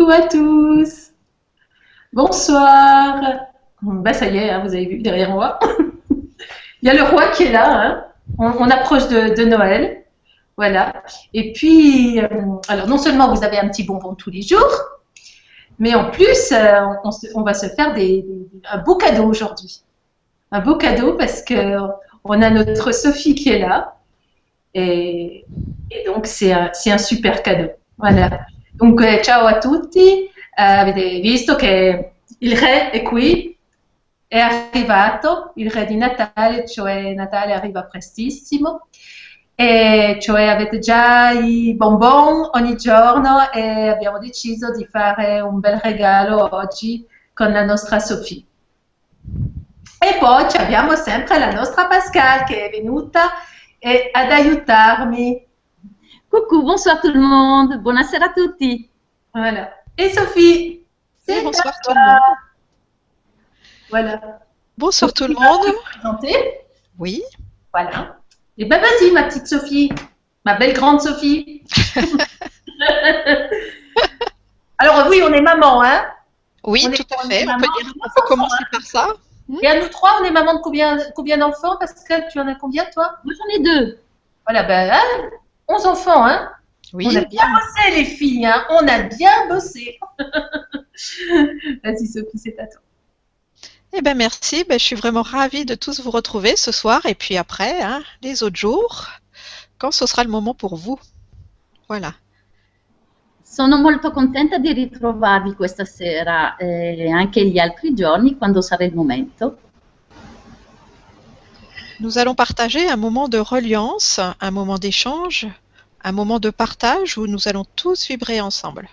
Coucou à tous. Bonsoir. Bah ça y est, hein, vous avez vu derrière moi. Il y a le roi qui est là. Hein. On, approche de, Noël. Voilà. Et puis, euh, alors non seulement vous avez un petit bonbon tous les jours, mais en plus, euh, on, va se faire un beau cadeau aujourd'hui. Un beau cadeau parce que on a notre Sophie qui est là. Et, donc, c'est un, un super cadeau. Voilà. Dunque, ciao a tutti, eh, avete visto che il re è qui, è arrivato, il re di Natale, cioè Natale arriva prestissimo, e cioè avete già i bonbon ogni giorno e abbiamo deciso di fare un bel regalo oggi con la nostra Sophie. E poi abbiamo sempre la nostra Pascal che è venuta e ad aiutarmi Coucou, bonsoir tout le monde. Buonasera a tutti. Voilà. Et Sophie c'est Bonsoir tout le monde. Voilà. Bonsoir tout le monde. Oui. Voilà. Et ben vas-y, ma petite Sophie. Ma belle grande Sophie. Alors oui, on est maman, hein Oui, tout à fait. On, peut, on commencer hein. par ça. Et à nous trois, on est maman de combien, combien d'enfants Pascal, tu en as combien, toi? Moi, j'en ai deux. Voilà, ben, hein 11 enfants, hein? Oui. On a bien bossé, les filles, hein On a bien bossé. Vas-y, Sophie, c'est à toi. Eh bien, merci. Ben, je suis vraiment ravie de tous vous retrouver ce soir et puis après, hein, les autres jours, quand ce sera le moment pour vous. Voilà. Sono molto contenta di ritrovarvi questa sera e eh, anche gli altri giorni quando sarà il momento. Nous allons partager un moment de reliance, un moment d'échange, un moment de partage où nous allons tous vibrer ensemble.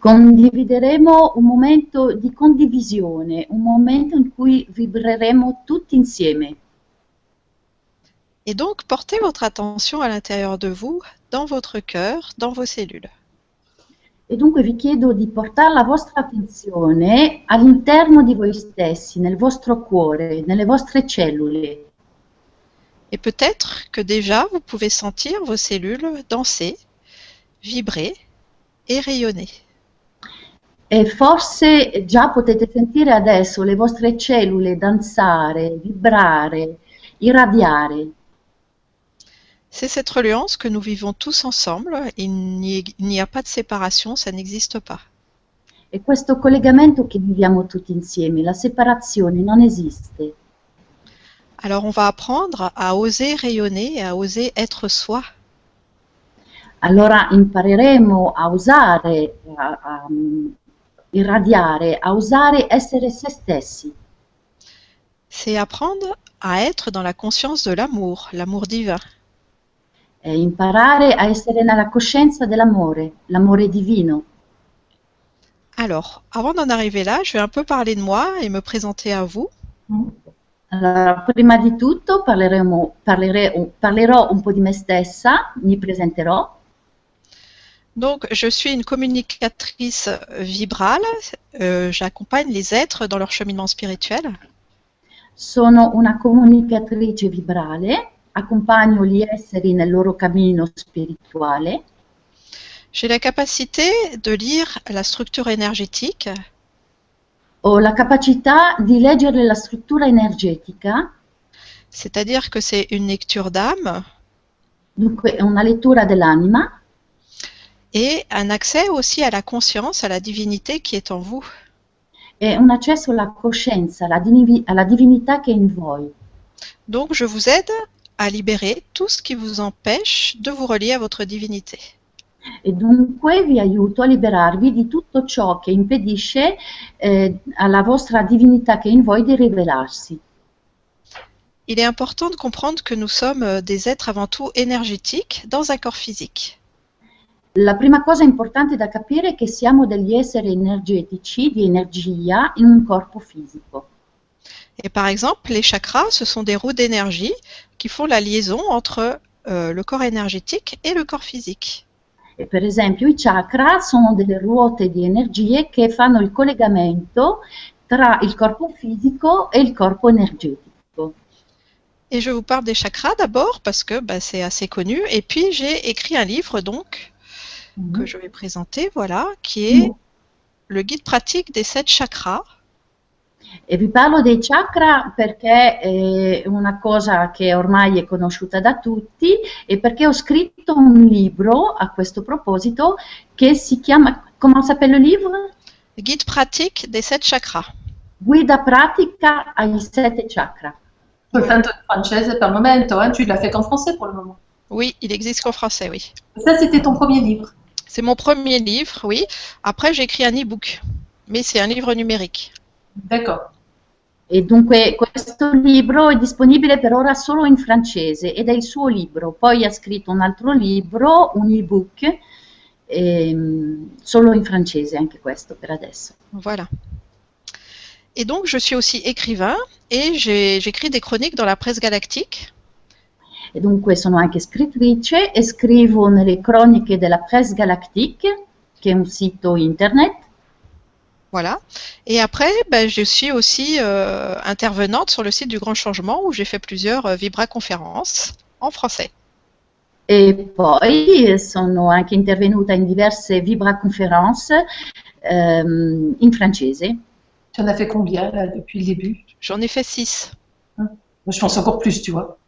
Condivideremo un momento di condivisione, un momento in cui vibreremo tutti insieme. Et donc, portez votre attention à l'intérieur de vous, dans votre cœur, dans vos cellules. E dunque vi chiedo di portare la vostra attenzione all'interno di voi stessi, nel vostro cuore, nelle vostre cellule. Et peut-être que déjà vous pouvez sentir vos cellules danser, vibrer et rayonner. E forse già potete sentire adesso le vostre cellule danzare, vibrare, irradiare. C'est cette reliance que nous vivons tous ensemble. Il n'y a pas de séparation, ça n'existe pas. E questo collegamento che viviamo tutti insieme, la separazione non esiste. Alors on va apprendre à oser rayonner, à oser être soi. Allora impareremo a usare, a, a irradiare, a usare essere se stessi. C'est apprendre à être dans la conscience de l'amour, l'amour divin. E imparare a essere nella coscienza dell'amore, l'amore divino. Alors, avant d'en arriver là, je vais un peu parler de moi et me présenter à vous. Mm. Allora, prima di tutto parleremo, parlerò, parlerò un po' di me stessa, mi presenterò. Donc, je suis une communicatrice vibrale. Euh, J'accompagne les êtres dans leur cheminement spirituel. Sono una comunicatrice vibrale, accompagno gli esseri nel loro cammino spirituale. J'ai la capacité de lire la structure énergétique ho la capacità di leggere la struttura energetica. C'est-à-dire que c'est une lecture d'âme. È una lettura dell'anima. Et un accès aussi à la conscience, à la divinité qui est en vous. Et un accesso alla coscienza, alla, divi alla divinità che è in voi. Donc, je vous aide à libérer tout ce qui vous empêche de vous relier à votre divinité. E dunque vi aiuto a liberarvi di tutto ciò che impedisce eh, alla vostra divinità che è in voi di rivelarsi. Il est important de comprendre que nous sommes euh, des êtres avant tout énergétiques dans un corps physique. La prima cosa importante da capire è che siamo degli esseri energetici, di energia, in un corpo fisico. Et par exemple, les chakras, ce sont des roues d'énergie qui font la liaison entre euh, le corps énergétique et le corps physique. E per esempio i chakra sono delle ruote di energie che fanno il collegamento tra il corpo fisico e il corpo energetico. Et je vous parle des chakras d'abord parce que bah, c'est assez connu. Et puis j'ai écrit un livre donc que Mhm. je vais présenter, voilà, qui est le guide pratique des sept chakras. E vi parlo dei chakra perché è una cosa che ormai è conosciuta da tutti e perché ho scritto un libro a questo proposito che si chiama, comment s'appelle le livre? Guide pratique des sept chakras. Guida pratica ai sette chakra. Soltanto in francese per il momento, hein, tu l'as fait qu'en français pour le moment. Oui, il existe qu'en français, oui. Ça, c'était ton premier livre. C'est mon premier livre, oui. Après, j'ai écrit un e-book, mais c'est un livre numérique. D'accord. E dunque questo libro è disponibile per ora solo in francese ed è il suo libro. Poi ha scritto un altro libro, un ebook, ehm, solo in francese anche questo per adesso. Voilà. Et donc, je suis aussi écrivain et j'ai- j'écris des chroniques dans la presse galactique. E dunque sono anche scrittrice e scrivo nelle croniche della Presse Galactique, che è un sito internet. Voilà. Et après, ben, je suis aussi euh, intervenante sur le site du Grand Changement où j'ai fait plusieurs euh, Vibra-conférences en français. E poi sono anche intervenuta in diverse Vibra-conferenze ehm, in francese. Tu en as fait combien là, depuis le début? J'en ai fait six. Moi, Je pense encore plus, tu vois.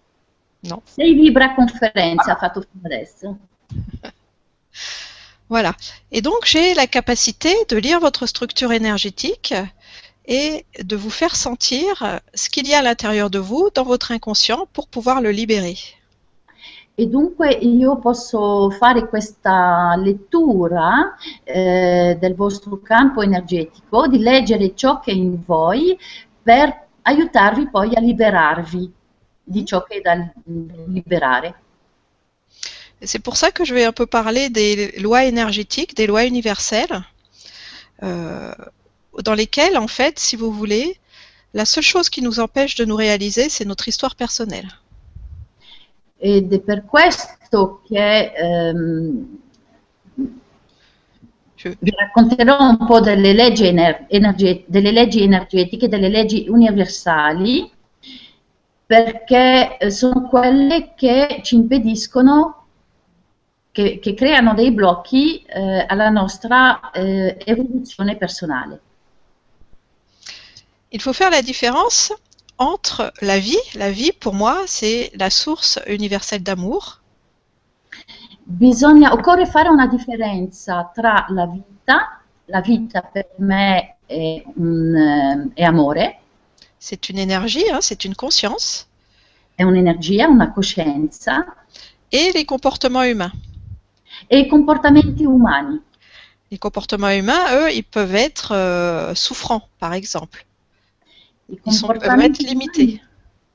Sei Vibra-conferenze ha fatto fino adesso. Voilà. Et donc, j'ai la capacité de lire votre structure énergétique et de vous faire sentir ce qu'il y a à l'intérieur de vous, dans votre inconscient, pour pouvoir le libérer. E dunque io posso fare questa lettura eh, del vostro campo energetico, di leggere ciò che è in voi per aiutarvi poi a liberarvi di ciò che è da liberare. C'est pour ça que je vais un peu parler des lois énergétiques, des lois universelles, euh, dans lesquelles, en fait, si vous voulez, la seule chose qui nous empêche de nous réaliser, c'est notre histoire personnelle. Ed è per questo che ehm, Je- vi racconterò un po' delle leggi, ener- energe- delle leggi energetiche, delle leggi universali, perché eh, sono quelle che ci impediscono, che, che creano dei blocchi eh, alla nostra eh, evoluzione personale. Il faut faire la différence entre la vie. La vie, pour moi, c'est la source universelle d'amour. Bisogna, occorre fare una differenza tra la vita, la vita per me è, un, eh, è amore, C'est une énergie, hein, c'est une conscience. è un'energia, una coscienza, Et les comportements humains. E i comportamenti umani. Les comportements humains, eux, ils peuvent être euh, souffrants, par exemple. I Ils sont, peuvent être comportamenti, limités.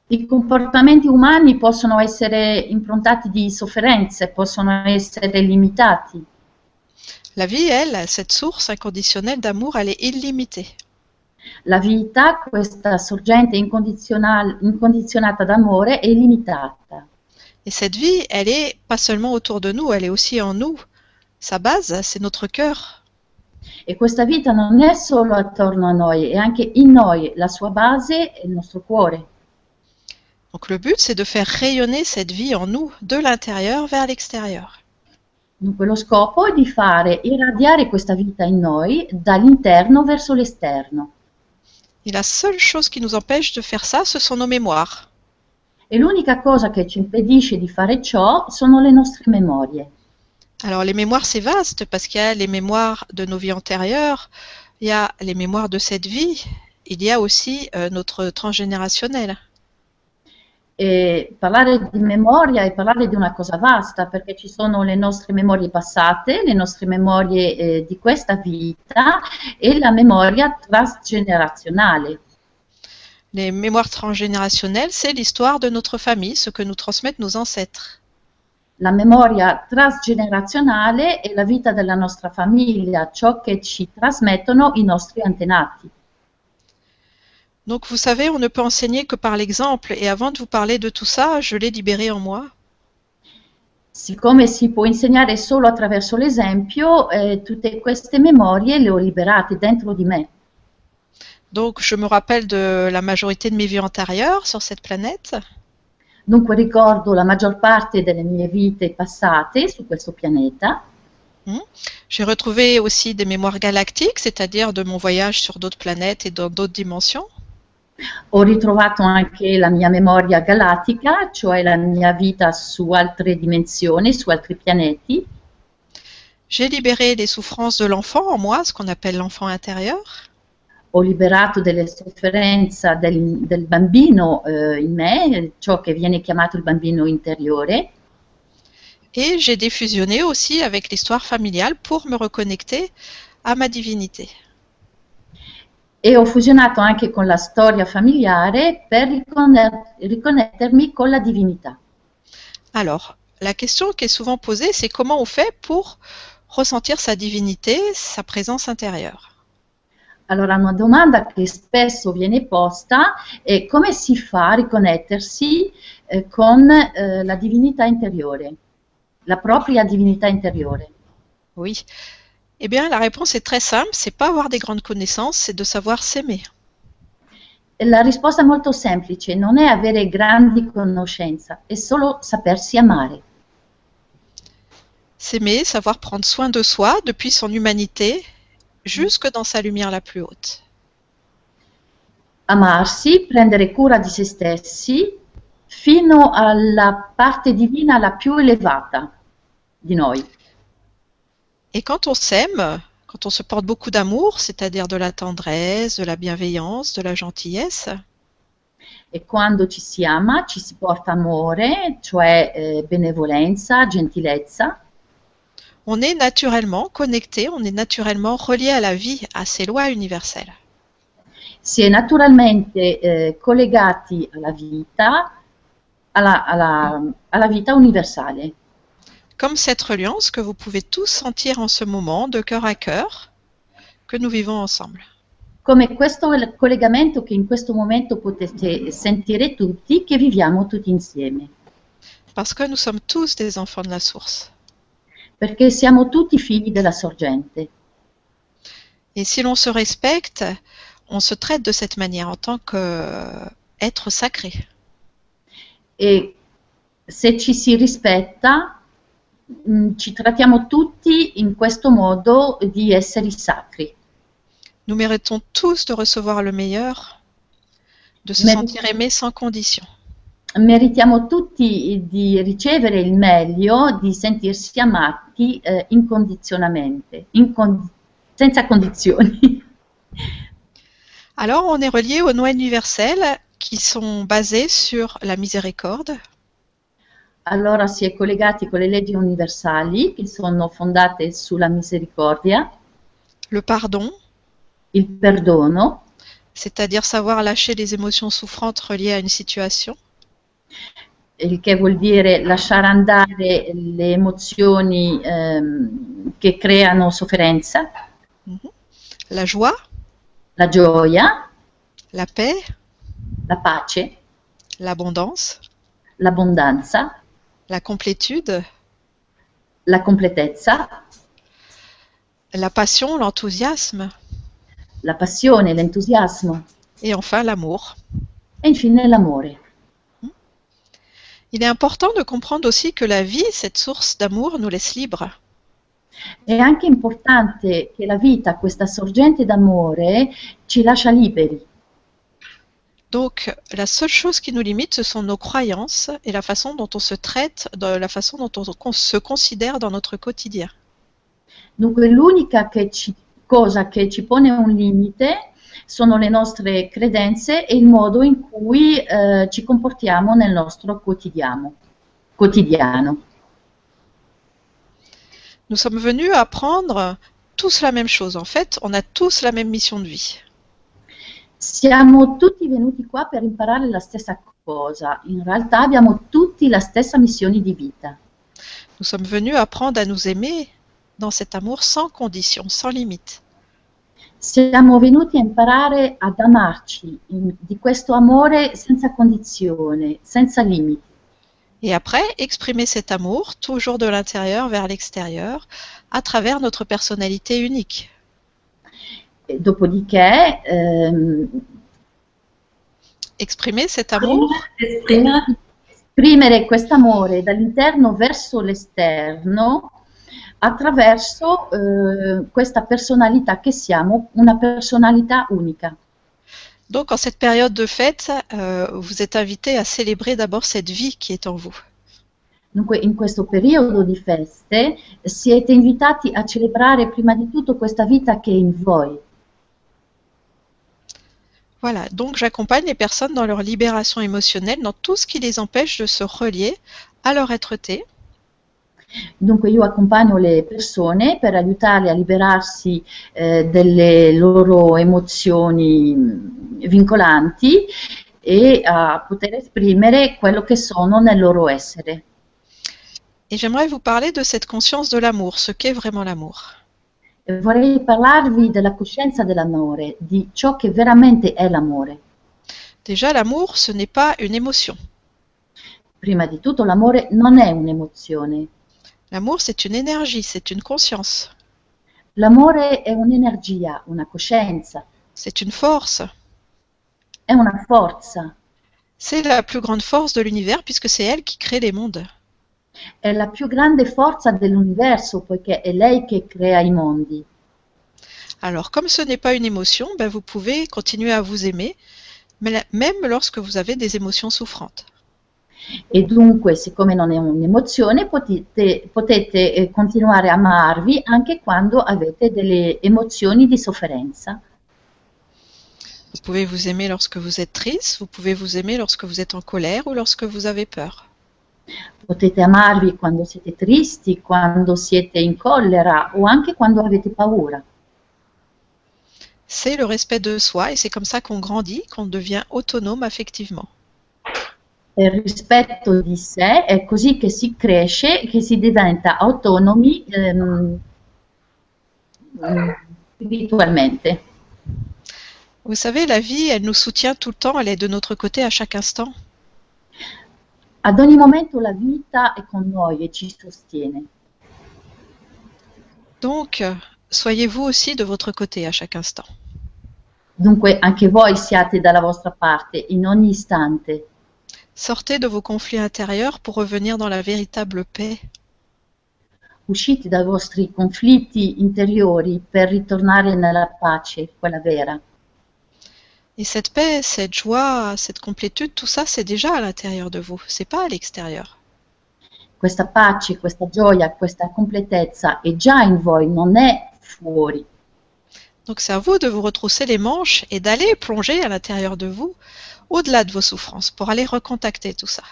I comportamenti umani possono essere improntati di sofferenze, possono essere limitati. La vie, elle, cette source inconditionnelle d'amour, elle est illimitée. La vita, questa sorgente incondizionata d'amore, è limitata. Et cette vie, elle est pas seulement autour de nous, elle est aussi en nous. Sa base, c'est notre cœur. E questa vita non è solo attorno a noi, è anche in noi, la sua base è il nostro cuore. Donc le but, c'est de faire rayonner cette vie en nous, de l'intérieur vers l'extérieur. Dunque lo scopo è di fare irradiare questa vita in noi dall'interno verso l'esterno. Et la seule chose qui nous empêche de faire ça, ce sont nos mémoires. E l'unica cosa che ci impedisce di fare ciò sono le nostre memorie. Alors les mémoires, c'est vaste parce qu'il y a les mémoires de nos vies antérieures, il y a les mémoires de cette vie, il y a aussi euh, notre transgénérationnel. E parlare di memoria è parlare di una cosa vasta, perché ci sono le nostre memorie passate, le nostre memorie eh, di questa vita e la memoria transgenerazionale. Les mémoires transgénérationnelles, c'est l'histoire de notre famille, ce que nous transmettent nos ancêtres. La memoria transgenerazionale è la vita della nostra famiglia, ciò che ci trasmettono i nostri antenati. Donc vous savez, on ne peut enseigner que par l'exemple. Et avant de vous parler de tout ça, je l'ai libéré en moi. Siccome si può insegnare solo attraverso l'esempio, eh, tutte queste memorie le ho liberate dentro di me. Donc je me rappelle de la majorité de mes vies antérieures sur cette planète. Dunque ricordo la maggior parte delle mie vite passate su questo pianeta J'ai retrouvé aussi des mémoires galactiques, c'est-à-dire de mon voyage sur d'autres planètes et dans d'autres dimensions. Ho ritrovato anche la mia memoria galattica, cioè la mia vita su altre dimensioni, su altri pianeti. J'ai libéré les souffrances de l'enfant en moi, ce qu'on appelle l'enfant intérieur. Ho liberato delle sofferenze del, del bambino eh, in me, ciò che viene chiamato il bambino interiore. Et j'ai défusionné aussi avec l'histoire familiale pour me reconnecter à ma divinité. E ho fusionato anche con la storia familiare per riconne- riconnettermi con la divinità. Alors, la question qui est souvent posée, c'est comment on fait pour ressentir sa divinité, sa présence intérieure? Allora, una domanda che spesso viene posta è come si fa a riconnettersi eh, con eh, la divinità interiore, la propria divinità interiore? Oui. Eh bien, la réponse est très simple, c'est pas avoir des grandes connaissances, c'est de savoir s'aimer. E la risposta è molto semplice, non è avere grandi conoscenze, è solo sapersi amare. S'aimer, savoir prendre soin de soi depuis son humanité jusque dans sa lumière la plus haute. Amarsi, prendere cura di se stessi fino alla parte divina la più elevata di noi. Et quand on s'aime, quand on se porte beaucoup d'amour, c'est-à-dire de la tendresse, de la bienveillance, de la gentillesse, E quando ci si ama ci si porta amore, cioè eh, benevolenza, gentilezza, on est naturellement connecté, on est naturellement relié à la vie, à ces lois universelles. si è naturalmente eh, collegati alla vita, alla, alla- alla vita universale. Comme cette reliance que vous pouvez tous sentir en ce moment, de cœur à cœur, que nous vivons ensemble. Come questo collegamento che in questo momento potete sentire tutti, che viviamo tutti insieme. Parce que nous sommes tous des enfants de la source. Perché siamo tutti figli della sorgente. Et si l'on se respecte, on se traite de cette manière en tant qu'être sacré. E se ci si rispetta, mh, ci trattiamo tutti in questo modo di esseri sacri. Nous méritons tous de recevoir le meilleur, de se Mais- sentir aimé sans condition. Meritiamo tutti di ricevere il meglio, di sentirsi amati eh, incondizionamente, incon- senza condizioni. Alors, on est relié aux lois universelles qui sont basées sur la miséricorde, Allora si è collegati con le leggi universali che sono fondate sulla misericordia, le pardon, il perdono, c'est-à-dire savoir lâcher les émotions souffrantes reliées à une situation, il che vuol dire lasciare andare le emozioni ehm, che creano sofferenza, la joie, la gioia, la paix, la pace, l'abondance, l'abbondanza, la complétude, la completezza, la passion, l'enthousiasme. La passione, l'entusiasmo. Et enfin l'amour. e infine l'amore. Il est important de comprendre aussi que la vie, cette source d'amour, nous laisse libres. È anche importante che la vita, questa sorgente d'amore, ci lascia liberi. Donc, la seule chose qui nous limite, ce sont nos croyances et la façon dont on se traite, la façon dont on se considère dans notre quotidien. Dunque l'unica che ci- cosa che ci pone un limite sono le nostre credenze e il modo in cui eh, ci comportiamo nel nostro quotidiano. quotidiano. Nous sommes venus apprendre tous la même chose. En fait, on a tous la même mission de vie. Siamo tutti venuti qua per imparare la stessa cosa, in realtà abbiamo tutti la stessa missione di vita. Nous sommes venus apprendre à nous aimer dans cet amour sans condition, sans limite. Siamo venuti a imparare ad amarci in- di questo amore senza condizione, senza limiti. Et après, exprimer cet amour, toujours de l'intérieur vers l'extérieur, à travers notre personnalité unique. E dopodiché ehm, Exprimer cet amour Esprimere esprimere quest'amore dall'interno verso l'esterno attraverso eh, questa personalità che siamo, una personalità unica. Donc en cette période de fête, euh, vous êtes invité à célébrer d'abord cette vie qui est en vous. Dunque in questo periodo di feste siete invitati a celebrare prima di tutto questa vita che è in voi. Voilà, donc j'accompagne les personnes dans leur libération émotionnelle, dans tout ce qui les empêche de se relier à leur être-té. Dunque io accompagno le persone per aiutarle a liberarsi eh, delle loro emozioni vincolanti e a poter esprimere quello che sono nel loro essere. Et j'aimerais vous parler de cette conscience de l'amour, ce qu'est vraiment l'amour. E vorrei parlarvi della coscienza dell'amore, di ciò che veramente è l'amore. Déjà, l'amour, ce n'est pas une émotion. Prima di tutto l'amore non è un'emozione, L'amour, c'est une énergie, c'est une conscience, l'amore è un'energia, una coscienza, c'est une force. è una forza, C'est la plus grande force de l'univers puisque c'est elle qui crée les mondes. è la più grande forza dell'universo poiché è lei che crea i mondi. Alors, comme ce n'est pas une émotion, ben, vous pouvez continuer à vous aimer, même lorsque vous avez des émotions souffrantes. E dunque, siccome non è un'emozione, potete, potete eh, continuare a amarvi anche quando avete delle emozioni di sofferenza. Vous pouvez vous aimer lorsque vous êtes triste, vous pouvez vous aimer lorsque vous êtes en colère ou lorsque vous avez peur. Potete amarvi quando siete tristi, quando siete in collera o anche quando avete paura. C'est le respect de soi et c'est comme ça qu'on grandit, qu'on devient autonome affectivement. Il rispetto di sé è così che si cresce, che si diventa autonomi ehm, mm, spiritualmente. Vous savez, la vie, elle nous soutient tout le temps, elle est de notre côté à chaque instant. Ad ogni momento la vita è con noi e ci sostiene. Donc, euh, soyez vous aussi de votre côté à chaque instant. Dunque anche voi siate dalla vostra parte in ogni istante. Sortez de vos conflits intérieurs pour revenir dans la véritable paix. Uscite dai vostri conflitti interiori per ritornare nella pace, quella vera. Et cette paix, cette joie, cette complétude, tout ça, c'est déjà à l'intérieur de vous, c'est pas à l'extérieur. Questa pace, questa gioia, questa completezza è già in voi, non è fuori. Donc c'est à vous de vous retrousser les manches et d'aller plonger à l'intérieur de vous, au-delà de vos souffrances, pour aller recontacter tout ça.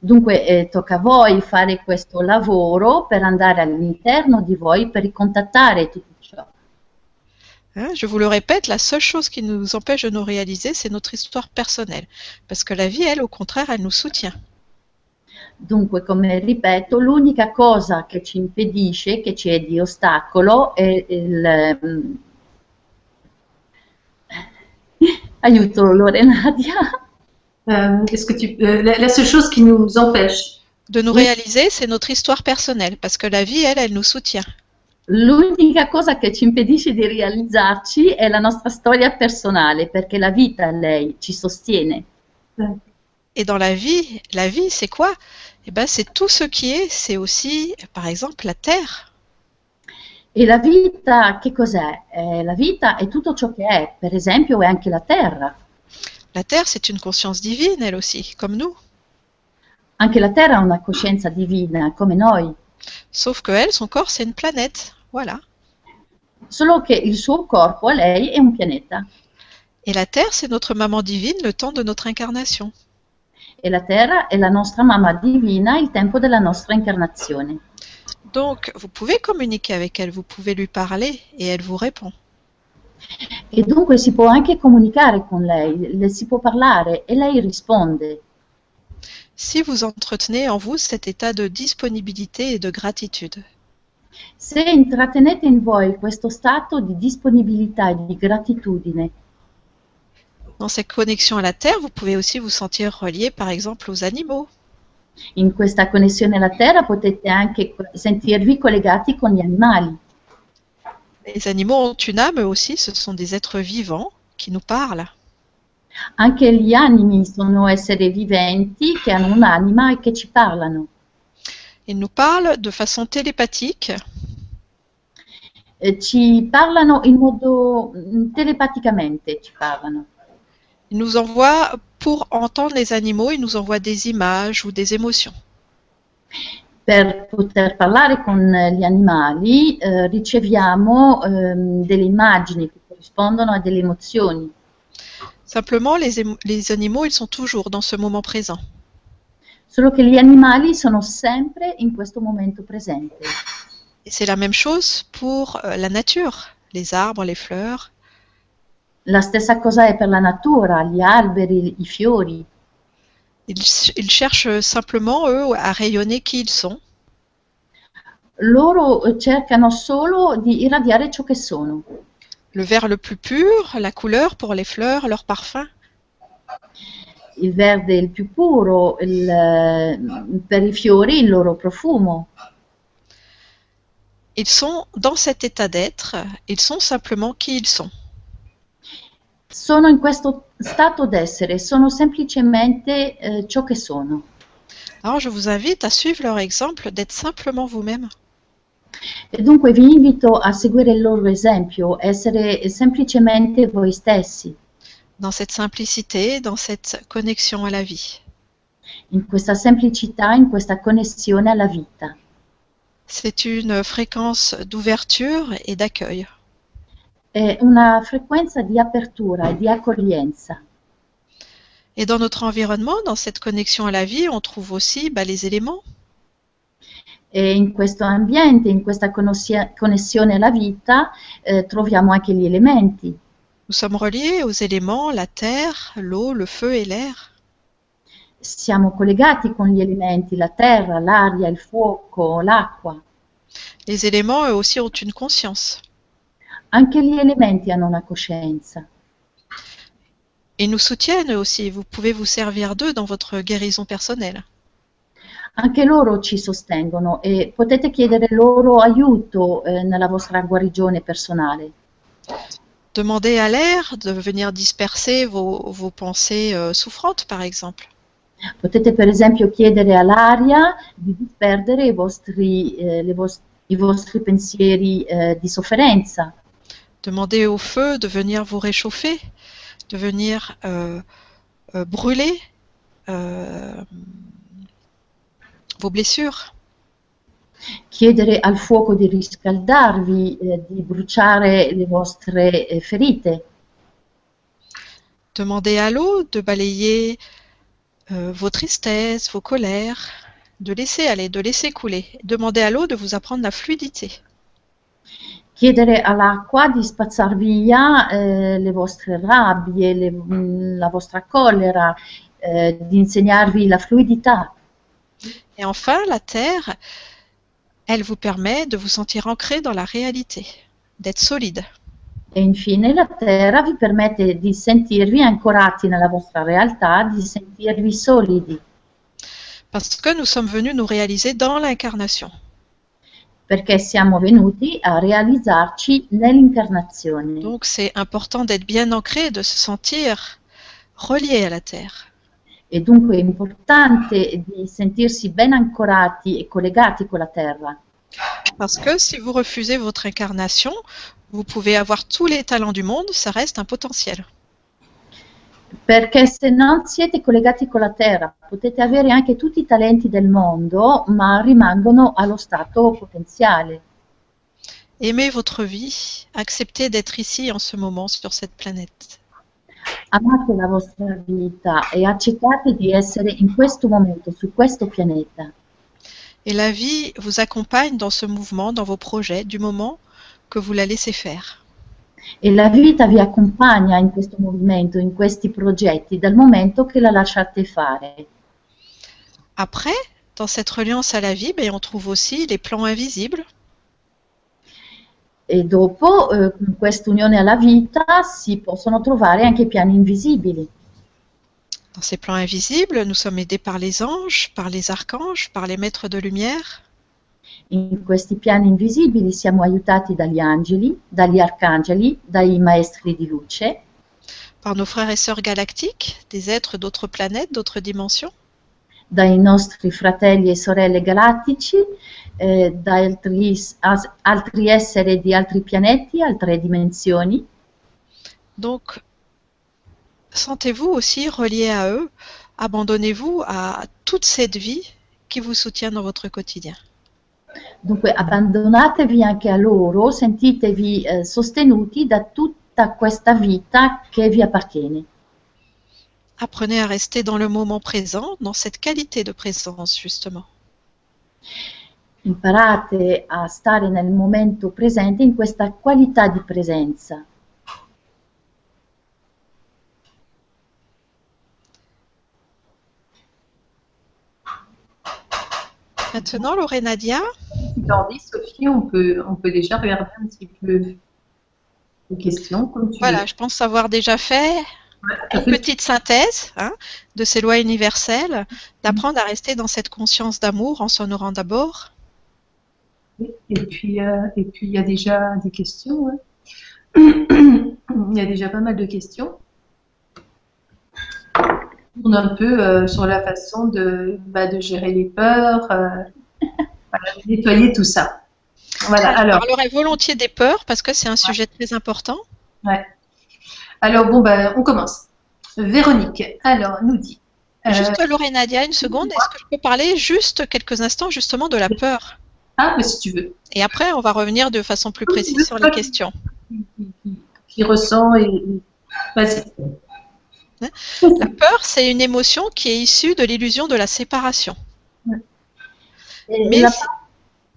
Dunque eh, tocca a voi fare questo lavoro per andare all'interno di voi per ricontattare tutto ciò. Hein, je vous le répète, la seule chose qui nous empêche de nous réaliser, c'est notre histoire personnelle. Parce que la vie, elle, au contraire, elle nous soutient. Dunque, come ripeto, l'unica cosa che ci impedisce, che ci è di ostacolo, è il... Aiuto Lorenadia. Euh, Est-ce que tu, euh, la, la seule chose qui nous empêche, De nous Oui. réaliser, c'est notre histoire personnelle. Parce que la vie, elle, elle nous soutient. L'unica cosa che ci impedisce di realizzarci è la nostra storia personale, perché la vita, lei, ci sostiene. Et dans la vie, la vie, c'est quoi? Eh ben, c'est tout ce qui est. C'est aussi, par exemple, la terre. E la vita, che cos'è? Eh, la vita è tutto ciò che è, per esempio è anche la terra. La terre, c'est une conscience divine, elle aussi, comme nous. Anche la terra ha una coscienza divina, come noi, Sauf que elle, son corps, c'est une planète. Voilà. solo che il suo corpo a lei è un pianeta Et la terre, c'est notre maman divine, le temps de notre incarnation. e la terra è la nostra mamma divina il tempo della nostra incarnazione. Donc, vous pouvez communiquer avec elle, vous pouvez lui parler et elle vous répond. E dunque si può anche comunicare con lei, le si può parlare e lei risponde. Si vous entretenez en vous cet état de disponibilité et de gratitude. Se intrattenete in voi questo stato di disponibilità e di gratitudine, Dans cette connexion à la terre, vous pouvez aussi vous sentir relié, par exemple, aux animaux. In questa connessione alla terra potete anche sentirvi collegati con gli animali. Les animaux ont une âme aussi, ce sont des êtres vivants qui nous parlent. Anche gli animi sono esseri viventi che hanno un'anima e che ci parlano. Ils nous parlent de façon télépathique Eh, ci parlano in modo mm, telepaticamente, ci parlano. Ils nous envoient, pour entendre les animaux, ils nous envoient des images ou des émotions. Per poter parlare con gli animali eh, riceviamo ehm, delle immagini che corrispondono a delle emozioni. Simplement, les, les animaux, ils sont toujours dans ce moment présent. Solo che gli animali sono sempre in questo momento presente. Et c'est la même chose pour euh, la nature, les arbres, les fleurs. La stessa cosa è per la natura, gli alberi, i fiori. Ils, ils cherchent simplement, eux, à rayonner qui ils sont. Loro eh, cercano solo di irradiare ciò che sono. Le vert le plus pur, la couleur pour les fleurs, leur parfum. Il verde il più puro, il, eh, per i fiori il loro profumo. Ils sont dans cet état d'être, ils sont simplement qui ils sont. Sono in questo stato d'essere, sono semplicemente eh, ciò che sono. Alors je vous invite à suivre leur exemple d'être simplement vous-même. E dunque vi invito a seguire il loro esempio, essere semplicemente voi stessi, dans cette simplicité, dans cette connexion à la vie. in questa semplicità, in questa connessione alla vita. C'est une fréquence d'ouverture et d'accueil. È una frequenza di apertura e di accoglienza. Et dans notre environnement, dans cette connexion à la vie, on trouve aussi bah, les éléments. E in questo ambiente, in questa connessione alla vita, eh, troviamo anche gli elementi. Nous sommes reliés aux éléments, la terre, l'eau, le feu et l'air. Siamo collegati con gli elementi, la terra, l'aria, il fuoco, l'acqua. Les éléments, eux aussi, ont une conscience. Anche gli elementi hanno una coscienza. Ils nous soutiennent aussi. Vous pouvez vous servir d'eux dans votre guérison personnelle. Anche loro ci sostengono e potete chiedere loro aiuto eh, nella vostra guarigione personale. Demandez à l'air de venir disperser vos, vos pensées euh, souffrantes, par exemple. Potete per esempio chiedere all'aria di disperdere i vostri, eh, le vos- i vostri pensieri eh, di sofferenza. Demandez au feu de venir vous réchauffer, de venir euh, euh, brûler euh, vos blessures. Chiedere al fuoco di riscaldarvi, eh, di bruciare le vostre eh, ferite. Demandez à l'eau de balayer vos tristesses, vos colères, de laisser aller, de laisser couler. Demandez à l'eau de vous apprendre la fluidité. Chiedere all'acqua di spazzar via eh, le vostre rabbie, le- mh, la vostra collera, eh, di insegnarvi la fluidità. Et enfin, la terre, elle vous permet de vous sentir ancré dans la réalité, d'être solide. E infine la terra vi permette di sentirvi ancorati nella vostra realtà, di sentirvi solidi, Parce que nous sommes venus nous réaliser dans l'incarnation. Perché siamo venuti a realizzarci nell'incarnazione. Donc c'est important d'être bien ancré, de se sentir relié à la terre. E dunque è importante di sentirsi ben ancorati e collegati con la terra, Parce que si vous refusez votre incarnation, vous pouvez avoir tous les talents du monde, ça reste un potentiel. Perché se non siete collegati con la terra potete avere anche tutti i talenti del mondo, ma rimangono allo stato potenziale. Aimez votre vie, acceptez d'être ici en ce moment sur cette planète. Amate la vostra vita e accettate di essere in questo momento, su questo pianeta. Et la vie vous accompagne dans ce mouvement, dans vos projets, du moment que vous la laissez faire. E la vita vi accompagna in questo movimento, in questi progetti, dal momento che la lasciate fare. Après, dans cette reliance à la vie, ben, on trouve aussi les plans invisibles. E dopo, eh, con quest'unione alla vita, si possono trovare anche piani invisibili. Dans ces plans invisibles, nous sommes aidés par les anges, par les archanges, par les maîtres de lumière. In questi piani invisibili siamo aiutati dagli angeli, dagli arcangeli, dai maestri di luce, par nos frères et sœurs galactiques, des êtres d'autres planètes, d'autres dimensions. dai nostri fratelli e sorelle galattici, eh, da altri, as- altri esseri di altri pianeti, altre dimensioni. Donc, sentez-vous aussi relié à eux, abandonnez-vous à toute cette vie qui vous soutient dans votre quotidien. Dunque abbandonatevi anche a loro, sentitevi eh, sostenuti da tutta questa vita che vi appartiene. Apprenez à rester dans le moment présent, dans cette qualité de présence justement. Imparate a stare nel momento presente in questa qualità di presenza. Maintenant, Lorenadia, Si tu en dis, Sophie, on peut, on peut déjà regarder un petit peu les questions, comme tu voilà, je pense avoir déjà fait une petite synthèse hein, de ces lois universelles, d'apprendre à rester dans cette conscience d'amour en s'honorant d'abord, Et puis, euh, et puis, il y a déjà des questions. hein. Il y a déjà pas mal de questions. On a un peu euh, sur la façon de, bah, de gérer les peurs, euh, voilà, nettoyer tout ça. Voilà, Je alors, parlerai volontiers des peurs parce que c'est un sujet très important. alors bon, bah, on commence. Véronique, alors, nous dit. euh, Juste Lorenadia, une seconde, est-ce que je peux parler juste quelques instants justement de la peur? Ah, mais si tu veux. Et après, on va revenir de façon plus précise sur les questions. Qui, ressent et. et- Vas-y. La peur, c'est une émotion qui est issue de l'illusion de la séparation. Eh, Mais la,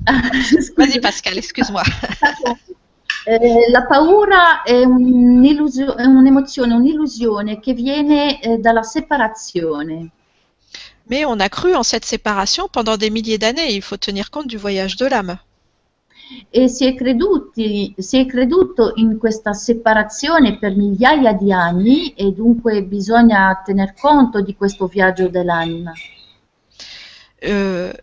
Vas-y Pascal, excuse-moi. eh, la paura è, un'illusio- è un'emozione, un'illusione che viene eh, dalla separazione. Mais on a cru en cette séparation pendant des milliers d'années. Il faut tenir compte du voyage de l'âme. E si è, creduti, si è creduto in questa separazione per migliaia di anni e dunque bisogna tener conto di questo viaggio dell'anima. Euh,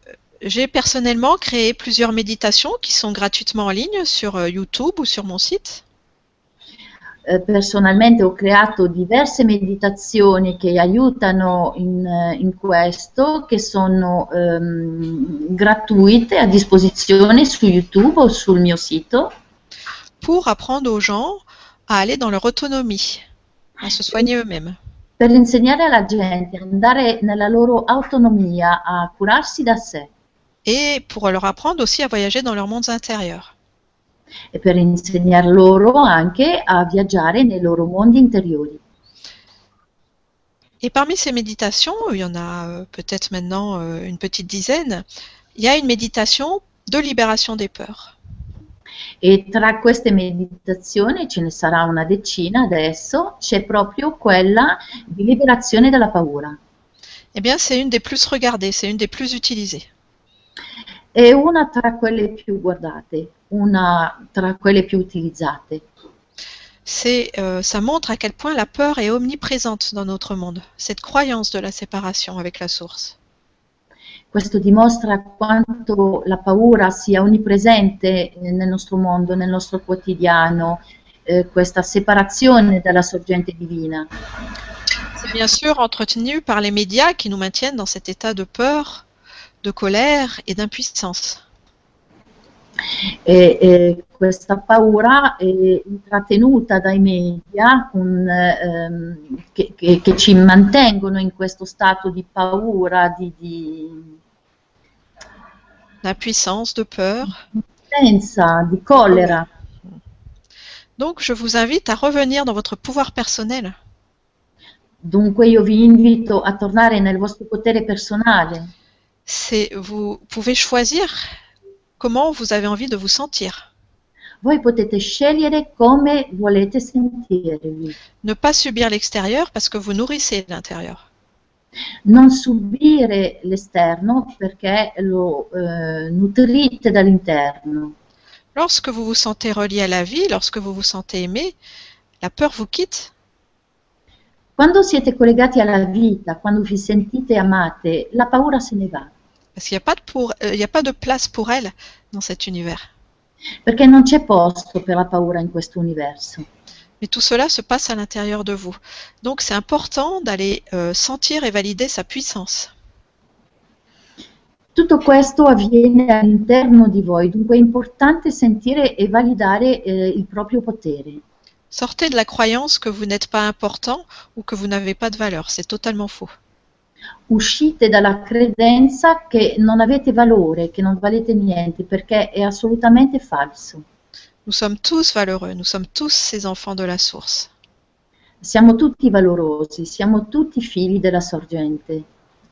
J'ai personnellement créé plusieurs méditations qui sont gratuitement en ligne sur euh, YouTube ou sur mon site. Eh, personalmente ho creato diverse meditazioni che aiutano in, eh, in questo, che sono ehm, gratuite a disposizione su YouTube o sul mio sito. pour apprendre aux gens à aller dans leur autonomie, à se soigner eux-mêmes. per insegnare alla gente ad andare nella loro autonomia, a curarsi da sé Et pour leur apprendre aussi à voyager dans leurs mondes intérieurs. e per insegnar loro anche a viaggiare nei loro mondi interiori. Et parmi ces méditations, il y en a euh, peut-être maintenant euh, une petite dizaine, il y a une méditation de libération des peurs. E tra queste meditazioni, ce ne sarà una decina adesso, c'è proprio quella di liberazione dalla paura. Eh bien, c'est une des plus regardées, c'est une des plus utilisées. È una tra quelle più guardate, una tra quelle più utilizzate. C'est, euh, ça montre à quel point la peur est omniprésente dans notre monde, cette croyance de la séparation avec la source. Questo dimostra quanto la paura sia onnipresente nel nostro mondo, nel nostro quotidiano, eh, questa separazione dalla sorgente divina. C'est bien sûr entretenu par les médias qui nous maintiennent dans cet état de peur, de colère et d'impuissance. E, e questa paura è intrattenuta dai media con, ehm, che, che- che ci mantengono in questo stato di paura, di, di D'impuissance, de peur. senza, di collera. Donc, je vous invite à revenir dans votre pouvoir personnel. Dunque io vi invito a tornare nel vostro potere personale. C'est, vous pouvez choisir comment vous avez envie de vous sentir. Voi potete scegliere come volete sentirvi, Ne pas subir l'extérieur parce que vous nourrissez l'intérieur. non subire l'esterno perché lo eh, nutrite dall'interno. Lorsque vous vous sentez relié à la vie, lorsque vous vous sentez aimé, la peur vous quitte. Quando siete collegati alla vita, quando vi sentite amate, la paura se ne va, Parce qu'il n'y a, pas de pour- euh, il n'y a pas de place pour elle dans cet univers. perché non c'è posto per la paura in questo universo. Mais tout cela se passe à l'intérieur de vous. Donc c'est important d'aller euh, sentir et valider sa puissance. Tutto questo avviene all'interno di voi, dunque è importante sentire e validare eh, il proprio potere. Sortez de la croyance que vous n'êtes pas important ou que vous n'avez pas de valeur. C'est totalement faux. Uscite dalla credenza che non avete valore, che non valete niente, perché è assolutamente falso. Nous sommes tous valeureux, nous sommes tous ces enfants de la source. Siamo tutti valorosi, siamo tutti figli della sorgente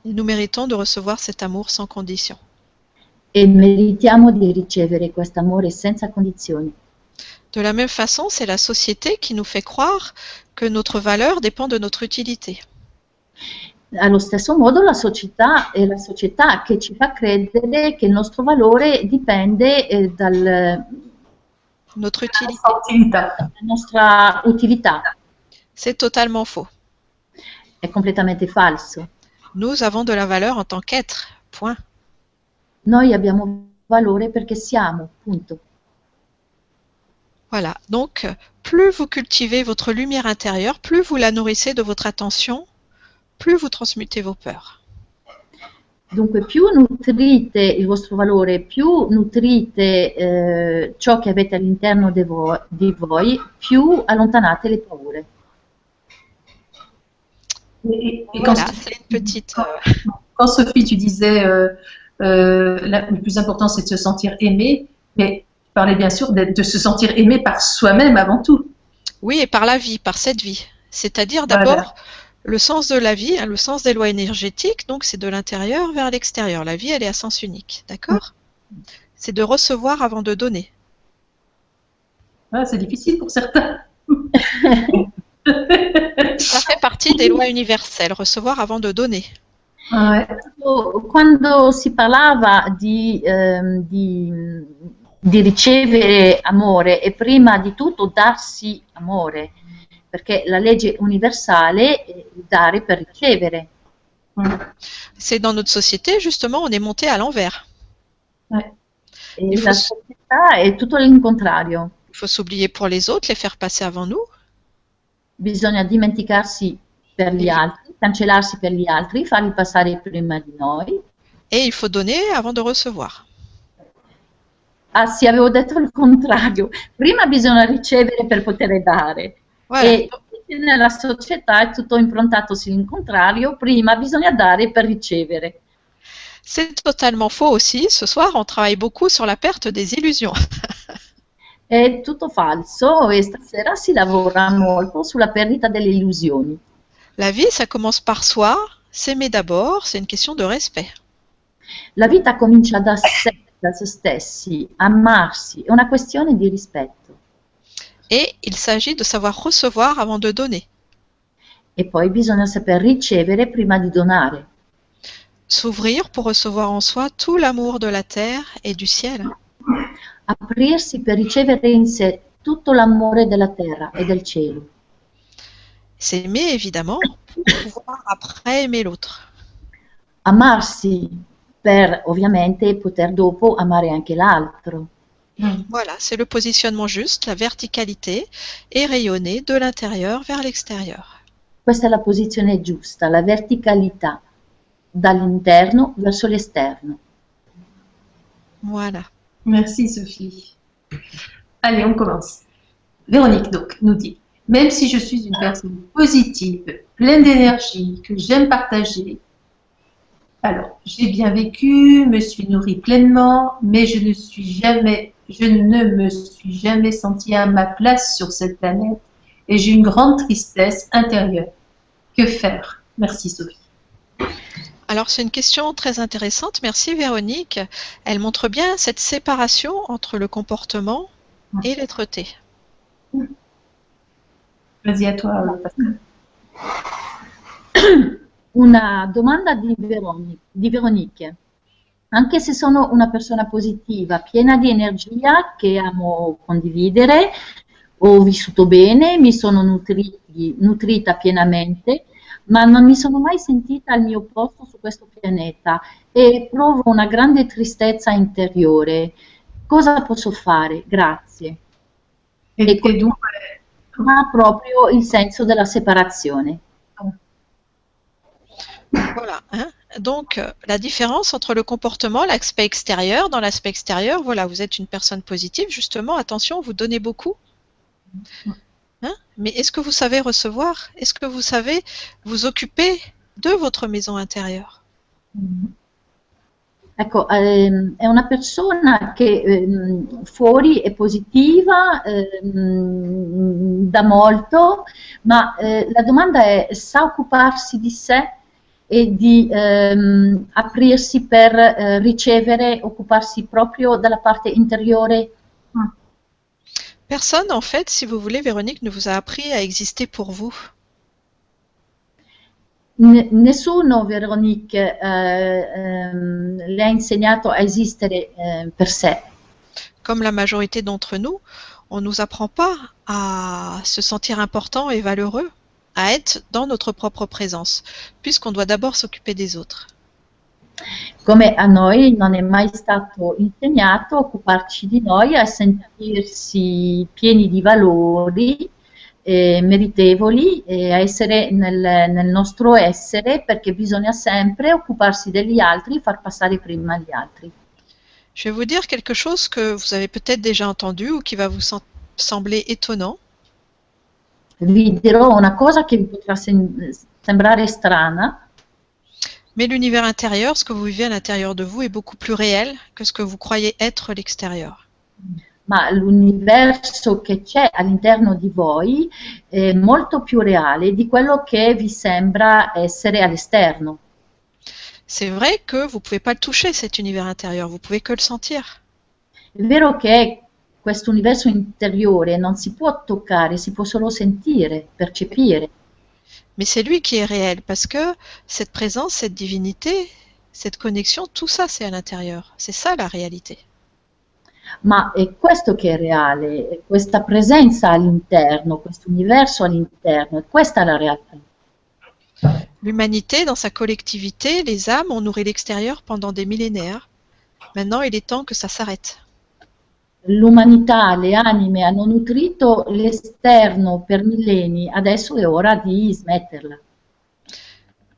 Et nous méritons de recevoir cet amour sans condition. e meritiamo di ricevere questo amore senza condizioni. De la même façon, c'est la société qui nous fait croire que notre valeur dépend de notre utilité. Allo stesso modo la società è la società che ci fa credere che il nostro valore dipende eh, dal- Notre utilité. Utilità. dalla nostra utilità. C'est totalement faux. È completamente falso. Nous avons de la valeur en tant qu'être. Point. Noi abbiamo valore perché siamo, punto. Voilà. Donc, plus vous cultivez votre lumière intérieure, plus vous la nourrissez de votre attention, plus vous transmutez vos peurs. Dunque, più nutrite il vostro valore, più nutrite eh, ciò che avete all'interno di voi, di voi, più allontanate le paure. Et, et quand, Voilà, c'est une petite. euh, quand Sophie, tu disais euh, euh, la- le plus important, c'est de se sentir aimé, mais tu parlais bien sûr de se sentir aimé par soi-même avant tout. Oui, et par la vie, par cette vie. C'est-à-dire Voilà. Le sens de la vie, hein, le sens des lois énergétiques, donc c'est de l'intérieur vers l'extérieur. La vie, elle est à sens unique, d'accord? C'est de recevoir avant de donner. Ah, c'est difficile pour certains. Ça fait partie des lois universelles, recevoir avant de donner. Ouais. Quando si parlava di, ehm, di, di ricevere amore e prima di tutto darsi amore, perché la legge universale è dare per ricevere. C'est dans notre société, justement, on est monté à l'envers. Ouais. E la faut- società è tutto l'incontrario. Il faut s'oublier pour les autres, les faire passer avant nous. Bisogna dimenticarsi per gli altri, cancellarsi per gli altri, farli passare prima di noi. Et il faut donner avant de recevoir. Ah sì, avevo detto il contrario. Prima bisogna ricevere per poter dare. E nella società è tutto improntato sull'incontrario, prima bisogna dare per ricevere. C'est totalement faux aussi. Ce soir, on travaille beaucoup sur la perte des illusions. È tutto falso e stasera si lavora molto sulla perdita delle illusioni. La vie, ça commence par soi. S'aimer d'abord, c'est une question de respect. La vita comincia da sé, da se stessi, amarsi, è una questione di rispetto. Et il s'agit de savoir recevoir avant de donner. E poi bisogna saper ricevere prima di donare. S'ouvrir pour recevoir en soi tout l'amour de la terre et du ciel. Aprirsi per ricevere in sé tutto l'amore della terra e del cielo. S'aimer, évidemment, pour pouvoir après aimer l'autre. Amarsi per ovviamente poter dopo amare anche l'altro. Voilà, c'est le positionnement juste, la verticalité, et rayonner de l'intérieur vers l'extérieur. Questa è la posizione giusta, la verticalità, dall'interno verso l'esterno. Voilà. Merci Sophie. Allez, on commence. Véronique donc nous dit Même si je suis une personne positive, pleine d'énergie, que j'aime partager, alors j'ai bien vécu, me suis nourrie pleinement, mais je ne suis jamais, je ne me suis jamais sentie à ma place sur cette planète et j'ai une grande tristesse intérieure. Que faire? Merci Sophie. Alors c'est une question très intéressante. Merci Véronique. Elle montre bien cette séparation entre le comportement et l'être-té. Vas-y à toi, Pascal. Una domanda di, Veroni- di Veronique. Anche se sono una persona positiva, piena di energia che amo condividere, ho vissuto bene, mi sono nutri- nutrita pienamente, ma non mi sono mai sentita al mio posto su questo pianeta e provo una grande tristezza interiore. Cosa posso fare? Grazie. Et, Et et donc, Ma proprio il senso della separazione. Voilà. hein. Donc, euh, la différence entre le comportement, l'aspect extérieur, dans l'aspect extérieur, voilà, vous êtes une personne positive, justement, attention, vous donnez beaucoup. Hein? Mais est-ce que vous savez recevoir? Est-ce que vous savez vous occuper de votre maison intérieure? Ecco, ehm, è una persona che ehm, fuori è positiva ehm, da molto, ma eh, la domanda è sa occuparsi di sé? E di ehm, aprirsi per eh, ricevere, occuparsi proprio della parte interiore? Personne, en fait, si vous voulez, Véronique, ne vous a appris à exister pour vous. N- nessuno, Veronique, eh, ehm, le ha insegnato a esistere eh, per sé. Comme la majorité d'entre nous, on ne nous apprend pas à se sentir important et valeureux, à être dans notre propre présence, puisqu'on doit d'abord s'occuper des autres. Come a noi non è mai stato insegnato occuparci di noi, a sentirsi pieni di valori, eh, meritevoli, e a essere nel, nel nostro essere, perché bisogna sempre occuparsi degli altri, far passare prima gli altri. Je vais vous dire quelque chose que vous avez peut-être déjà entendu ou qui va vous sem- sembler étonnant. Vi dirò una cosa che vi potrà sem- sembrare strana, Mais l'univers intérieur, ce que vous vivez à l'intérieur de vous, est beaucoup plus réel que ce que vous croyez être l'extérieur. ma l'universo che c'è all'interno di voi è molto più reale di quello che vi sembra essere all'esterno. C'est vrai que vous ne pouvez pas le toucher, cet univers intérieur, vous pouvez que le sentir. È vero che questo universo interiore non si può toccare, si può solo sentire, percepire, Mais c'est lui qui est réel, parce que cette présence, cette divinité, cette connexion, tout ça, c'est à l'intérieur. C'est ça la réalité. ma è questo che è reale, è questa presenza all'interno, questo universo all'interno, è questa la realtà. L'humanité, dans sa collectivité, les âmes ont nourri l'extérieur pendant des millénaires. Maintenant, il est temps que ça s'arrête. L'umanità, le anime hanno nutrito l'esterno per millenni, adesso è ora di smetterla.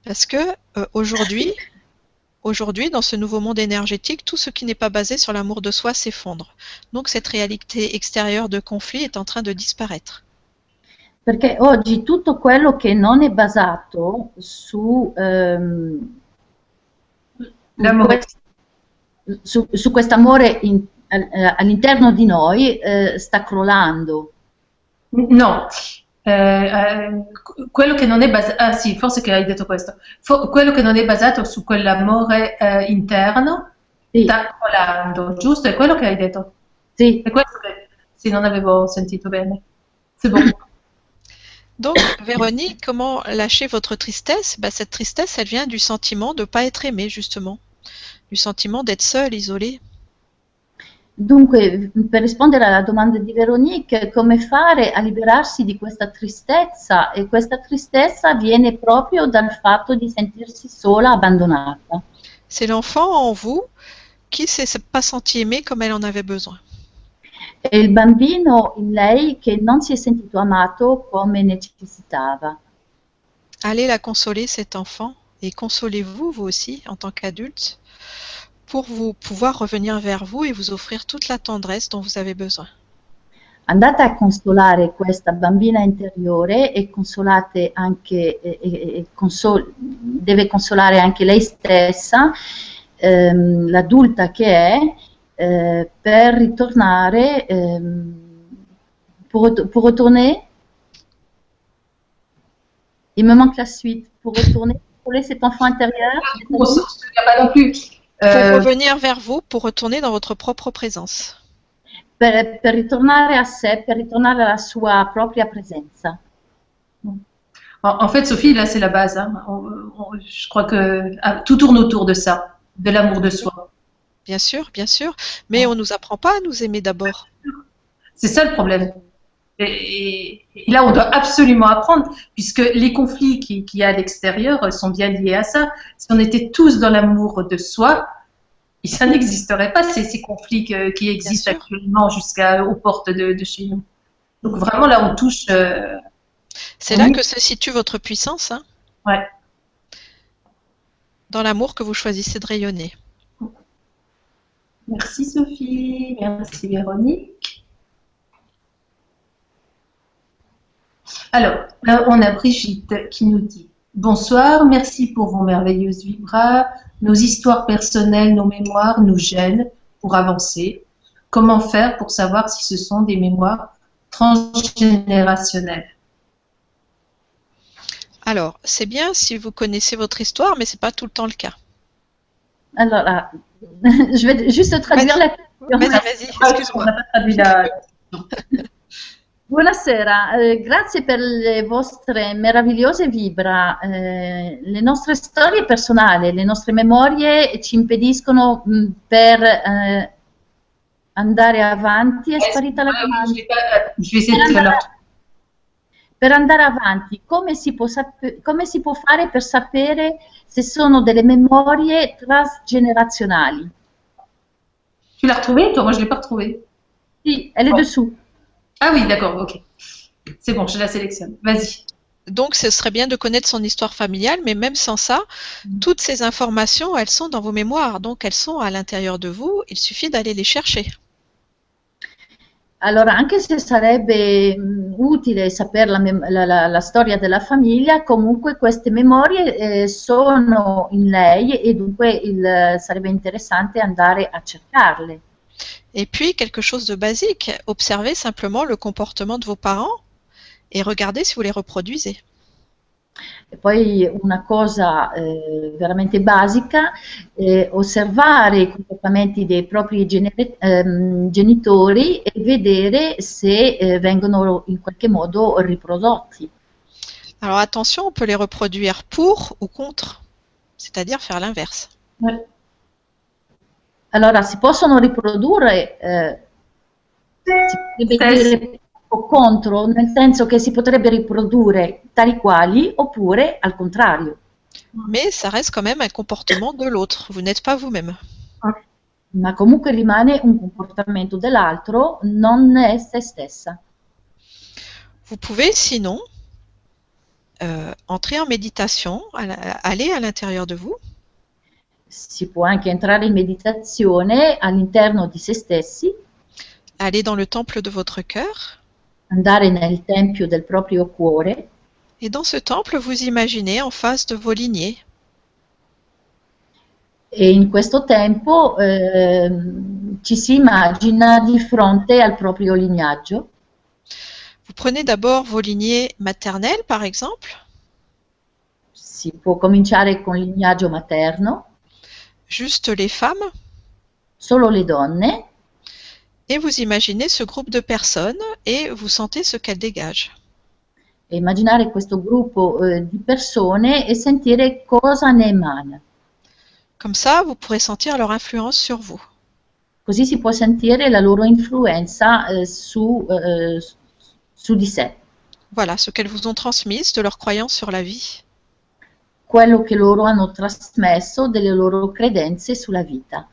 Parce que euh, aujourd'hui, aujourd'hui, dans ce nouveau monde énergétique, tout ce qui n'est pas basé sur l'amour de soi s'effondre. Donc cette réalité extérieure de conflit est en train de disparaître. Perché oggi tutto quello che non è basato su, ehm, L'amore. su, su quest'amore in- all'interno di noi eh, sta crollando. No, Eh, eh, quello che non è basato, ah sì, forse che hai detto questo, Fo- quello che non è basato su quell'amore eh, interno Sì, sta colando, giusto? È quello che hai detto? sì, È questo che, sì, non avevo sentito bene. C'est bon. Donc, Véronique, comment lâcher votre tristesse? Bah, Cette tristesse, elle vient du sentiment de ne pas être aimé, justement. Du sentiment d'être seul, isolé. Dunque, per rispondere alla domanda di Veronique, come fare a liberarsi di questa tristezza? E questa tristezza viene proprio dal fatto di sentirsi sola, abbandonata. C'est l'enfant en vous qui s'est pas senti aimé comme elle en avait besoin. È il bambino in lei che non si è sentito amato come necessitava. Allez la consoler, cet enfant, et consolez-vous, vous aussi, en tant qu'adulte, pour vous pouvoir revenir vers vous et vous offrir toute la tendresse dont vous avez besoin. Andate a consolare questa bambina interiore e consolate anche, e- e- e consol- deve consolare anche lei stessa, ehm, l'adulta che è, eh, per ritornare, ehm, pour, pour retourner, il me manque la suite, pour retourner, consoler cet enfant intérieur, Bon, ça, je ne souviens pas non plus. Pour Euh, revenir vers vous, pour retourner dans votre propre présence. per, per ritornare a sé, per ritornare alla sua propria presenza. En, en fait, Sophie, là, c'est la base. hein. On- on- je crois que ah, tout tourne autour de ça, de l'amour de soi. Bien sûr, bien sûr, mais on ne nous apprend pas à nous aimer d'abord. C'est ça le problème. Et, là, on doit absolument apprendre, puisque les conflits qu'il qui y a à l'extérieur euh, sont bien liés à ça. Si on était tous dans l'amour de soi, ça n'existerait pas, ces, ces conflits que- qui existent actuellement jusqu'aux portes de, de chez nous. Donc vraiment, là, on touche... euh, C'est là que se situe votre puissance. hein. Ouais. dans l'amour que vous choisissez de rayonner. Merci Sophie, merci Véronique. Alors, là, on a Brigitte qui nous dit Bonsoir, merci pour vos merveilleuses vibras. Nos histoires personnelles, nos mémoires nous gênent pour avancer. Comment faire pour savoir si ce sont des mémoires transgénérationnelles? Alors, c'est bien si vous connaissez votre histoire, mais ce n'est pas tout le temps le cas. Alors, là, je vais juste traduire la question. Vas-y, vas-y, excuse-moi. On n'a pas traduit la... Buonasera, eh, grazie per le vostre meravigliose vibra. Eh, le nostre storie personali, le nostre memorie ci impediscono mh, per eh, andare avanti. È sparita la domanda. essayer Per andare, per andare avanti, come si, può sap- come si può fare per sapere se sono delle memorie transgenerazionali? Tu l'as retrouvée Toi, moi, je ne l'ai pas retrouvée. Sì, elle est Oh. dessous. Ah oui, d'accord, ok. C'est bon, je la sélectionne. Vas-y. Donc, ce serait bien de connaître son histoire familiale, mais même sans ça, toutes ces informations, elles sont dans vos mémoires, donc elles sont à l'intérieur de vous, il suffit d'aller les chercher. Allora, anche se sarebbe mh, utile sapere la, mem- la- la- la storia della famiglia, comunque queste memorie eh, sono in lei e dunque il- sarebbe interessante andare a cercarle. Et puis, quelque chose de basique, observez simplement le comportement de vos parents et regardez si vous les reproduisez. E poi una cosa eh, veramente basica è osservare i comportamenti dei propri ehm, genitori e vedere se eh, vengono in qualche modo riprodotti. Alors attention, on peut les reproduire pour ou contre, c'est-à-dire faire l'inverse. Ouais. Allora, si possono riprodurre, eh, si potrebbe dire contro, nel senso che si potrebbe riprodurre tali quali oppure al contrario. Mais ça reste quand même un comportement de l'autre. Vous n'êtes pas vous-même. Ma comunque rimane un comportamento dell'altro, non è se stessa. Vous pouvez sinon euh, entrer en méditation, aller à l'intérieur de vous Si può anche entrare in meditazione all'interno di se stessi, aller dans le temple de votre cœur. andare nel tempio del proprio cuore. Et dans ce temple, vous imaginez en face de vos lignées. E in questo tempo ehm, ci si immagina di fronte al proprio lignaggio. Vous prenez d'abord vos lignées maternelles, par exemple, Si può cominciare con il lignaggio materno, juste les femmes, solo le donne, et vous imaginez ce groupe de personnes et vous sentez ce qu'elles dégagent. e immaginare questo gruppo eh, di persone e sentire cosa ne emana. Comme ça, vous pourrez sentir leur influence sur vous. Così si può sentire la loro influenza eh, su, eh, su di sé, Voilà ce qu'elles vous ont transmis de leurs croyances sur la vie. Quello che loro hanno trasmesso delle loro credenze sulla vita.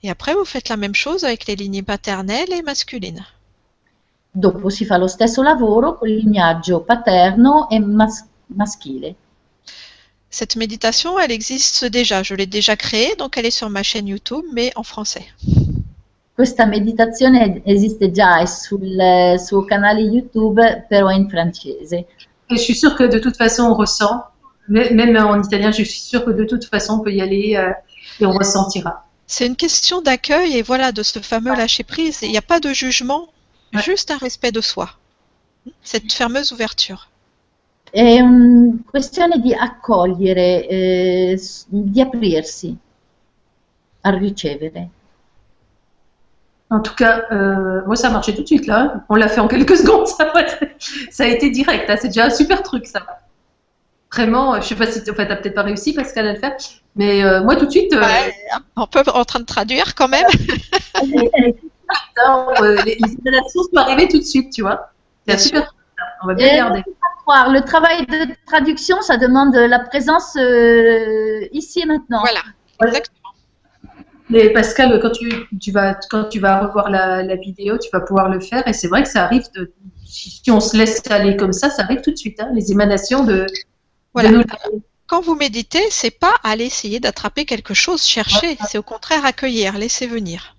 Et après, vous faites la même chose avec les lignées paternelles et masculines. Dopo si fa lo stesso lavoro con il lignaggio paterno e mas- maschile. Cette méditation, elle existe déjà. Je l'ai déjà créée, donc elle est sur ma chaîne YouTube, mais en français. Questa meditazione esiste già, è sul eh, suo canale YouTube, però in francese. Et je suis sûre que de toute façon, on ressent. Même en italien, je suis sûre que de toute façon, on peut y aller euh, et on ressentira. C'est une question d'accueil et voilà, de ce fameux lâcher prise. Il n'y a pas de jugement, Ouais. juste un respect de soi. Cette fameuse ouverture. È una questione di accogliere, eh, di aprirsi a ricevere. En tout cas, euh, moi, ça a marché tout de suite, là. On l'a fait en quelques secondes. Ça, ça a été direct. hein. C'est déjà un super truc, ça. Vraiment, euh, je sais pas si tu n'as peut-être pas réussi, Pascal, à le faire. Mais euh, moi, tout de suite, euh, Ouais. On peut en train de traduire quand même. hein. Euh, les, les inhalations sont arrivées tout de suite, tu vois. C'est un Bien super. On va bien garder. faut pas croire, le travail de traduction, ça demande la présence euh, ici et maintenant. Voilà, exactement. Mais Pascal, quand tu, tu vas, quand tu vas revoir la, la vidéo, tu vas pouvoir le faire. Et c'est vrai que ça arrive, de, si on se laisse aller comme ça, ça arrive tout de suite. hein, les émanations de, Voilà. nos quand vous méditez, c'est pas aller essayer d'attraper quelque chose, chercher, c'est au contraire accueillir, laisser venir.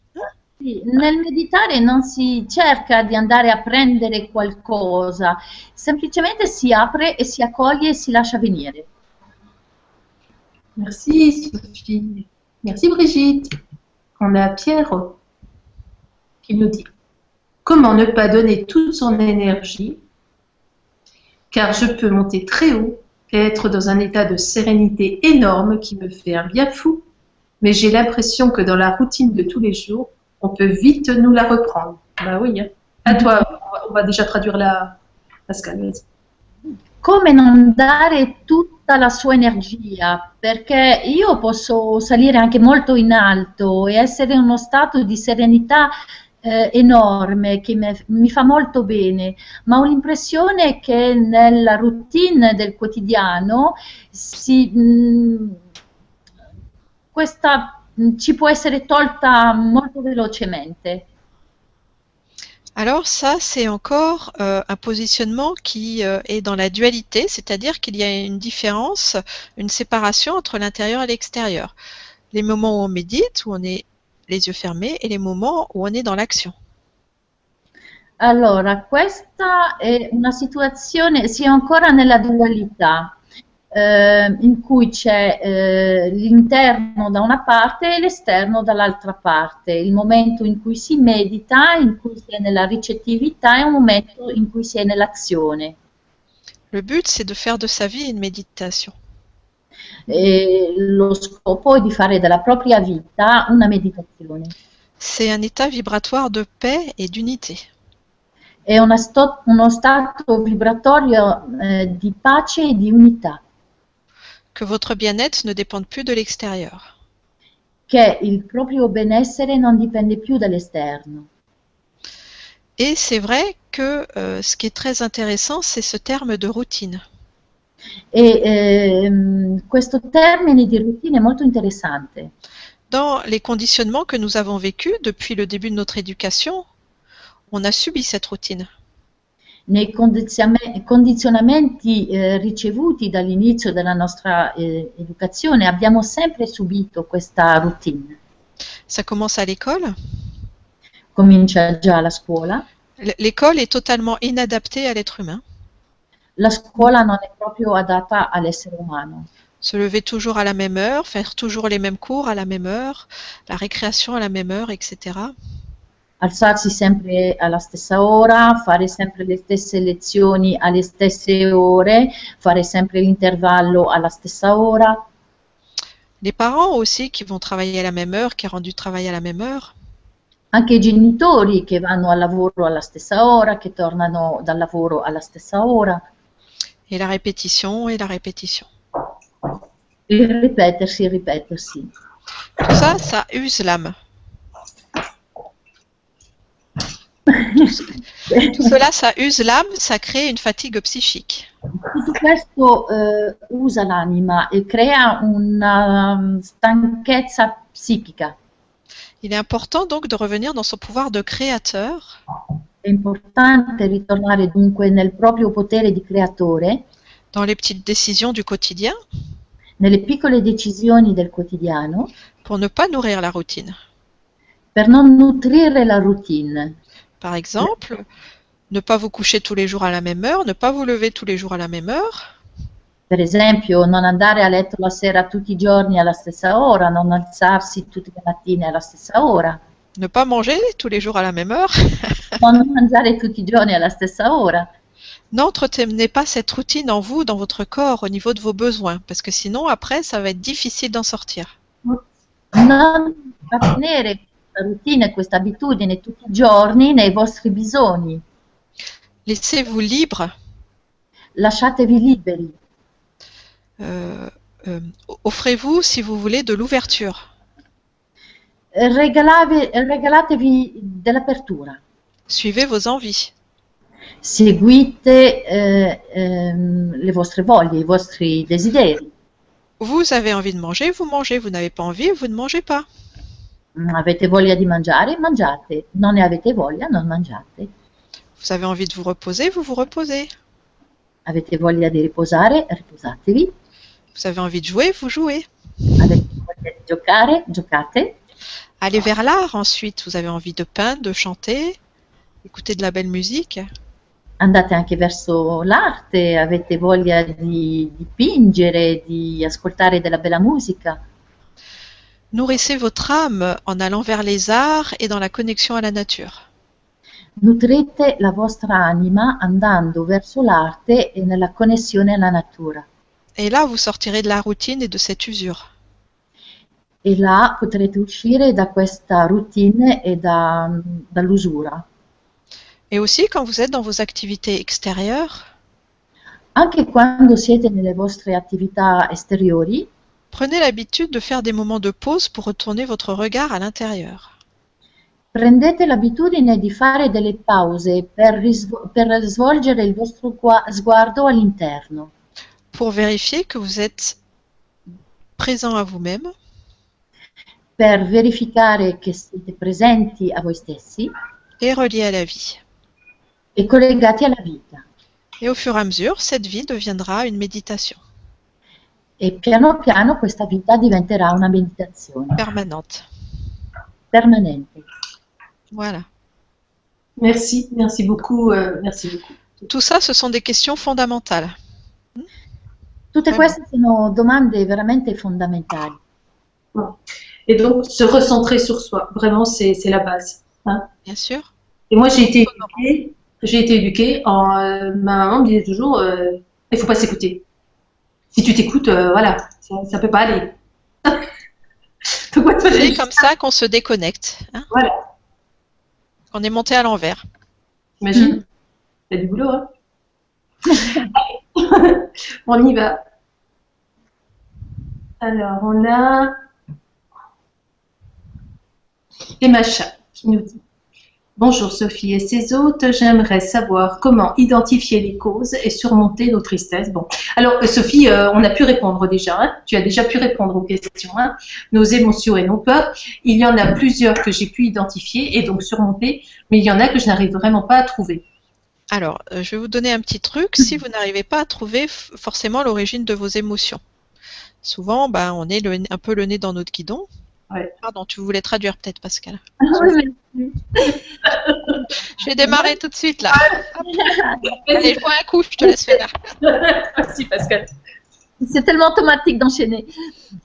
Sì, nel meditare non si cerca di andare a prendere qualcosa, semplicemente si apre e si accoglie e si lascia venire. Merci Sophie. Merci Brigitte. On a Pierre qui nous dit Comment ne pas donner toute son énergie Car je peux monter très haut être dans un état de sérénité énorme qui me fait un bien fou. Mais j'ai l'impression que dans la routine de tous les jours, on peut vite nous la reprendre. Bah oui. hein. À toi, on va, déjà traduire la Pascal. Come non dare tutta la sua energia? Perché io posso salire anche molto in alto e essere in uno stato di serenità eh, enorme che me- mi fa molto bene, ma ho l'impressione che nella routine del quotidiano si, mh, questa mh, ci può essere tolta molto velocemente. Alors ça, c'est encore euh, un positionnement qui euh, est dans la dualité, c'est-à-dire qu'il y a une différence, une séparation entre l'intérieur et l'extérieur. Les moments où on médite, où on est les yeux fermés, et les moments où on est dans l'action. Allora, questa è una situazione, si è ancora nella dualità, eh, in cui c'è eh, l'interno da una parte e l'esterno dall'altra parte. Il momento in cui si medita, in cui si è nella ricettività, e un momento in cui si è nell'azione. Le but, c'est de faire de sa vie une méditation. E lo scopo è di fare della propria vita una meditazione. C'est un état vibratoire de paix et d'unité. È una sto- uno stato vibratorio eh, di pace e di unità. Que votre bien-être ne dépende plus de l'extérieur. che il proprio benessere non dipende più dall'esterno. Et c'est vrai que euh, ce qui est très intéressant, c'est ce terme de routine. E ehm, questo termine di routine è molto interessante. Dans les conditionnements que nous avons vécus depuis le début de notre éducation, on a subi cette routine. Nei condizionamenti eh, ricevuti dall'inizio della nostra eh, educazione abbiamo sempre subito questa routine. Ça commence à l'école. Comincia già alla scuola. L'école est totalement inadaptée à l'être humain. La scuola non è proprio adatta all'essere umano. Se lever toujours à la même heure, faire toujours les mêmes cours à la même heure, la récréation à la même heure, etc. Alzarsi sempre alla stessa ora, fare sempre le stesse lezioni alle stesse ore, fare sempre l'intervallo alla stessa ora. Les parents aussi qui vont travailler à la même heure, qui rendent du travail à la même heure. Anche i genitori che vanno al lavoro alla stessa ora, che tornano dal lavoro alla stessa ora, Et la répétition et la répétition. il ripetersi, il ripetersi. Tout ça, ça use l'âme. Tout cela, ça use l'âme, ça crée une fatigue psychique. Tutto questo eh, usa l'anima e crea una um, stanchezza psichica. Il est important donc de revenir dans son pouvoir de créateur È importante ritornare dunque nel proprio potere di creatore, dans les petites décisions du quotidien. Nelle piccole decisioni del quotidiano, pour ne pas nourrir la routine. per non nutrire la routine. Par exemple, ne pas vous coucher tous les jours à la même heure, ne pas vous lever tous les jours à la même heure, Per esempio, non andare a letto la sera tutti i giorni alla stessa ora, non alzarsi tutte le mattine alla stessa ora, ne pas manger tous les jours à la même heure. non mangiare tutti i giorni alla stessa ora. N'entretenez pas cette routine en vous, dans votre corps, au niveau de vos besoins, parce que sinon, après, ça va être difficile d'en sortir. Non tenere questa routine, questa abitudine tutti i giorni nei vostri bisogni. Laissez-vous libre. Lasciatevi liberi. euh, euh, offrez-vous, si vous voulez, de l'ouverture. Regalavi- regalatevi dell'apertura. Suivez vos envies. Seguite eh, ehm, le vostre voglie, i vostri desideri. Vous avez envie de manger, vous mangez. Vous n'avez pas envie, vous ne mangez pas. Avete voglia di mangiare? Mangiate. Non ne avete voglia? Non mangiate. Vous avez envie de vous reposer, vous vous reposez. Avete voglia di riposare? Riposatevi. Vous avez envie de jouer, vous jouez. Avete voglia di giocare? Giocate. Allez vers l'art ensuite. Vous avez envie de peindre, de chanter, écouter de la belle musique. Andate anche verso l'arte, avete voglia di dipingere, di ascoltare della bella musica. Nourrissez votre âme en allant vers les arts et dans la connexion à la nature. Nutrite la vostra anima andando verso l'arte e nella connessione alla natura. Et là, vous sortirez de la routine et de cette usure. E là potrete uscire da questa routine e da- dall'usura. Et aussi, quand vous êtes dans vos activités extérieures, Anche quando siete nelle vostre attività esteriori, prenez l'habitude de faire des moments de pause pour retourner votre regard à l'intérieur. prendete l'abitudine di fare delle pause per, per svolgere il vostro gua- sguardo all'interno, pour vérifier que vous êtes présent à vous-même per verificare che siete presenti a voi stessi et relié à la vie. e collegati alla vita. Et au fur et à mesure, cette vie deviendra une méditation E piano piano questa vita diventerà una meditazione permanente. permanente. Voilà. Merci, merci beaucoup, euh, merci beaucoup. Tout ça, ce sont des questions fondamentales. Tutte Vraiment. queste sono domande veramente fondamentali. Et donc, se recentrer sur soi, vraiment, c'est la base. hein. Bien sûr. Et moi, j'ai été éduquée, j'ai été éduquée en, euh, ma maman me disait toujours, euh, il faut pas s'écouter. Si tu t'écoutes, euh, voilà, ça, ça peut pas aller. C'est comme ça qu'on se déconnecte. hein. Voilà. On est monté à l'envers. Imagine, il y a du boulot, hein. On y va. Alors, on a Emacha qui nous dit Bonjour Sophie et ses hôtes, j'aimerais savoir comment identifier les causes et surmonter nos tristesses. Bon, alors euh, Sophie, euh, on a pu répondre déjà, hein. tu as déjà pu répondre aux questions, hein. nos émotions et nos peurs. Il y en a plusieurs que j'ai pu identifier et donc surmonter, mais il y en a que je n'arrive vraiment pas à trouver. Alors, euh, je vais vous donner un petit truc. Si vous n'arrivez pas à trouver forcément l'origine de vos émotions, souvent, ben, on est un peu le nez dans notre guidon. Ouais. Pardon, tu voulais traduire peut-être, Pascal. Oui, Je vais démarrer tout de suite là. Allez, je bois un coup, je te laisse faire. Merci Pascal. C'est tellement automatique d'enchaîner.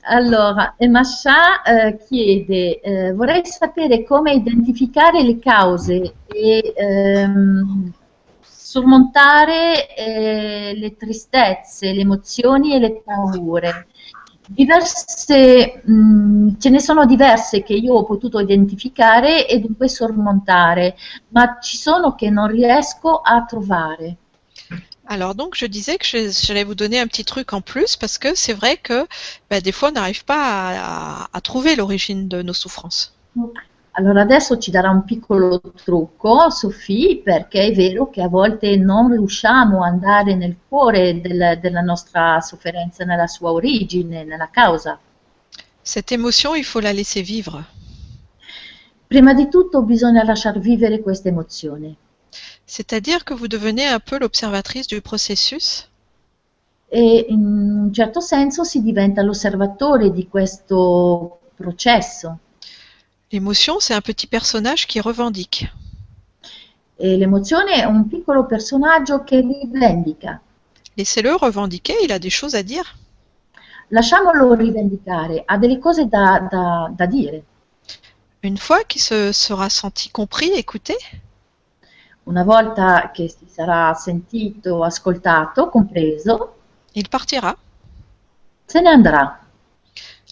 Allora, Emasha eh, chiede, eh, vorrei sapere come identificare le cause e ehm, sormontare eh, le tristezze, le emozioni e le paure. Diverse, mh, ce ne sono diverse che io ho potuto identificare e dunque sormontare, ma ci sono che non riesco a trovare. Alors donc, je disais que j'allais vous donner un petit truc en plus parce que c'est vrai que ben, des fois, on n'arrive pas à, à- à trouver l'origine de nos souffrances. Allora adesso ci darà un piccolo trucco, Sofì, perché è vero che a volte non riusciamo ad andare nel cuore del- della nostra sofferenza, nella sua origine, nella causa. Cette émotion, il faut la laisser vivre. Prima di tutto bisogna lasciar vivere questa emozione C'est-à-dire que vous devenez un peu l'observatrice du processus e in un certo senso si diventa l'osservatore di questo processo L'émotion, c'est un petit personnage qui revendique. e l'emozione è un piccolo personaggio che rivendica. Laissez-le revendiquer, il a des choses à dire. Lasciamolo rivendicare, ha delle cose da, da- da dire. Une fois qu'il se sera senti compris, écouté, Una volta che si sarà sentito, ascoltato, compreso, il partira. se ne andrà.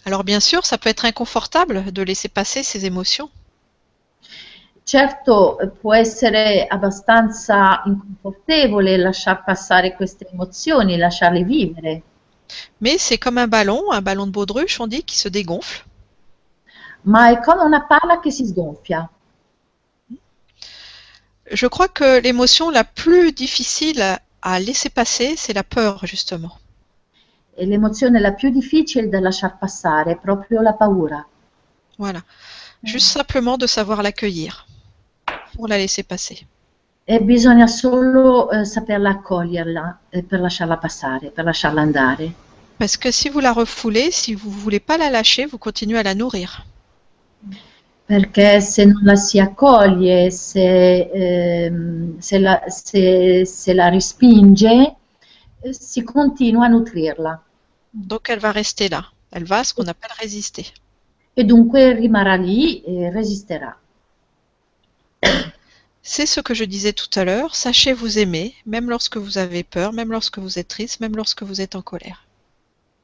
Alors bien sûr, ça peut être inconfortable de laisser passer ces émotions. Certo, può essere abbastanza inconfortevole lasciar passare queste emozioni, lasciarle vivere, Mais c'est comme un ballon, un ballon de baudruche, on dit, qui se dégonfle. ma è come una palla che si sgonfia. Je crois que l'émotion la plus difficile à laisser passer, c'est la peur, justement. E l'emozione la più difficile da lasciar passare è proprio la paura. Voilà. Juste simplement de savoir l'accueillir pour la laisser passer. E bisogna solo eh, saperla accoglierla eh, per lasciarla passare, per lasciarla andare. Parce que si vous la refoulez, si vous ne voulez pas la lâcher, vous continuez à la nourrir. perché se non la si accoglie, se, ehm, se la, se- se la respinge, eh, si continua a nutrirla Donc elle va rester là. Elle va, ce qu'on appelle résister. e dunque rimarrà lì e resisterà. C'est ce que je disais tout à l'heure. Sachez vous aimer, même lorsque vous avez peur, même lorsque vous êtes triste, même lorsque vous êtes en colère.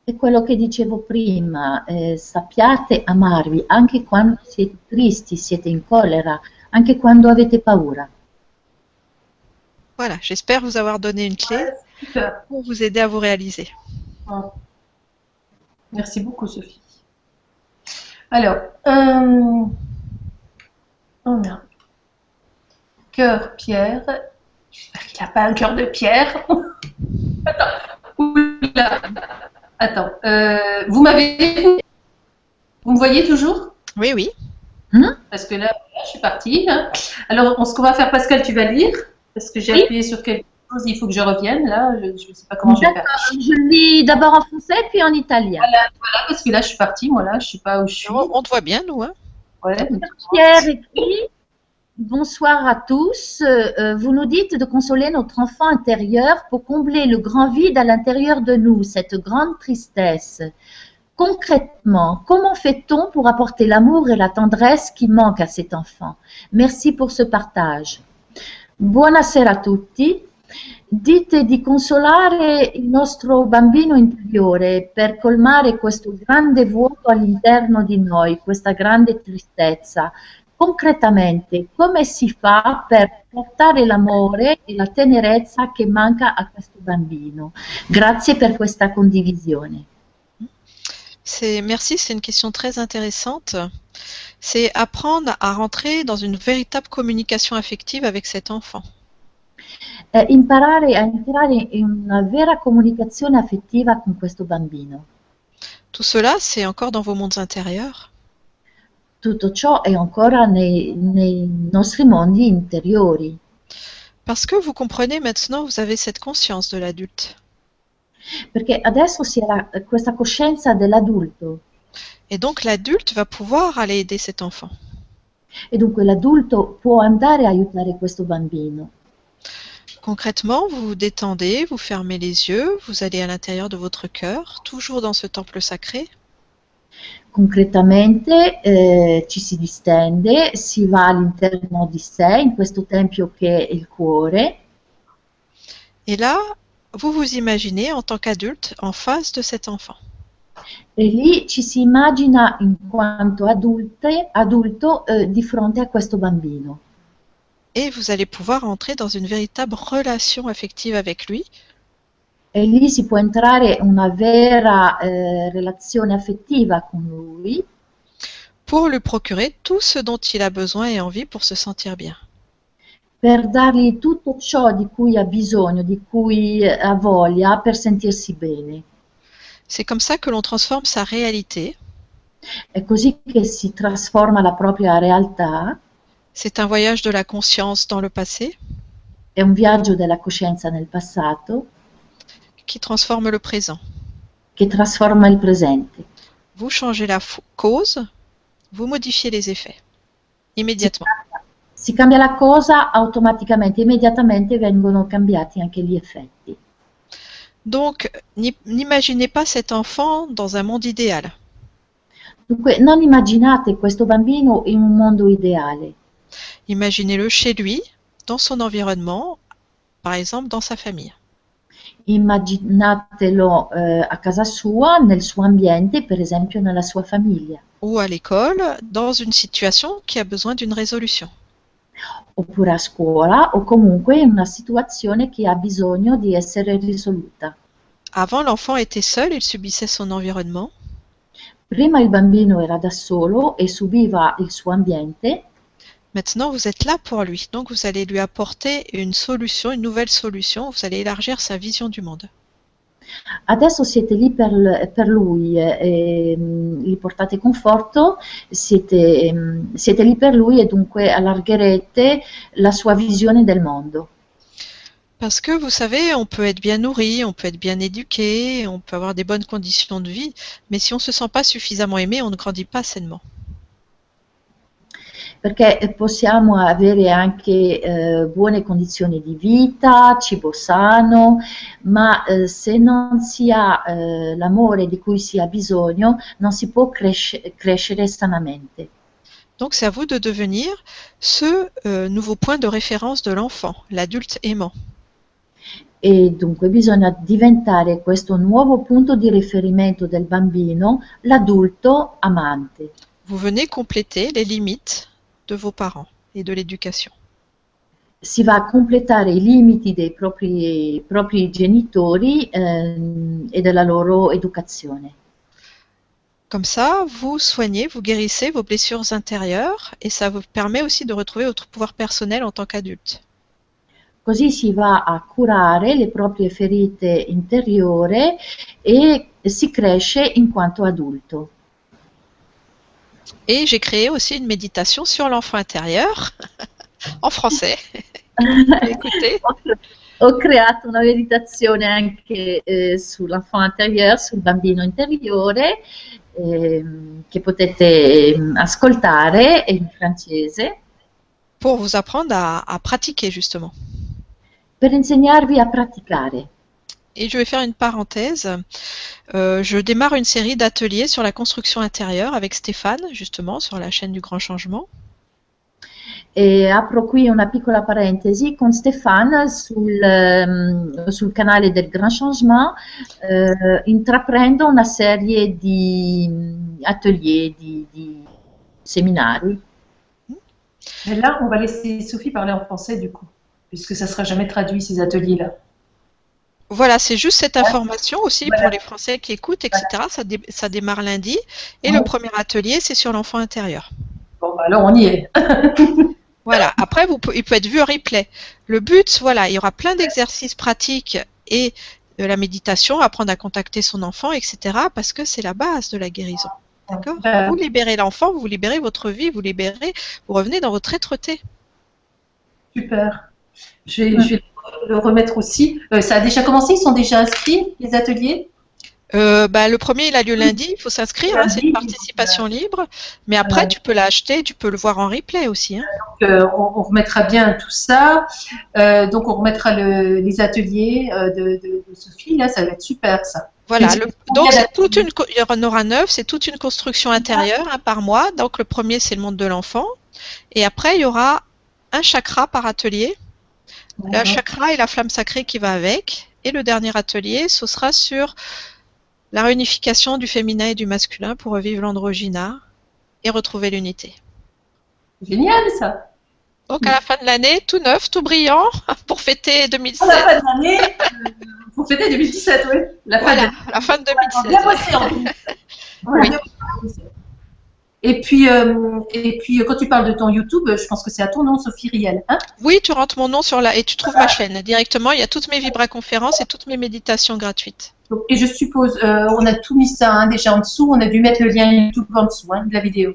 È quello che dicevo prima, eh, sappiate amarvi anche quando siete tristi, siete in collera, anche quando avete paura. Voilà, j'espère vous avoir donné une clé. Pour vous aider à vous réaliser. Merci beaucoup, Sophie. Alors, euh, on a cœur pierre. J'espère qu'il n'a pas un cœur de pierre. Attends. Oula. Attends. euh, vous m'avez. Vous me voyez toujours? Oui, oui. Parce que là, là, je suis partie. hein. Alors, on- ce qu'on va faire, Pascal, tu vas lire Parce que j'ai Oui. appuyé sur quelque chose, il faut que je revienne. Là, je ne sais pas comment je vais faire. Je lis d'abord en français puis en italien. Voilà, parce que là, je suis partie. Moi, là, je ne sais pas où je suis. On, on te voit bien, nous. Hein Ouais. Pierre écrit Bonsoir à tous. Euh, euh, vous nous dites de consoler notre enfant intérieur pour combler le grand vide à l'intérieur de nous, cette grande tristesse. Concrètement, comment fait-on pour apporter l'amour et la tendresse qui manquent à cet enfant? Merci pour ce partage. Buonasera a tutti. Dite di consolare il nostro bambino interiore per colmare questo grande vuoto all'interno di noi, questa grande tristezza. Concretamente, come si fa per portare l'amore e la tenerezza che manca a questo bambino? Grazie per questa condivisione. Merci, c'est une question très intéressante. C'est apprendre à rentrer dans une véritable communication affective avec cet enfant. Eh, imparare a entrare in una vera comunicazione affettiva con questo bambino. Tout cela, c'est encore dans vos mondes intérieurs. Tutto ciò è ancora nei, nei nostri mondi interiori, Parce que vous comprenez maintenant, vous avez cette conscience de l'adulte. perché adesso si ha questa coscienza dell'adulto Et donc l'adulte va pouvoir aller aider cet enfant. e dunque l'adulto può andare a aiutare questo bambino. Concrètement, vous vous détendez, vous fermez les yeux, vous allez à l'intérieur de votre cœur, toujours dans ce temple sacré, Concretamente eh, ci si distende, si va all'interno di sé, in questo tempio che è il cuore, et là, vous vous imaginez en tant qu'adulte en face de cet enfant. e lì ci si immagina in quanto adulte, adulto eh, di fronte a questo bambino. Et vous allez pouvoir entrer dans une véritable relation affective avec lui, E lì si può entrare una vera eh, relazione affettiva con lui pour lui procurer tout ce dont il a besoin et envie pour se sentir bien. per dargli tutto ciò di cui ha bisogno, di cui ha voglia per sentirsi bene. C'est comme ça que l'on transforme sa réalité. È così che si trasforma la propria realtà, C'est un voyage de la conscience dans le passé è un viaggio della coscienza nel passato qui transforme le présent. che trasforma il presente. Vous changez la cause, vous modifiez les effets immédiatement. Si cambia la cosa, automaticamente, immediatamente vengono cambiati anche gli effetti. Donc, n'i- n'imaginez pas cet enfant dans un monde idéal. Dunque, non immaginate questo bambino in un mondo ideale, Imaginez-le chez lui, dans son environnement, par exemple dans sa famille. immaginatelo eh, a casa sua, nel suo ambiente, per esempio nella sua famiglia, ou à l'école dans une situation qui a besoin d'une résolution. oppure a scuola o comunque in una situazione che ha bisogno di essere risoluta. Avant, l'enfant était seul, il subissait son environnement. Prima il bambino era da solo e subiva il suo ambiente, Maintenant, vous êtes là pour lui. Donc, vous allez lui apporter une solution, une nouvelle solution. Vous allez élargir sa vision du monde. adesso siete lì per, per lui, eh, e, mm, gli portate conforto, siete, mm, siete lì per lui e dunque allargherete la sua visione del mondo. Parce que vous savez, on peut être bien nourri, on peut être bien éduqué, on peut avoir des bonnes conditions de vie, mais si on ne se sent pas suffisamment aimé, on ne grandit pas sainement. Perché possiamo avere anche eh, buone condizioni di vita, cibo sano, ma eh, se non si ha eh, l'amore di cui si ha bisogno non si può cresce- crescere sanamente. Donc c'est à vous de devenir ce euh, nouveau point de référence de l'enfant, l'adulte aimant. E dunque bisogna diventare questo nuovo punto di riferimento del bambino, l'adulto amante. Vous venez compléter les limites de vos parents et de l'éducation. Si va completare i limiti dei propri, propri genitori ehm, e della loro educazione. Comme ça, vous soignez, vous guérissez vos blessures intérieures et ça vous permet aussi de retrouver votre pouvoir personnel en tant qu'adulte. Così si va a curare le proprie ferite interiore e si cresce in quanto adulto. Et j'ai créé aussi une méditation sur l'enfant intérieur en français. Écoutez, Ho creato una meditazione anche eh, sull'enfant intérieur, sul bambino interiore, ehm, che potete ehm, ascoltare in francese, pour vous apprendre à, à pratiquer justement. per insegnarvi a praticare. Et je vais faire une parenthèse. Euh, je démarre une série d'ateliers sur la construction intérieure avec Stéphane, justement, sur la chaîne du Grand Changement. E apro qui una piccola parentesi con Stéphane sul, ehm, sul canale del Grand Changement, eh, intraprendo una serie di atelier, di, di seminari. Et là, on va laisser Sophie parler en français du coup, puisque ça sera jamais traduit ces ateliers-là. Voilà, c'est juste cette information aussi Voilà. pour les Français qui écoutent, etc. Ça, dé- ça démarre lundi. Et le premier atelier, c'est sur l'enfant intérieur. Bon, bah, alors on y est. Voilà. Après, vous, il peut être vu en replay. Le but, voilà, il y aura plein d'exercices pratiques et de la méditation, apprendre à contacter son enfant, etc. Parce que c'est la base de la guérison. D'accord? Euh, Vous libérez l'enfant, vous libérez votre vie, vous libérez, vous revenez dans votre être-té. super. Je vais, je vais le remettre aussi. Euh, ça a déjà commencé Ils sont déjà inscrits, les ateliers Euh, bah, le premier, il a lieu lundi, il faut s'inscrire, hein, c'est une participation libre. Mais après, Ouais. tu peux l'acheter, tu peux le voir en replay aussi. hein. Donc, euh, on, on remettra bien tout ça. Euh, donc, on remettra le- les ateliers de, de- de Sophie. Là, ça va être super, ça. Voilà. Le- donc, combien c'est toute une, il y en aura neuf, c'est toute une construction intérieure hein, par mois. Donc, le premier, c'est le monde de l'enfant. Et après, il y aura un chakra par atelier. Le chakra et la flamme sacrée qui va avec. Et le dernier atelier, ce sera sur la réunification du féminin et du masculin pour revivre l'androgyna et retrouver l'unité. Génial, ça. Donc à la fin de l'année, tout neuf, tout brillant, pour fêter À 2016. la fin de l'année, euh, pour fêter 2017, oui. La fin Voilà, de la fin de On a 2016. bien bossé en plus. On a Oui. bien bossé. Et puis, euh, et puis, euh, quand tu parles de ton YouTube, je pense que c'est à ton nom, Sophie Riel. Hein? Oui, tu rentres mon nom sur la et tu trouves ma chaîne directement. Il y a toutes mes vibraconférences et toutes mes méditations gratuites. Donc, et je suppose, euh, on a tout mis ça hein, déjà en dessous. On a dû mettre le lien YouTube en dessous hein, de la vidéo.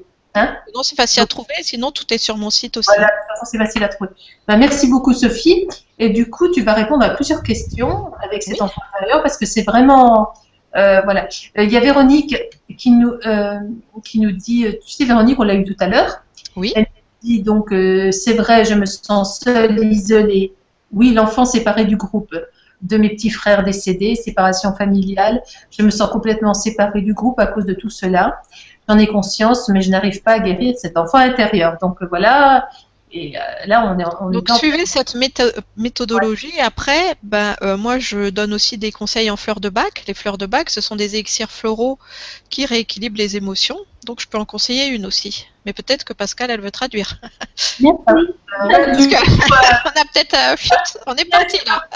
Non, c'est facile à trouver. Sinon, tout est sur mon site aussi. Voilà, de toute façon, c'est facile à trouver. Ben, merci beaucoup, Sophie. Et du coup, tu vas répondre à plusieurs questions avec cet Oui. enfant intérieur parce que c'est vraiment. Euh, voilà. Euh, Il y a Véronique qui nous, euh, qui nous dit, tu sais, Véronique, on l'a eu tout à l'heure. Oui. Elle dit donc, euh, c'est vrai, je me sens seule, isolée. Oui, l'enfant séparé du groupe de mes petits frères décédés, séparation familiale. Je me sens complètement séparée du groupe à cause de tout cela. J'en ai conscience, mais je n'arrive pas à guérir cet enfant intérieur. Donc voilà. Et euh, là, on est, on est Donc suivez cette métho- méthodologie. Après, ben, euh, moi, je donne aussi des conseils en fleurs de bac. Les fleurs de bac, ce sont des élixirs floraux qui rééquilibrent les émotions. Donc je peux en conseiller une aussi. Mais peut-être que Pascal, elle veut traduire. Merci. Parce que on a peut-être euh, on est parti là.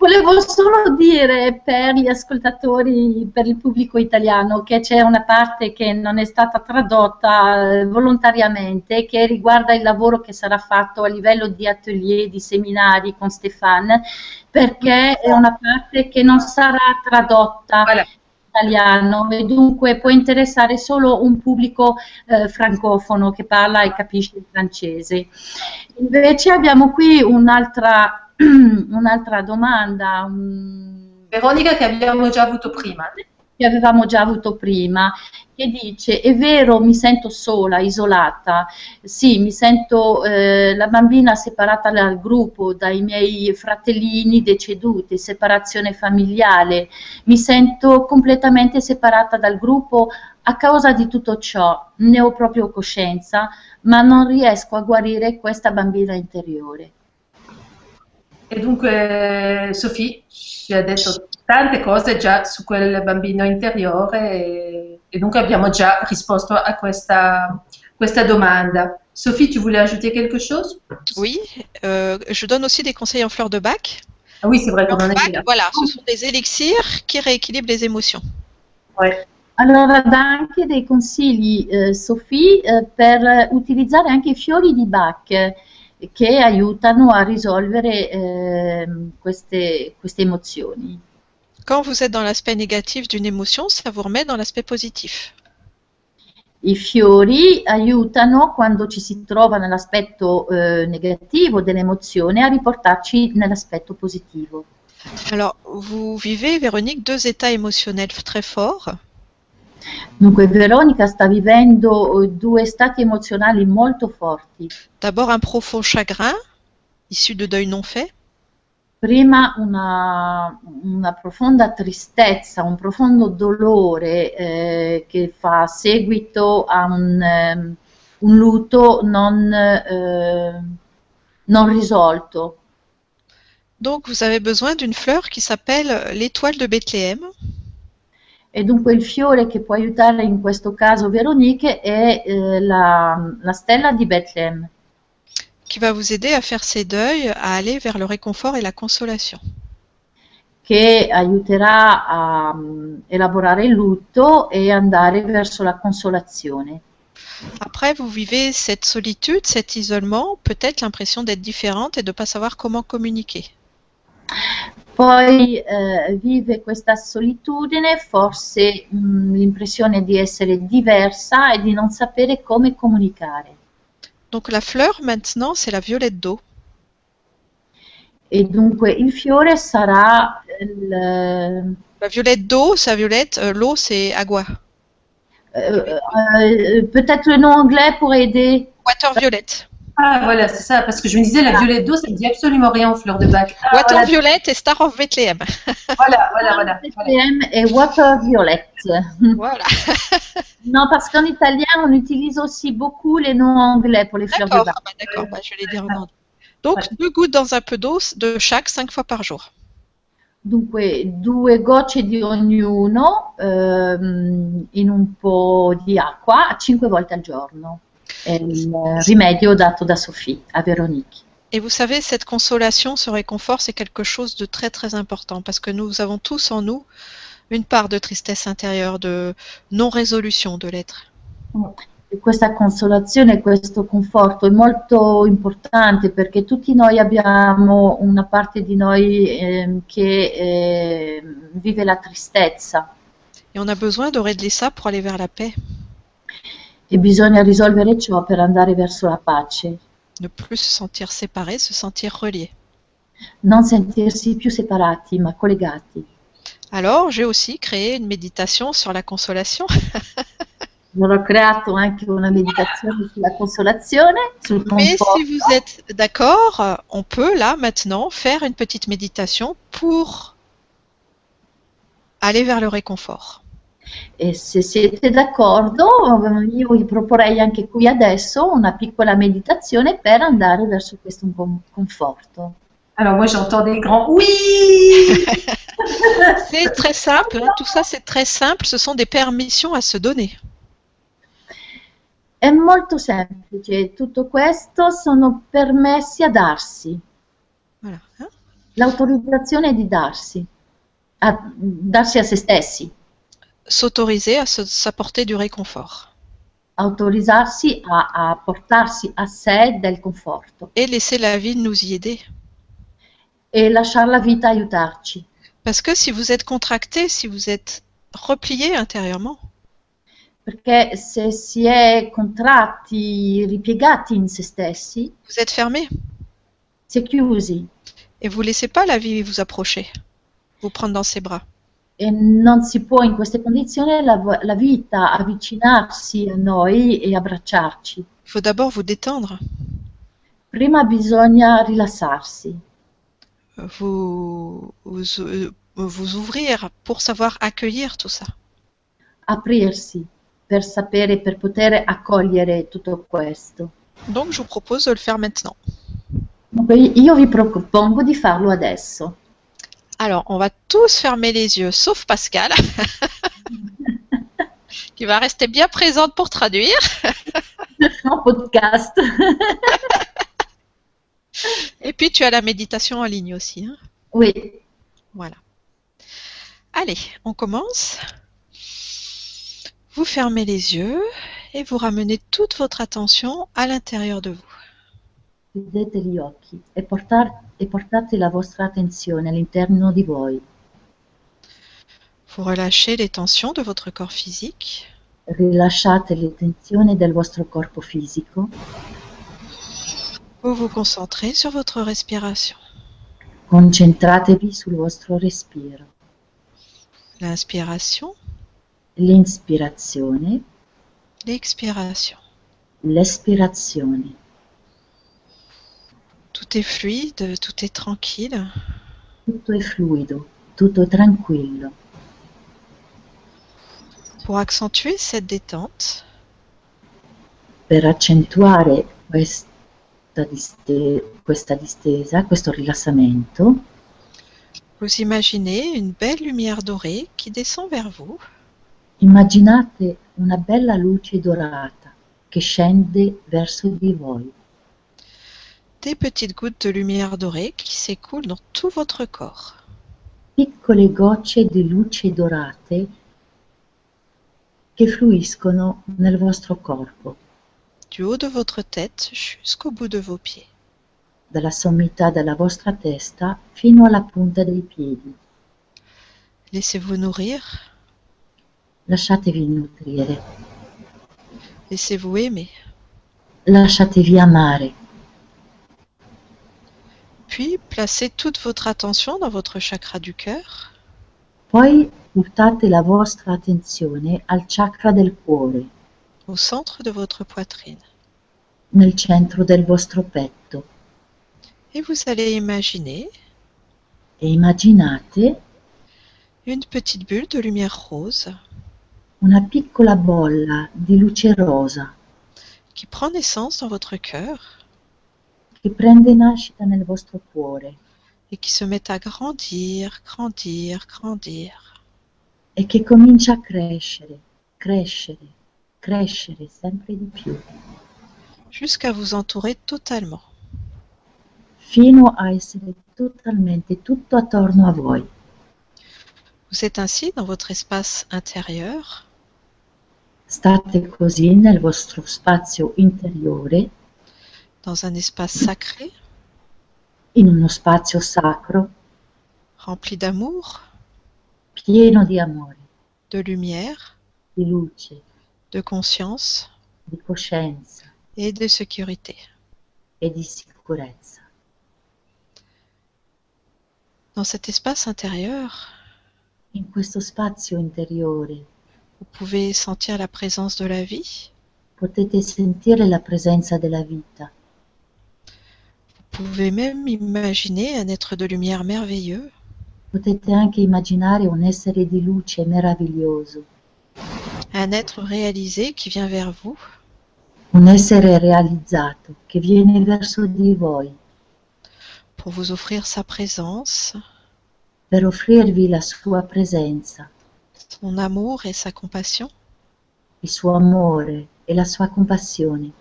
Volevo solo dire per gli ascoltatori, per il pubblico italiano, che c'è una parte che non è stata tradotta eh, volontariamente, che riguarda il lavoro che sarà fatto a livello di atelier, di seminari con Stefan, perché è una parte che non sarà tradotta. Voilà. italiano e dunque può interessare solo un pubblico eh, francofono che parla e capisce il francese. Invece abbiamo qui un'altra, un'altra domanda. Veronica che abbiamo già avuto prima. Che avevamo già avuto prima, che dice, è vero, mi sento sola, isolata, sì, mi sento eh, la bambina separata dal gruppo, dai miei fratellini deceduti, separazione familiare, mi sento completamente separata dal gruppo a causa di tutto ciò, ne ho proprio coscienza, ma non riesco a guarire questa bambina interiore. E dunque Sofì ci ha detto tante cose già su quel bambino interiore e, et donc abbiamo già risposto a questa, questa domanda. Sophie, tu voulais ajouter quelque chose Oui, euh, je donne aussi des conseils en fleurs de bac. Ah oui, c'est vrai qu'on en a Voilà, ce sont des élixirs qui rééquilibrent les émotions. Ouais. Allora dà anche dei consigli, eh, Sophie, eh, per utilizzare anche i fiori di Bach che aiutano a risolvere eh, queste, queste emozioni. Quand vous êtes dans l'aspect négatif d'une émotion, ça vous remet dans l'aspect positif. I fiori aiutano quando ci si trova nell'aspetto eh, negativo dell'emozione a riportarci nell'aspetto positivo. Alors, vous vivez, Véronique, deux états émotionnels très forts. D'abord un profond chagrin, issu de deuil non fait. prima una, una, profonda tristezza, un profondo dolore eh, che fa seguito a un, um, un lutto non, eh, non risolto. Donc vous avez besoin d'une fleur qui s'appelle l'étoile de Bethléem. E dunque il fiore che può aiutare in questo caso Veronique è eh, la, la stella di Bethlehem. qui va vous aider à faire ces deuils, à aller vers le réconfort et la consolation. Che aiuterà a um, elaborare il lutto e andare verso la consolazione. Après, vous vivez cette solitude, cet isolement, peut-être l'impression d'être différente et de ne pas savoir comment communiquer. Poi eh, vive questa solitudine, forse mm, l'impressione di essere diversa e di non sapere come comunicare. Donc la fleur maintenant, c'est la violette d'eau. Et dunque il fiore sarà il... La violette d'eau, sa violette, euh, l'eau c'est agua. Euh, euh, Peut-être le nom anglais pour aider? Water violette. Ah voilà, c'est ça, parce que je me disais la violette d'eau, ça ne dit absolument rien en fleur de bac. Ah, water voilà. violette et Star of Bethlehem. Voilà, voilà, voilà. Bethlehem et Water violette. Voilà. non, parce qu'en italien, on utilise aussi beaucoup les noms anglais pour les fleurs de bac. Bah, D'accord, bah, je vais les dire en Donc, voilà. deux gouttes dans un peu d'eau de chaque, cinq fois par jour. Dunque, due gocce di ognuno ehm, in un po' di acqua cinque volte al giorno. Il rimedio dato da Sophie a Véronique. Et vous savez, cette consolation, ce réconfort, c'est quelque chose de très très important parce que nous avons tous en nous une part de tristesse intérieure, de non-résolution de l'être. Questa consolazione, questo conforto è molto importante perché tutti noi abbiamo una parte di noi eh, che eh, vive la tristezza. Et on a besoin de régler ça pour aller vers la paix. E bisogna risolvere ciò per andare verso la pace. Ne plus se sentir séparé, se sentir relié. Non sentirsi più separati ma collegati. Alors, j'ai aussi créé une méditation sur la consolation. Ho creato anche una meditazione sulla consolazione, sul Mais si vous êtes d'accord, on peut là maintenant faire une petite méditation pour aller vers le réconfort. E se siete d'accordo, io vi proporrei anche qui adesso una piccola meditazione per andare verso questo con- conforto. Alors moi j'entends des grands oui C'est très simple, hein, tout ça c'est très simple, ce sont des permissions à se donner. È molto semplice, tutto questo sono permessi a darsi, Voilà. hein. l'autorizzazione di darsi, a darsi a se stessi, S'autoriser à s'apporter du réconfort autorizzarsi a, a portarsi a sé del conforto et laisser la vie nous y aider. e lasciare la vita aiutarci. Parce que si vous êtes contracté, si vous êtes replié intérieurement. perché se si è contratti, ripiegati in se stessi, Vous êtes fermé si è chiusi et vous laissez pas la vie vous approcher, vous prendre dans ses bras. E non si può in queste condizioni la, la vita avvicinarsi a noi e abbracciarci. Il faut d'abord vous détendre, Prima bisogna rilassarsi, vous, vous, vous ouvrir pour savoir accueillir tout ça. aprirsi per sapere, per poter accogliere tutto questo. Donc je vous propose de le faire maintenant. Dunque, io vi propongo di farlo adesso. Alors, on va tous fermer les yeux, sauf Pascal, qui va rester bien présente pour traduire. Un podcast. Et puis, tu as la méditation en ligne aussi. hein. Oui, Voilà. Allez, on commence. Vous fermez les yeux et vous ramenez toute votre attention à l'intérieur de vous. Chiudete gli occhi e, portate la vostra attenzione all'interno di voi. Vous relâchez les tensions de votre corps physique. Rilasciate le tensioni del vostro corpo fisico, Vous vous concentrez sur votre respiration. concentratevi sul vostro respiro. L'inspiration, L'inspirazione, l'expiration. l'espirazione. Tout est fluide, tout est tranquille. Tutto è fluido, tutto tranquillo. Pour accentuer cette détente, Per accentuare questa, diste- questa distesa, questo rilassamento, vous imaginez une belle lumière dorée qui descend vers vous immaginate una bella luce dorata che scende verso di voi. Des petites gouttes de lumière dorée qui s'écoulent dans tout votre corps. piccole gocce di luce dorate che fluiscono nel vostro corpo, du haut de votre tête jusqu'au bout de vos pieds. dalla sommità della vostra testa fino alla punta dei piedi. Laissez-vous nourrir, Lasciatevi nutrire, laissez-vous aimer, lasciatevi amare, puis placez toute votre attention dans votre chakra du cœur. Poi portate la vostra attenzione al chakra del cuore, au centre de votre poitrine. nel centro del vostro petto. Et vous allez imaginer e immaginate une petite bulle de lumière rose una piccola bolla di luce rosa qui prend naissance dans votre cœur che prende nascita nel vostro cuore et qui se met à grandir, grandir, grandir. e che comincia a crescere, crescere, crescere sempre di più, jusqu'à vous entourer totalement. fino a essere totalmente tutto attorno a voi. Vous êtes ainsi dans votre espace intérieur, State così nel vostro spazio interiore, dans un espace sacré, in uno spazio sacro, rempli d'amour, pieno di amore, de lumière, di luce, de conscience di coscienza et de sécurité. e di sicurezza. Dans cet espace intérieur, In questo spazio interiore vous pouvez sentir la présence de la vie, potete sentire la presenza della vita, vous pouvez même imaginer un être de lumière merveilleux. Potete anche immaginare un essere di luce meraviglioso, un être réalisé qui vient vers vous. Un essere realizzato che viene verso di voi. Pour vous offrir sa présence, per offrirvi la sua presenza, son amour et sa compassion. il suo amore e la sua compassione.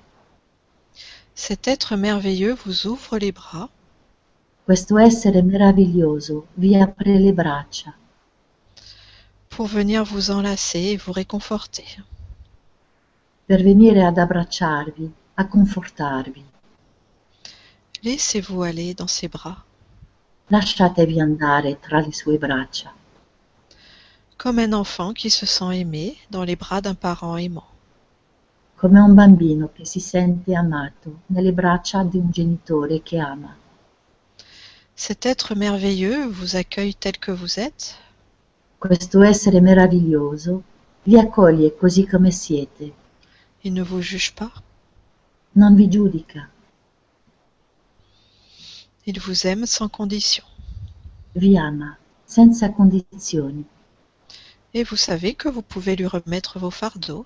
Cet être merveilleux vous ouvre les bras Questo essere meraviglioso vi apre le braccia pour venir vous enlacer et vous réconforter. per venire ad abbracciarvi, a confortarvi. Laissez-vous aller dans ses bras. Lasciatevi andare tra le sue braccia. comme un enfant qui se sent aimé dans les bras d'un parent aimant. Come un bambino che si sente amato nelle braccia di un genitore che ama. Cet être merveilleux vous accueille tel que vous êtes? Questo essere meraviglioso vi accoglie così come siete, Il ne vous juge pas? Non vi giudica, Il vous aime sans condition. vi ama senza condizioni. Et vous savez que vous pouvez lui remettre vos fardeaux?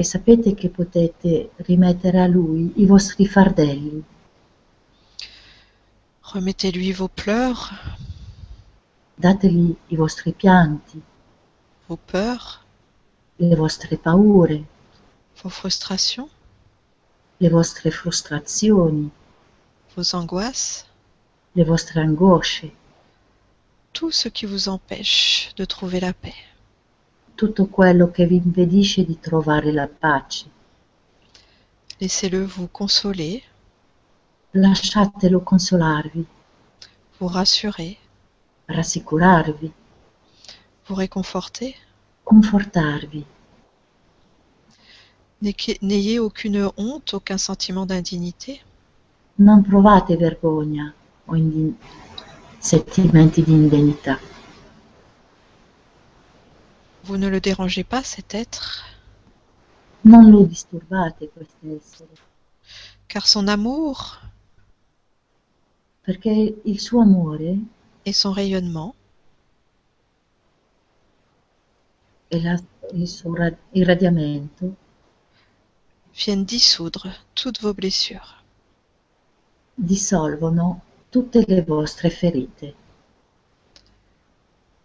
E sapete che potete rimettere a lui i vostri fardelli, Remettez-lui vos pleurs, dategli i vostri pianti, vos peurs, le vostre paure, vos frustrations, le vostre frustrazioni, vos angoisses, le vostre angosce, tout ce qui vous empêche de trouver la paix. Tutto quello che vi impedisce di trovare la pace. Laissez-le vous consoler, Lasciatelo consolarvi, vous rassurer, rassicurarvi, vous réconforter. confortarvi. N'ayez aucune honte, aucun sentiment d'indignité. Non provate vergogna o sentimenti di. Vous ne le dérangez pas, cet être, Non lo disturbate questo essere, car son amour perché il suo amore et son rayonnement e la- il suo ra- irradiamento viennent dissoudre toutes vos blessures. dissolvono tutte le vostre ferite.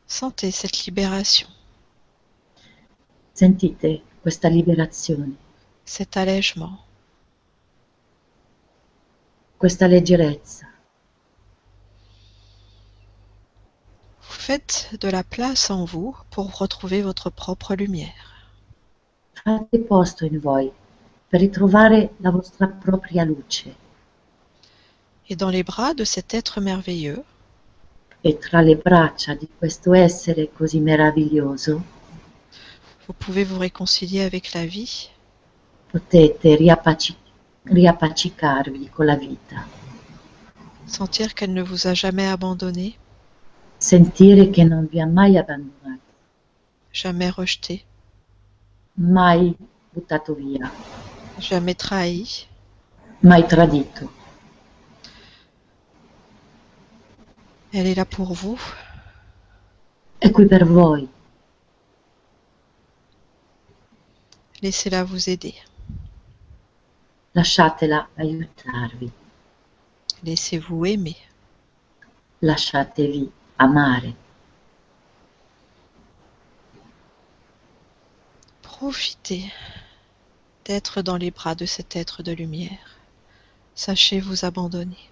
Sentez cette libération, Sentite questa liberazione, cet allègement. questa leggerezza. Vous faites de la place en vous pour retrouver votre propre lumière. Fate posto in voi per ritrovare la vostra propria luce Et dans les bras de cet être merveilleux, e tra le braccia di questo essere così meraviglioso vous pouvez vous réconcilier avec la vie. Potete riappaci- riappacicarvi con la vita, sentir qu'elle ne vous a jamais abandonné, sentire che non vi ha mai abbandonato, jamais rejeté, mai buttato via, jamais trahi, mai tradito. elle est là pour vous, È qui per voi, laissez-la vous aider, lasciatela aiutarvi, laissez-vous aimer. lasciatevi amare. Profitez d'être dans les bras de cet être de lumière. Sachez vous abandonner.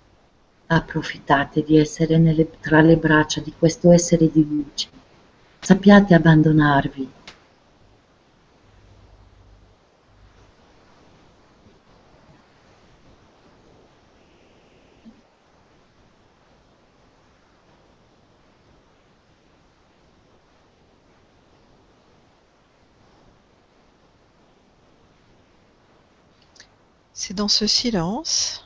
Approfittate di essere nelle- tra le braccia di questo essere di luce. Sappiate abbandonarvi. C'est dans ce silence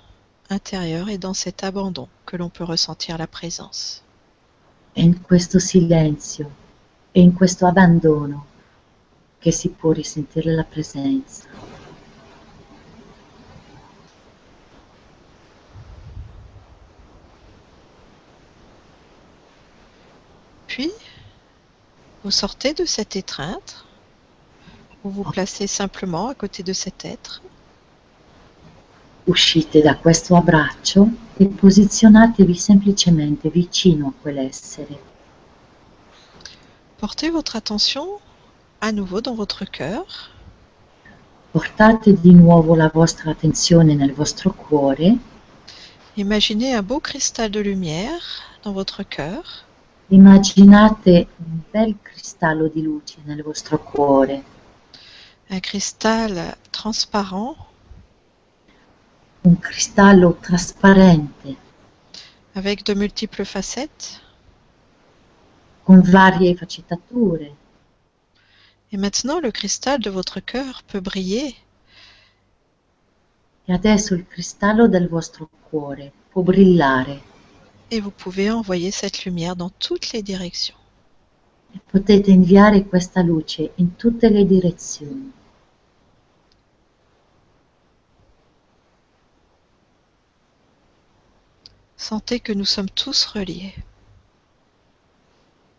intérieur et dans cet abandon que l'on peut ressentir la présence. In questo silenzio e in questo abbandono che si può risentire la presenza. Puis, vous sortez de cette étreinte, vous vous placez simplement à côté de cet être Uscite da questo abbraccio e posizionatevi semplicemente vicino a quell'essere. Portez votre attention à nouveau dans votre cœur. Portate di nuovo la vostra attenzione nel vostro cuore, Imaginez un beau cristal de lumière dans votre cœur. Immaginate un bel cristallo di luce nel vostro cuore, un cristal transparent un cristallo trasparente avec de multiples facettes con varie faccettature. Et maintenant, le cristal de votre cœur peut briller E adesso il cristallo del vostro cuore può brillare et vous pouvez envoyer cette lumière dans toutes les directions. e potete inviare questa luce in tutte le direzioni. Sentez que nous sommes tous reliés.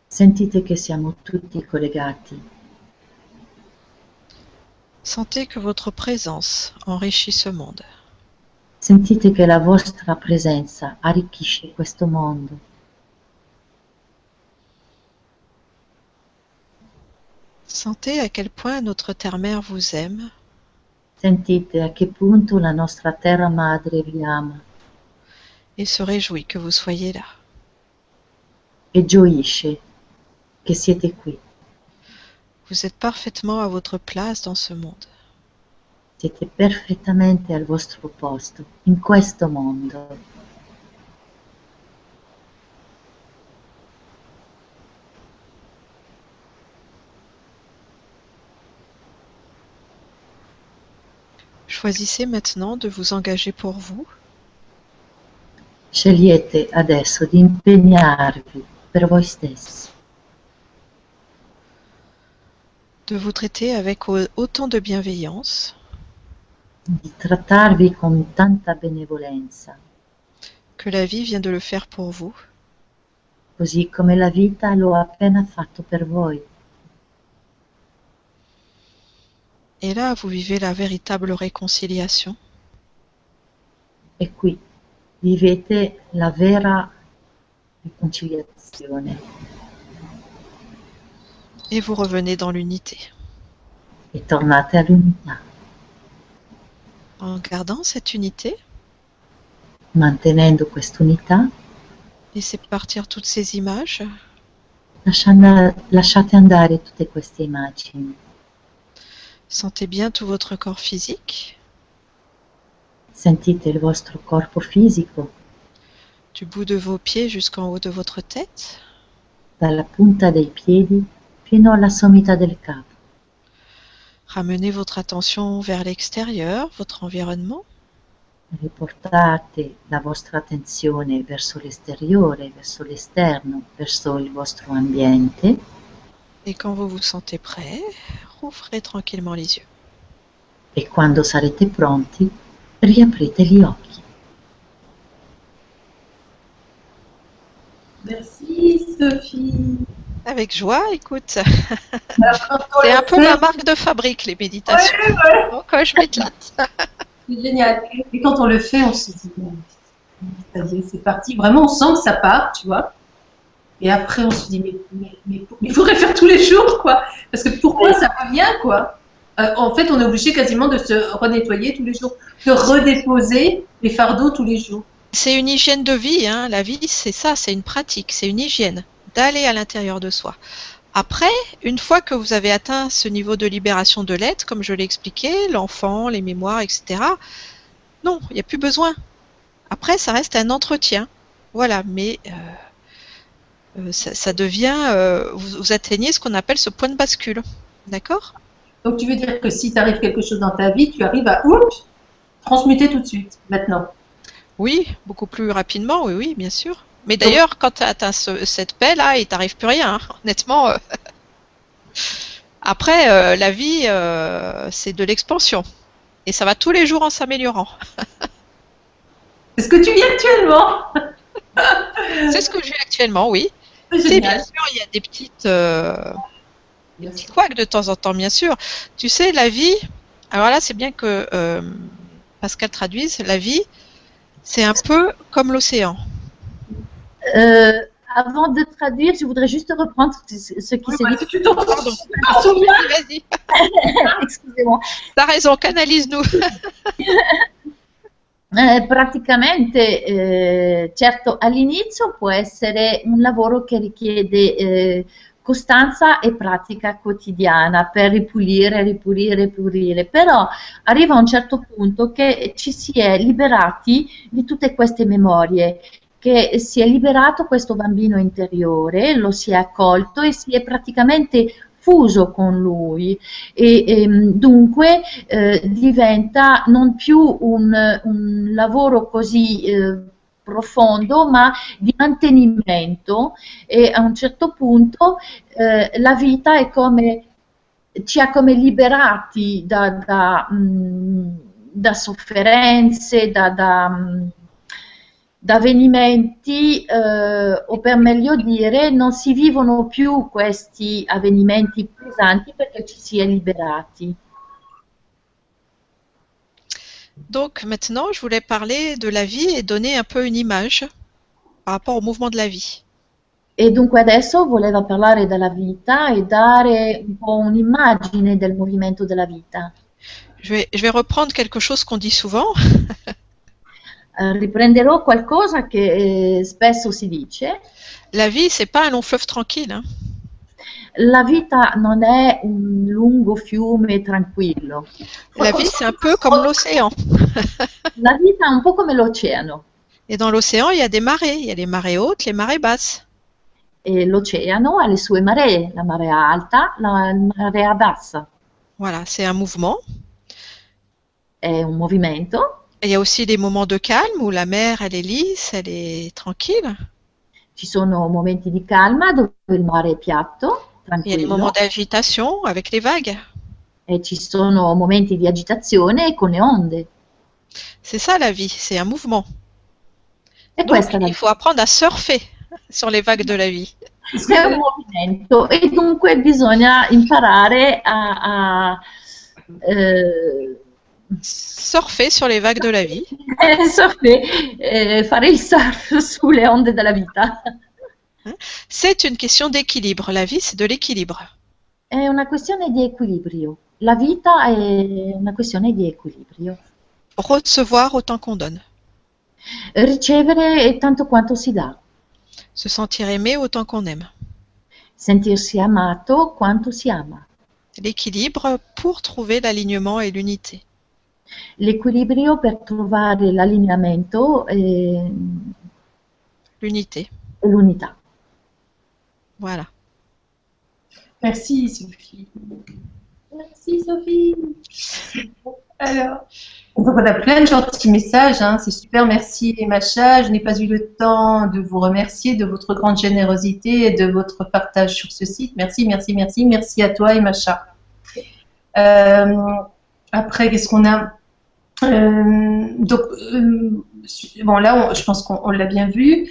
Sentite che siamo tutti collegati. Sentez que votre présence enrichit ce monde. Sentite che la vostra presenza arricchisce questo mondo. Sentez à quel point notre terre-mère vous aime Sentite a che punto la nostra terra madre vi ama et se réjouit que vous soyez là. e gioisce che siete qui. Vous êtes parfaitement à votre place dans ce monde. Siete perfettamente al vostro posto in questo mondo. Choisissez maintenant de vous engager pour vous Scegliete adesso di impegnarvi per voi stessi, de vous traiter avec au- autant de bienveillance di trattarvi con tanta benevolenza, que la vie vient de le faire pour vous così come la vita lo ha appena fatto per voi. Et là, vous vivez la véritable réconciliation. E qui vivete la vera riconciliazione Et vous revenez dans l'unité. e tornate all'unità, En gardant cette unité, mantenendo quest'unità, laissez partir toutes ces images. Lasciate andare tutte queste immagini. Sentez bien tout votre corps physique, Sentite il vostro corpo fisico du bout de vos pieds jusqu'en haut de votre tête. dalla punta dei piedi fino alla sommità del capo. Ramenez votre attention vers l'extérieur, votre environnement. Riportate la vostra attenzione verso l'esteriore, verso l'esterno, verso il vostro ambiente Et quand vous vous sentez prêt, rouvrez tranquillement les yeux. e quando sarete pronti riaprite gli occhi. Merci Sophie. Avec joie, écoute. C'est un peu ma marque de fabrique, les méditations. Donc, euh, je m'éclate. C'est génial. Et quand on le fait, on se dit, bon, ça y est, c'est parti. Vraiment, on sent que ça part, tu vois. Et après, on se dit, mais, mais, mais il faudrait faire tous les jours, quoi. Parce que pourquoi ça revient, quoi Euh, En fait, on est obligé quasiment de se renettoyer tous les jours, de redéposer les fardeaux tous les jours. C'est une hygiène de vie. Hein. La vie, c'est ça, c'est une pratique, c'est une hygiène d'aller à l'intérieur de soi. Après, une fois que vous avez atteint ce niveau de libération de l'être, comme je l'ai expliqué, l'enfant, les mémoires, etc., non, il n'y a plus besoin. Après, ça reste un entretien. Voilà, mais euh, euh, ça, devient, vous atteignez ce qu'on appelle ce point de bascule. D'accord? Donc, tu veux dire que si t'arrive quelque chose dans ta vie, tu arrives à oups, transmuter tout de suite, maintenant. Oui, beaucoup plus rapidement, oui, oui, bien sûr. Mais d'ailleurs, quand tu atteins ce- cette paix-là, il t'arrive plus rien, hein. honnêtement. euh. Après, euh, la vie, euh, c'est de l'expansion. Et ça va tous les jours en s'améliorant. C'est ce que tu vis actuellement. C'est ce que je vis actuellement, oui. C'est bien sûr, il y a des petites, des petits couacs de temps en temps, bien sûr. Tu sais, la vie, alors là, c'est bien que euh, Pascal traduise, la vie, c'est un peu comme l'océan. Euh, avant de traduire, je voudrais juste reprendre ce qui Oui, s'est bah, dit. si Pardon. souviens. Vas-y, Excusez-moi. t'as raison, canalise-nous. Eh, praticamente, eh, certo, all'inizio può essere un lavoro che richiede eh, costanza e pratica quotidiana per ripulire, ripulire, ripulire, però arriva un certo punto che ci si è liberati di tutte queste memorie che si è liberato questo bambino interiore, lo si è accolto e si è praticamente fuso con lui. E, e dunque eh, diventa non più un, un lavoro così eh, profondo ma di mantenimento e a un certo punto eh, la vita è come ci ha come liberati da, da, mh, da sofferenze, da, da mh, da avvenimenti, eh, o per meglio dire, non si vivono più questi avvenimenti pesanti perché ci si è liberati. Donc maintenant, je voulais parler de la vie et donner un peu une image par rapport au mouvement de la vie. E dunque adesso voleva parlare della vita e dare un po' un'immagine del movimento della vita. Je vais, je vais reprendre quelque chose qu'on dit souvent. Eh, riprenderò qualcosa che eh, spesso si dice. La vie, c'est pas un long fleuve tranquille. hein. La vita non è un lungo fiume tranquillo. La vie, c'est un peu comme l'océan. La vita è un po' come l'oceano. Et dans l'océan, il y a des marées. Il y a les marées hautes, les marées basses. E l'oceano ha le sue maree, la marea alta, la marea bassa. Voilà, c'est un mouvement. È un movimento. Et il y a aussi des moments de calme où la mer, elle est lisse, elle est tranquille. Ci sono momenti di calma dove il mare è piatto, Il y a des moments d'agitation avec les vagues. e ci sono momenti di agitazione con le onde. C'est ça la vie, c'est un mouvement. E Donc, la- il faut apprendre à surfer sur les vagues de la vie. è un movimento e dunque bisogna imparare a, a, eh, Surfer sur les vagues de la vie. surfe- eh, fare il surf sulle onde della vita. C'est une question d'équilibre. La vie, c'est de l'équilibre. È una questione di equilibrio. La vita è una questione di equilibrio. Recevoir autant qu'on donne. Ricevere tanto quanto si dà, Se sentir aimé autant qu'on aime. sentirsi amato quanto si ama. L'équilibre pour trouver l'alignement et l'unité. L'equilibrio per trovare l'allineamento e, L'unité. e l'unità. Voilà. Merci Sophie. Merci Sophie. Alors, donc on a plein de gentils messages, hein, c'est super, merci Macha. Je n'ai pas eu le temps de vous remercier de votre grande générosité et de votre partage sur ce site. Merci, merci, merci, merci à toi et Macha. Euh, après, qu'est-ce qu'on a? Euh, Donc, euh, bon là, on- je pense qu'on on l'a bien vu.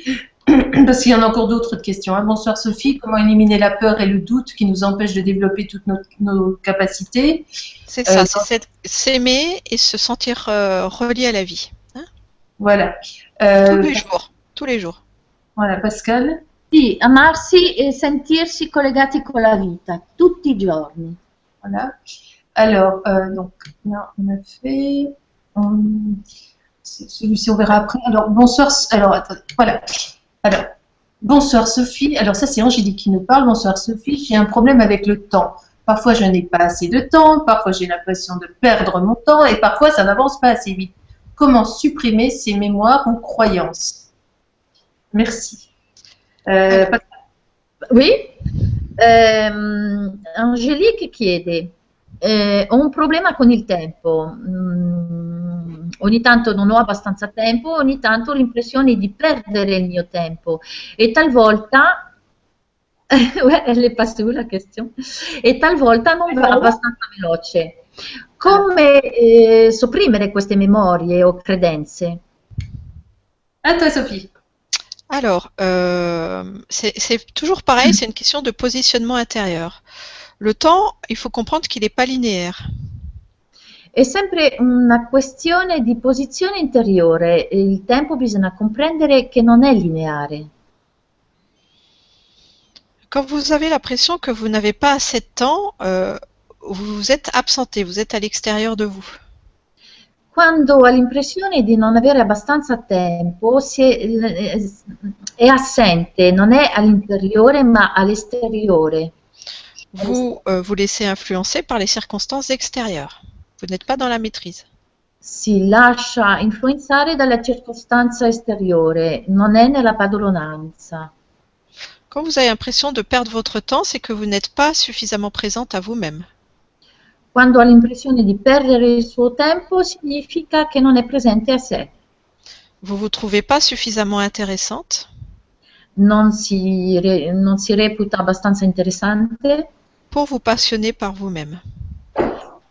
Parce qu'il y en a encore d'autres questions. hein. Bonsoir Sophie, comment éliminer la peur et le doute qui nous empêchent de développer toutes nos, nos capacités? C'est Euh, ça, dans- c'est s'aimer et se sentir euh, relié à la vie. hein. Voilà. Tous Euh, les jours. Tous les jours. voilà, Pascal. Sì, amarsi e sentirsi collegati con la vita tutti i giorni. Voilà. Alors, euh, donc, là, on a fait. hum, Celui-ci, on verra après. Alors, bonsoir. Alors, attends, voilà. Alors, bonsoir Sophie. Alors, ça, c'est Angélique qui nous parle. Bonsoir Sophie. J'ai un problème avec le temps. Parfois, je n'ai pas assez de temps. Parfois, j'ai l'impression de perdre mon temps. Et parfois, ça n'avance pas assez vite. Comment supprimer ces mémoires ou croyances? Merci. Euh, Pascal. Oui? Ehm, Angelique chiede, eh, ho un problema con il tempo, Mm, ogni tanto non ho abbastanza tempo, ogni tanto ho l'impressione di perdere il mio tempo e talvolta, passée où la question? E talvolta non va abbastanza veloce. Come eh, sopprimere queste memorie o credenze? À toi, Sophie. Alors, euh, c'est c'est toujours pareil, c'est une question de positionnement intérieur. Le temps, il faut comprendre qu'il n'est pas linéaire. È sempre una questione di posizione interiore, il tempo bisogna comprendere che non è lineare. Quand vous avez l'impression que vous n'avez pas assez de temps, euh, vous êtes absenté, vous êtes à l'extérieur de vous. Quando ha l'impressione di non avere abbastanza tempo, è, è assente, non è all'interiore ma all'esteriore. Vous euh, vous laissez influencer par les circonstances extérieures. Vous n'êtes pas dans la maîtrise. si lascia influenzare dalla circostanza esteriore, non è nella padronanza. Quand vous avez l'impression de perdre votre temps, c'est que vous n'êtes pas suffisamment présente à vous-même. Quando ha l'impressione di perdere il suo tempo, significa che non è presente a sé, Vous vous trouvez pas suffisamment intéressante? Non si, re- non si reputa abbastanza interessante? Pour vous passionner par vous-même.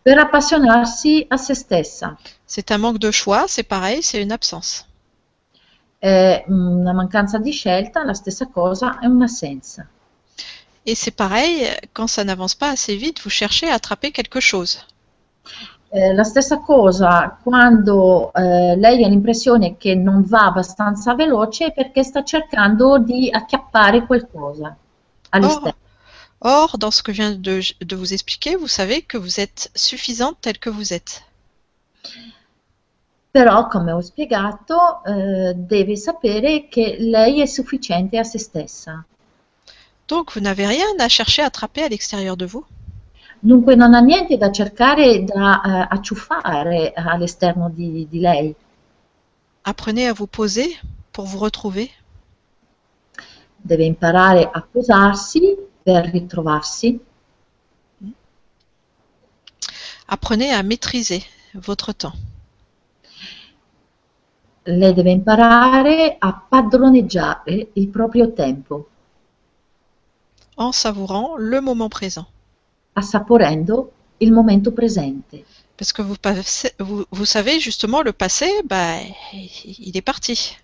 Per appassionarsi a se stessa. C'est un manque de choix, c'est pareil, c'est une absence. È una mancanza di scelta, la stessa cosa è un'assenza. Et c'est pareil, quand ça n'avance pas assez vite, vous cherchez à attraper quelque chose. Eh, la stessa cosa quando eh, lei ha l'impressione che non va abbastanza veloce è perché sta cercando di acchiappare qualcosa all'esterno. Or, dans ce que je viens de, de vous expliquer, vous savez que vous êtes suffisante telle que vous êtes. Però, come ho spiegato, eh, deve sapere che lei è sufficiente a se stessa. Donc, vous n'avez rien à chercher à attraper à l'extérieur de vous. Dunque non ha niente da cercare da eh, acciuffare all'esterno di, di lei. Apprenez à vous poser pour vous retrouver. Deve imparare a posarsi per ritrovarsi. Apprenez à maîtriser votre temps. Lei deve imparare a padroneggiare il proprio tempo, en savourant le moment présent. assaporendo il momento presente. Parce que vous, passez- vous, vous savez justement, le passé, bah, il est parti.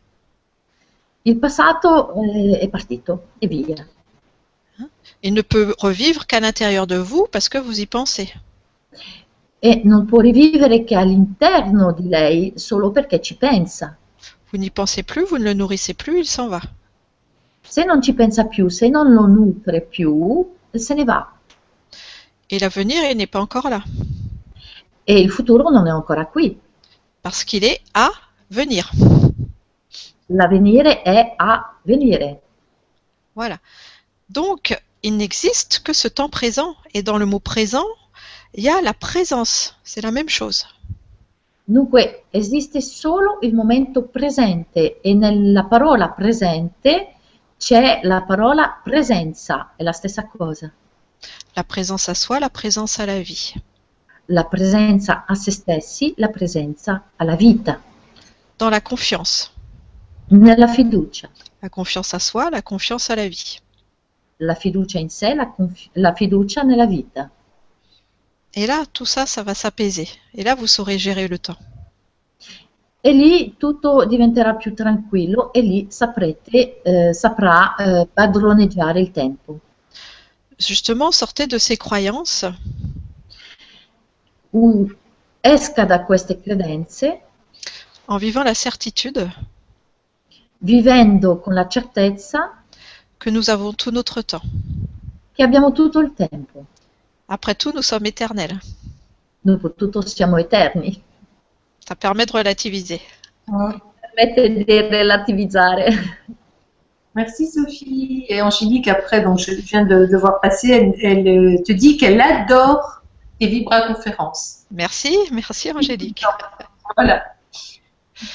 Il passato eh, è partito e via. Il ne peut revivre qu'à l'intérieur de vous parce que vous y pensez. E non può rivivere che all'interno di lei solo perché ci pensa. Vous n'y pensez plus, vous ne le nourrissez plus, il s'en va. Se non ci pensa più, se non lo nutre più, se ne va. Et l'avenir, il n'est pas encore là. E il futuro non è ancora qui. Parce qu'il est à venir. L'avvenire è a venire. Voilà. Donc, il n'existe que ce temps présent. Et dans le mot présent, il y a la présence. C'est la même chose. Dunque esiste solo il momento presente e nella parola presente c'è la parola presenza, è la stessa cosa. La présence à soi, la présence à la vie. La presenza a se stessi, la presenza alla vita, Dans la confiance. nella fiducia. La confiance à soi, la confiance à la vie. La fiducia in sé, la, la fiducia nella vita. Et là, tout ça, ça va s'apaiser. Et là, vous saurez gérer le temps. E lì tutto diventerà più tranquillo e lì saprete, eh, saprà eh, padroneggiare il tempo. Justement, sortez de ces croyances U- esca da queste credenze en vivant la certitude vivendo con la certezza que nous avons tout notre temps. che abbiamo tutto il tempo. Après tout, nous sommes éternels. Dopo tutto siamo eterni. Ça permet de relativiser. Permette di relativizzare. Merci Sophie. Et Angélique, après, donc je viens de, de voir passer, elle, elle, euh, te dit qu'elle adore tes vibra-conférences. Merci, merci Angélique. Voilà.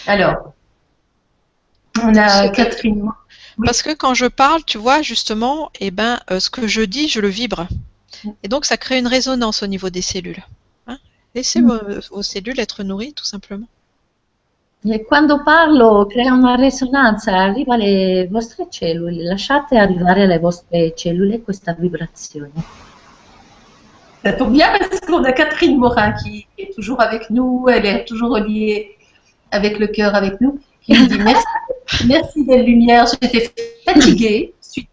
Alors, on a Catherine. Oui. Parce que quand je parle, tu vois, justement, eh ben, euh, ce que je dis, je le vibre. Et donc, ça crée une résonance au niveau des cellules. Hein Laissez Mm. vos, vos cellules être nourries, tout simplement. E quando parlo crea una risonanza, arriva alle vostre cellule, lasciate arrivare alle vostre cellule questa vibrazione. Ça tombe bien parce qu'on a Catherine Morin qui est toujours avec nous, elle est toujours reliée avec le cœur avec nous, qui nous dit merci, merci belle lumière, j'étais fatiguée, je suis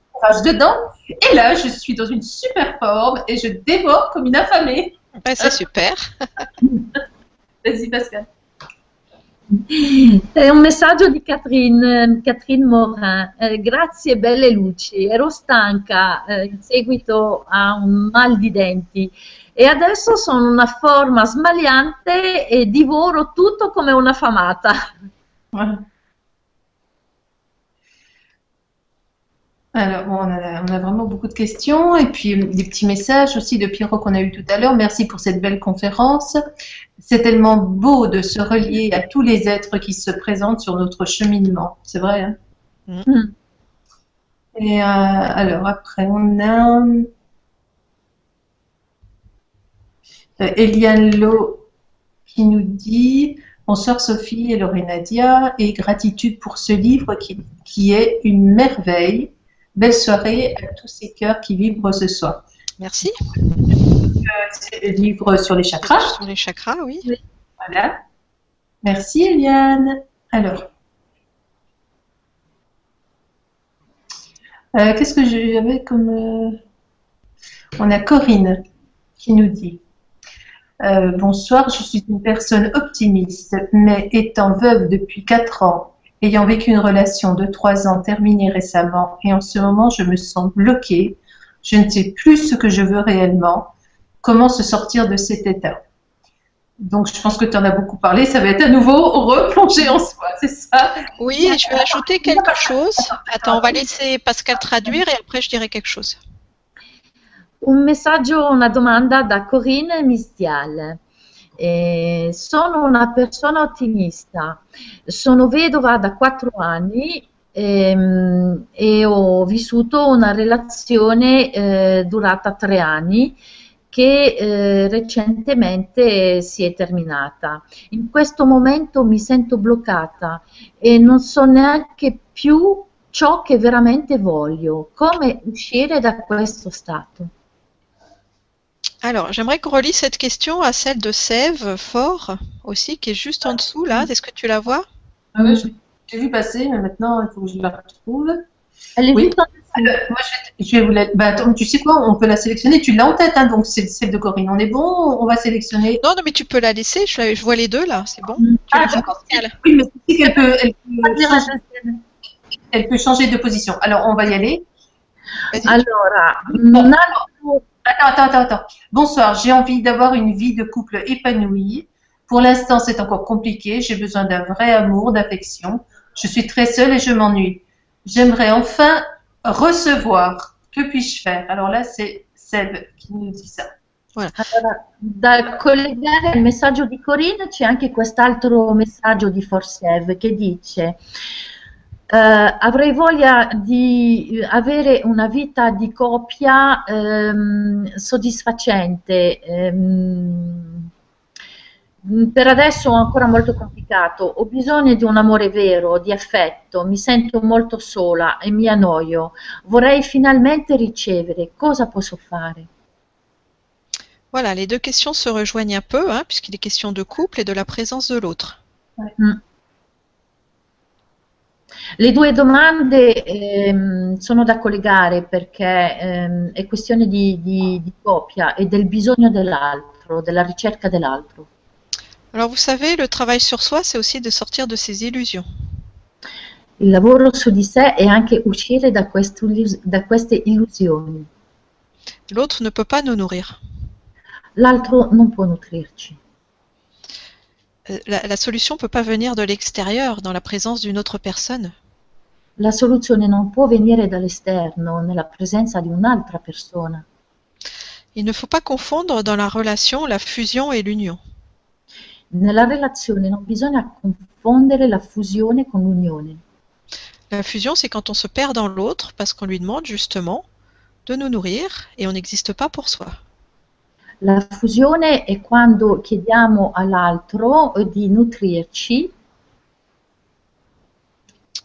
dedans, et là je suis dans une super forme et je dévore comme une affamée. Ouais, c'est super. Vas-y Pascal. È un messaggio di Catherine, Catherine Morin. Eh, grazie belle luci, ero stanca eh, in seguito a un mal di denti e adesso sono una forma smaliante e divoro tutto come un'affamata. Voilà. Alors, bon, on, a, on a vraiment beaucoup de questions et puis euh, des petits messages aussi de Pierrot qu'on a eu tout à l'heure. Merci pour cette belle conférence. C'est tellement beau de se relier à tous les êtres qui se présentent sur notre cheminement. C'est vrai. Hein? Mm. et euh, alors, après, on a euh, Eliane Lo qui nous dit Bonsoir Sophie et Lorraine Nadia et gratitude pour ce livre qui, qui est une merveille. Belle soirée à tous ces cœurs qui vibrent ce soir. Merci. C'est le livre sur les chakras. Sur les chakras, oui. Voilà. Merci Eliane. Alors. Euh, Qu'est-ce que j'avais comme. euh, On a Corinne qui nous dit euh, Bonsoir, je suis une personne optimiste, mais étant veuve depuis 4 ans, ayant vécu une relation de 3 ans terminée récemment, et en ce moment je me sens bloquée, je ne sais plus ce que je veux réellement, comment se sortir de cet état? Donc, je pense que tu en as beaucoup parlé. Ça va être à nouveau replonger en soi, c'est ça? Oui, et je vais ajouter quelque chose. Attends, on va laisser Pascal traduire et après je dirai quelque chose. Un messaggio, una domanda da Corinne Mistial. Eh, sono una persona ottimista, sono vedova da quattro anni ehm, e ho vissuto una relazione eh, durata tre anni che eh, recentemente si è terminata. In questo momento mi sento bloccata e non so neanche più ciò che veramente voglio, come uscire da questo stato. Alors, j'aimerais qu'on relie cette question à celle de Sève Fort aussi, qui est juste en dessous là. Est-ce que tu la vois? Ah je- J'ai vu passer, mais maintenant, il faut que je la retrouve. Elle est Oui. Alors, moi, je vais, je vais vous la... bah, attends, tu sais quoi, on peut la sélectionner. Tu l'as en tête, hein, donc c'est celle de Corinne. On est bon? On va sélectionner. Non, non, mais tu peux la laisser. Je, la- je vois les deux là, c'est bon? Mm. Tu Ah, Oui, mais tu sais qu'elle peut, elle peut, elle peut changer de position. Alors, on va y aller. Vas-y. Allora, un altro Attends, attends, attends, attends. Bonsoir, j'ai envie d'avoir une vie de couple épanouie. Pour l'instant, c'est encore compliqué. J'ai besoin d'un vrai amour, d'affection. Je suis très seule et je m'ennuie. J'aimerais enfin recevoir. Que puis-je faire? Alors là, c'est Seb qui nous dit ça. Allora, da collegare al messaggio di Corinne c'è anche quest'altro messaggio di Forsev che dice? Eh, avrei voglia di avere una vita di coppia ehm, soddisfacente. ehm, per adesso è ancora molto complicato. Ho bisogno di un amore vero, di affetto, mi sento molto sola e mi annoio. Vorrei finalmente ricevere. Cosa posso fare? Voilà, les deux questions se rejoignent un peu, hein, puisqu'il est question de couple et de la présence de l'autre. Mm. Le due domande ehm, sono da collegare perché ehm, è questione di, di- di coppia e del bisogno dell'altro, della ricerca dell'altro. Alors, vous savez, le travail sur soi, c'est aussi de sortir de ses illusions. Il lavoro su di sé è anche uscire da, da queste illusioni. L'autre ne peut pas nous nourrir. L'altro non può nutrirci. Euh, La, la solution ne peut pas venir de l'extérieur, dans la présence d'une autre personne. La soluzione non può venire dall'esterno, nella presenza di un'altra persona. Il ne faut pas confondre dans la relation la fusion et l'union. Nella relazione non bisogna confondere la fusione con l'unione. La fusion, c'est quand on se perd dans l'autre parce qu'on lui demande justement de nous nourrir et on n'existe pas pour soi. La fusione è quando chiediamo all'altro di nutrirci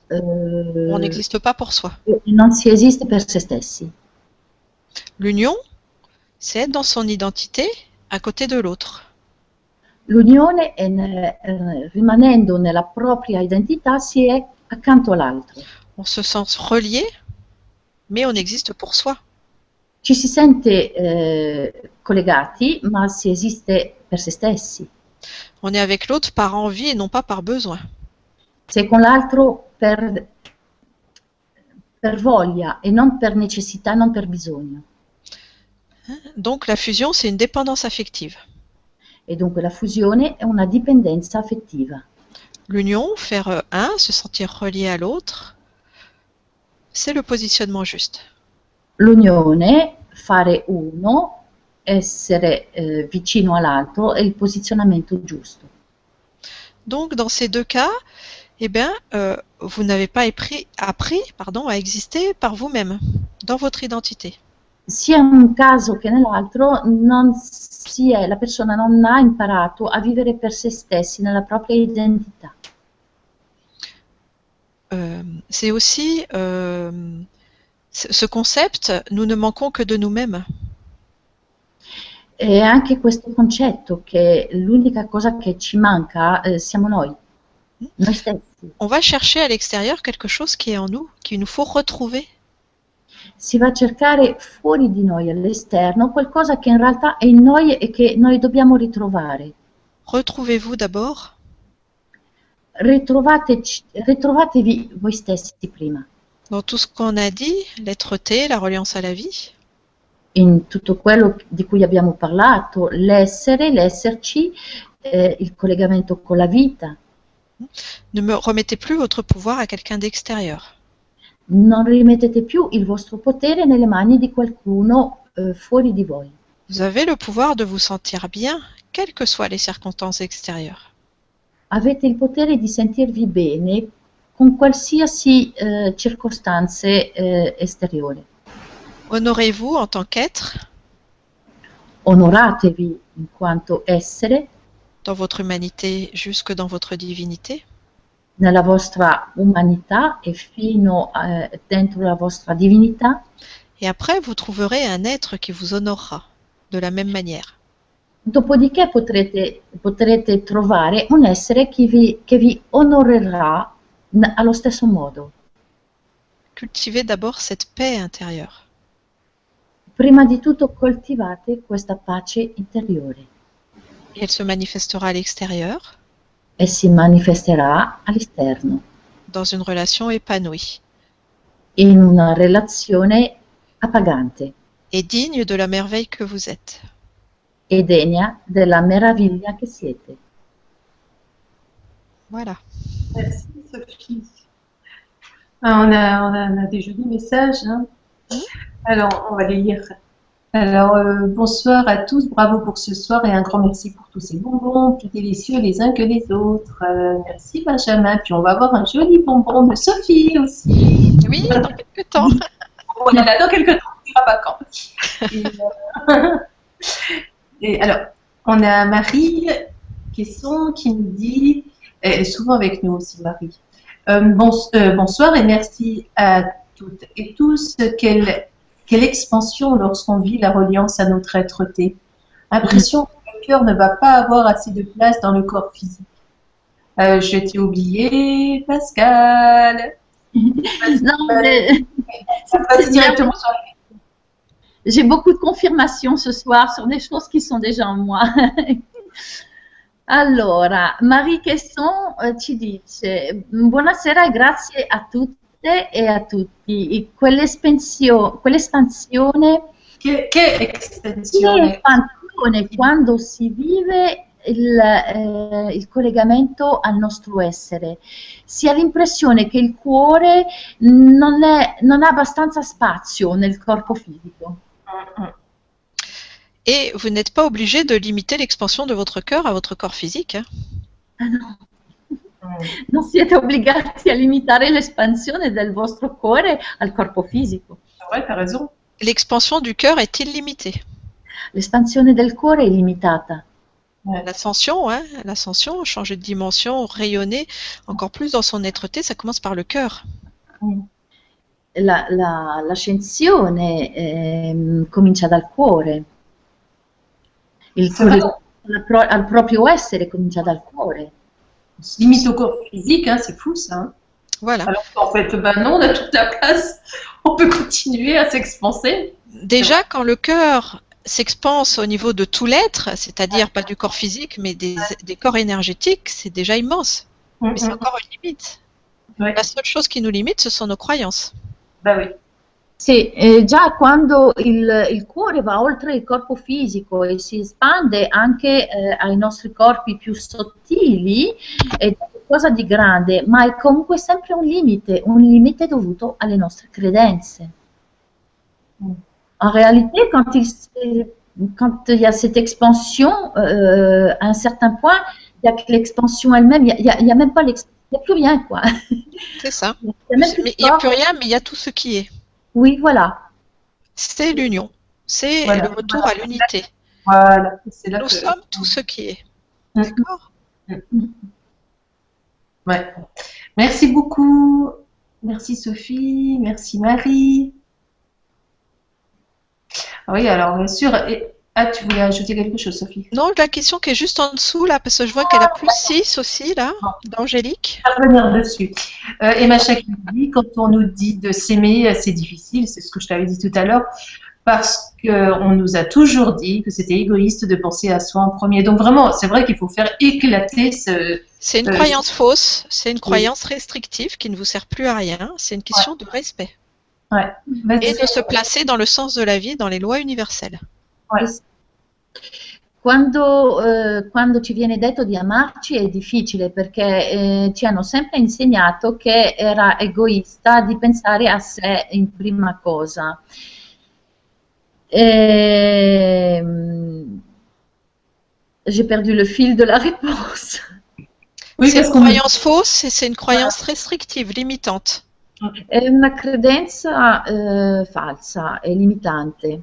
eh, On n'existe pas pour soi. e non si esiste per se stessi. L'union, c'est être dans son identité à côté de l'autre. L'unione eh, rimanendo nella propria identità si è accanto all'altro. On se sent relié, mais on existe pour soi. Ci si sente eh, collegati, ma si esiste per se stessi. On est avec l'autre par envie et non pas par besoin. Sei con l'altro per, per voglia e non per necessità, non per bisogno. Donc la fusion, c'est une dépendance affective. E dunque la fusione è una dipendenza affettiva. L'union, faire un, se sentir relié à l'autre, C'est le positionnement juste. L'unione, fare uno, essere eh, vicino all'altro è il posizionamento giusto. Donc, dans ces deux cas, eh bien, euh, vous n'avez pas appris, appris pardon, à exister par vous-même, dans votre identité. Sia in un caso che nell'altro non si è, la persona non ha imparato a vivere per se stessi nella propria identità. Euh, c'est aussi euh, ce concept, nous ne manquons que de nous-mêmes. E anche questo concetto che l'unica cosa che ci manca eh, siamo noi, noi stessi. On va chercher à l'extérieur quelque chose qui est en nous, qu'il nous faut retrouver. Si va a cercare fuori di noi, all'esterno, qualcosa che in realtà è in noi e che noi dobbiamo ritrovare. Retrouvez-vous d'abord Ritrovate- ritrovatevi voi stessi prima. dans tout ce qu'on a dit, l'être-té, la reliance à la vie. In tutto quello di cui abbiamo parlato, l'essere, l'esserci, eh, il collegamento con la vita. Ne me remettez plus votre pouvoir à quelqu'un d'extérieur. Non rimettete più il vostro potere nelle mani di qualcuno eh, fuori di voi. Vous avez le pouvoir de vous sentir bien, quelles que soient les circonstances extérieures. Avete il potere di sentirvi bene con qualsiasi eh, circostanze eh, esteriori. Honorez-vous en tant qu'être, Onoratevi in quanto essere dans votre humanité jusque dans votre divinité? nella vostra umanità e fino eh, dentro la vostra divinità Et après, vous trouverez un être qui vous honorera de la même manière. Dopodiché potrete, potrete trovare un essere che vi, che vi onorerà allo stesso modo. Cultivez d'abord cette paix intérieure. Prima di tutto coltivate questa pace interiore Et elle se manifestera à l'extérieur e si manifesterà all'esterno, dans une relation épanouie in una relazione appagante et digne de la merveille que vous êtes. e degna della meraviglia che siete. Voilà. Merci Sophie. Ah, on, a, on, a, on a des jolis messages. hein? Alors, on va les lire. Alors, euh, bonsoir à tous, bravo pour ce soir et un grand merci pour tous ces bonbons, plus délicieux les uns que les autres. Euh, merci Benjamin. Puis on va avoir un joli bonbon de Sophie aussi. Oui, dans quelques temps. On est là dans quelques temps, on dira pas quand. Et, euh, et alors, on a Marie Quesson qui nous dit, elle est souvent avec nous aussi, Marie. Bons- bonsoir et merci à toutes et tous. Quelle, quelle expansion lorsqu'on vit la reliance à notre être-té. Impression que le cœur ne va pas avoir assez de place dans le corps physique. Euh, je t'ai oublié, Pascal. Non, mais Ça passe directement sur la j'ai beaucoup de confirmations ce soir sur des choses qui sont déjà en moi. Allora, Marie eh, ci dice buonasera grazie a tutte e a tutti. E quell'espansione, Che, che espansione quando si vive il, eh, il collegamento al nostro essere. Si ha l'impressione che il cuore non, è- non ha abbastanza spazio nel corpo fisico. Et vous n'êtes pas obligé de limiter l'expansion de votre cœur à votre corps physique. hein. Ah no. Mm. Non siete obbligati a limitare l'espansione del vostro cuore al corpo fisico. C'est vrai, t'as raison. L'expansion du cœur est illimitée. L'espansione del cuore è limitata. L'ascension, hein, l'ascension, changer de dimension, rayonner encore plus dans son être-té, ça commence par le cœur. La- la- l'ascensione ehm, comincia dal cuore. Il pro- al proprio essere comincia dal cuore. On se limite au corps physique, hein, c'est fou ça. hein. Voilà. Alors qu'en fait, ben non, on a toute la place. On peut continuer à s'expanser. Déjà, quand le cœur s'expanse au niveau de tout l'être, c'est-à-dire pas du corps physique, mais des, des corps énergétiques, c'est déjà immense. Mm, Mais c'est mm. encore une limite. Ouais. La seule chose qui nous limite, ce sont nos croyances. Bah oui. Sì, eh, già quando il, il cuore va oltre il corpo fisico e si espande anche eh, ai nostri corpi più sottili, è qualcosa di grande, ma è comunque sempre un limite, un limite dovuto alle nostre credenze. En réalité, quand il, quand il y a cette expansion, euh, à un certain point, il n'y a que l'expansion elle-même, il n'y a, y a même pas l'expansion, il n'y a plus rien, quoi. C'est ça. Il y a n'y a corps. plus rien, mais il y a tout ce qui est. Oui, voilà. C'est l'union. C'est Voilà. le retour à l'unité. Voilà, c'est là Nous que- sommes tout ce qui est. Mm. D'accord Ouais. Merci beaucoup. Merci Sophie. Merci Marie. Ah Oui, alors bien sûr. et- Ah, tu voulais ajouter quelque chose, Sophie? Non, la question qui est juste en dessous, là, parce que je vois qu'elle a plus 6 aussi, là, d'Angélique. Je vais revenir dessus. Euh, Emma Chakli dit quand on nous dit de s'aimer, c'est difficile. C'est ce que je t'avais dit tout à l'heure. Parce qu'on nous a toujours dit que c'était égoïste de penser à soi en premier. Donc vraiment, c'est vrai qu'il faut faire éclater ce, C'est une Euh, croyance fausse, c'est une croyance restrictive qui ne vous sert plus à rien. C'est une question de respect et de se placer dans le sens de la vie, dans les lois universelles. Quando, eh, quando ci viene detto di amarci è difficile perché eh, ci hanno sempre insegnato che era egoista di pensare a sé in prima cosa. Ehm, J'ai perdu le fil de la réponse. Oui, c'est une croyance fausse et c'est une croyance restrictive, limitante. È una credenza eh, falsa e limitante.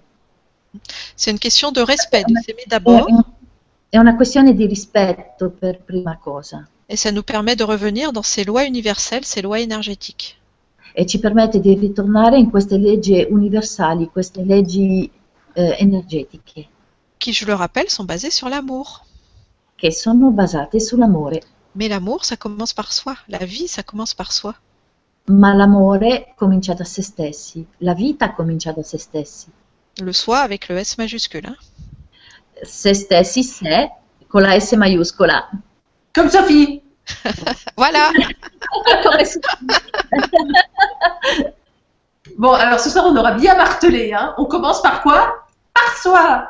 C'est une question de respect, de s'aimer È, d'abord è una questione di rispetto per prima cosa et ça nous permet de revenir dans ces lois universelles, ces lois énergétiques. e ci permette di ritornare in queste leggi universali, queste leggi eh, energetiche qui, je le rappelle, sont basées sur l'amour. che sono basate sull'amore. Mais l'amour, ça commence par soi. La vie, ça commence par soi. Ma l'amore comincia da se stessi, la vita comincia da se stessi. Le soi avec le S majuscule. hein. Se stessi, se, con la S maiuscola. Comme Sophie. Voilà. Bon, alors ce soir, on aura bien martelé. Hein. On commence par quoi? Par soi.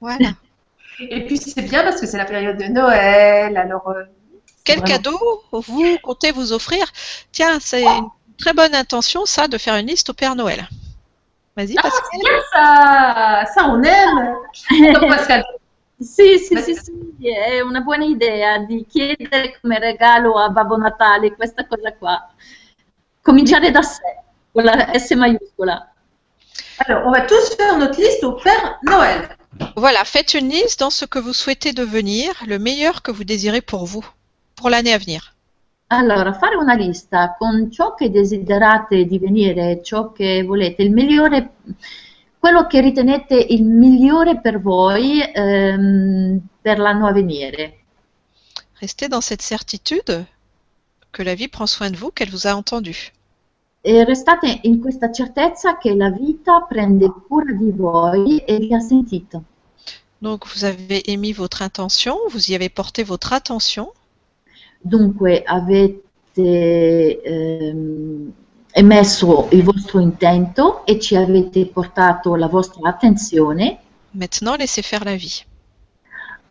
voilà. Et puis c'est bien parce que c'est la période de Noël. Alors, euh, c'est Quel vraiment- cadeau vous comptez vous offrir? Tiens, c'est une très bonne intention, ça, de faire une liste au Père Noël. Vas-y, Ah, Pascal. c'est bien ça. Ça, on aime. Donc, Pascal, Sì, sì, sì, sì, è una buona idea di chiedere come regalo a Babbo Natale questa cosa qua. Cominciare da sé, con la S maiuscola. alors, on va tous faire notre liste au Père Noël. Voilà, faites une liste dans ce que vous souhaitez devenir, le meilleur que vous désirez pour vous, pour l'année à venir. Allora, fare una lista con ciò che desiderate divenire, ciò che volete, il migliore, quello che ritenete il migliore per voi ehm, per l'anno a venire. Restez dans cette certitude que la vie prend soin de vous, qu'elle vous a entendu. E restate in questa certezza che la vita prende cura di voi e vi ha sentito. Donc, vous avez émis votre intention, vous y avez porté votre attention, Dunque avete ehm, emesso il vostro intento e ci avete portato la vostra attenzione, maintenant laissez faire la vie.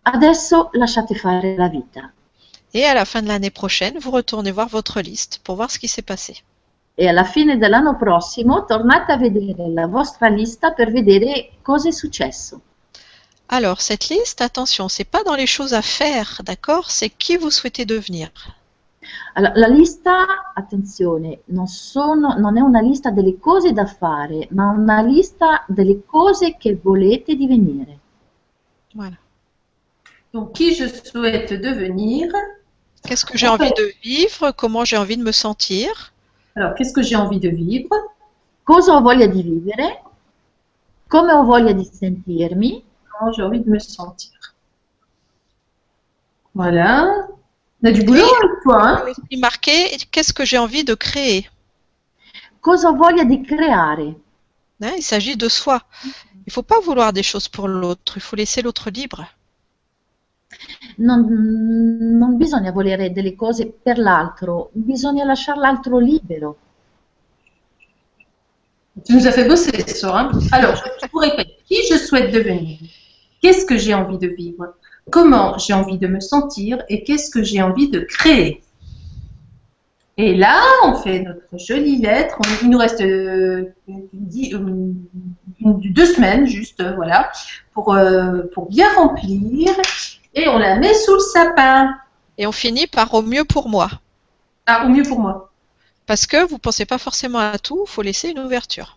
adesso lasciate fare la vita. Et à la fin de l'année prochaine, vous retournez voir votre liste pour voir ce qui s'est passé. E alla fine dell'anno prossimo tornate a vedere la vostra lista per vedere cosa è successo. Alors, cette liste, attention, c'est pas dans les choses à faire, d'accord? C'est qui vous souhaitez devenir. Allora, la lista, attenzione, non, sono- non è una lista delle cose da fare, ma una lista delle cose che volete divenire. Voilà. Donc, qui je souhaite devenir? Qu'est-ce que j'ai envie de vivre? Comment j'ai envie de me sentir? Alors, qu'est-ce que j'ai envie de vivre? Cosa ho voglia di vivere? Come ho voglia di sentirmi? Comment j'ai envie de me sentir Voilà. On a du boulot avec toi, hein Et marqué qu'est-ce que j'ai envie de créer? Cosa voglia di creare? Hein, Il s'agit de soi. Il ne faut pas vouloir des choses pour l'autre, il faut laisser l'autre libre. Non, non bisogna volere delle cose per l'altro, bisogna lasciare l'altro libero. Tu nous as fait bosser ce soir. Hein Alors, je vous répète, qui je souhaite devenir? Qu'est-ce que j'ai envie de vivre? Comment j'ai envie de me sentir? Et qu'est-ce que j'ai envie de créer? Et là, on fait notre jolie lettre. Il nous reste euh, une- deux semaines juste, euh, voilà, pour, euh, pour bien remplir. Et on la met sous le sapin. Et on finit par au mieux pour moi. Ah, au mieux pour moi. Parce que vous pensez pas forcément à tout, il faut laisser une ouverture.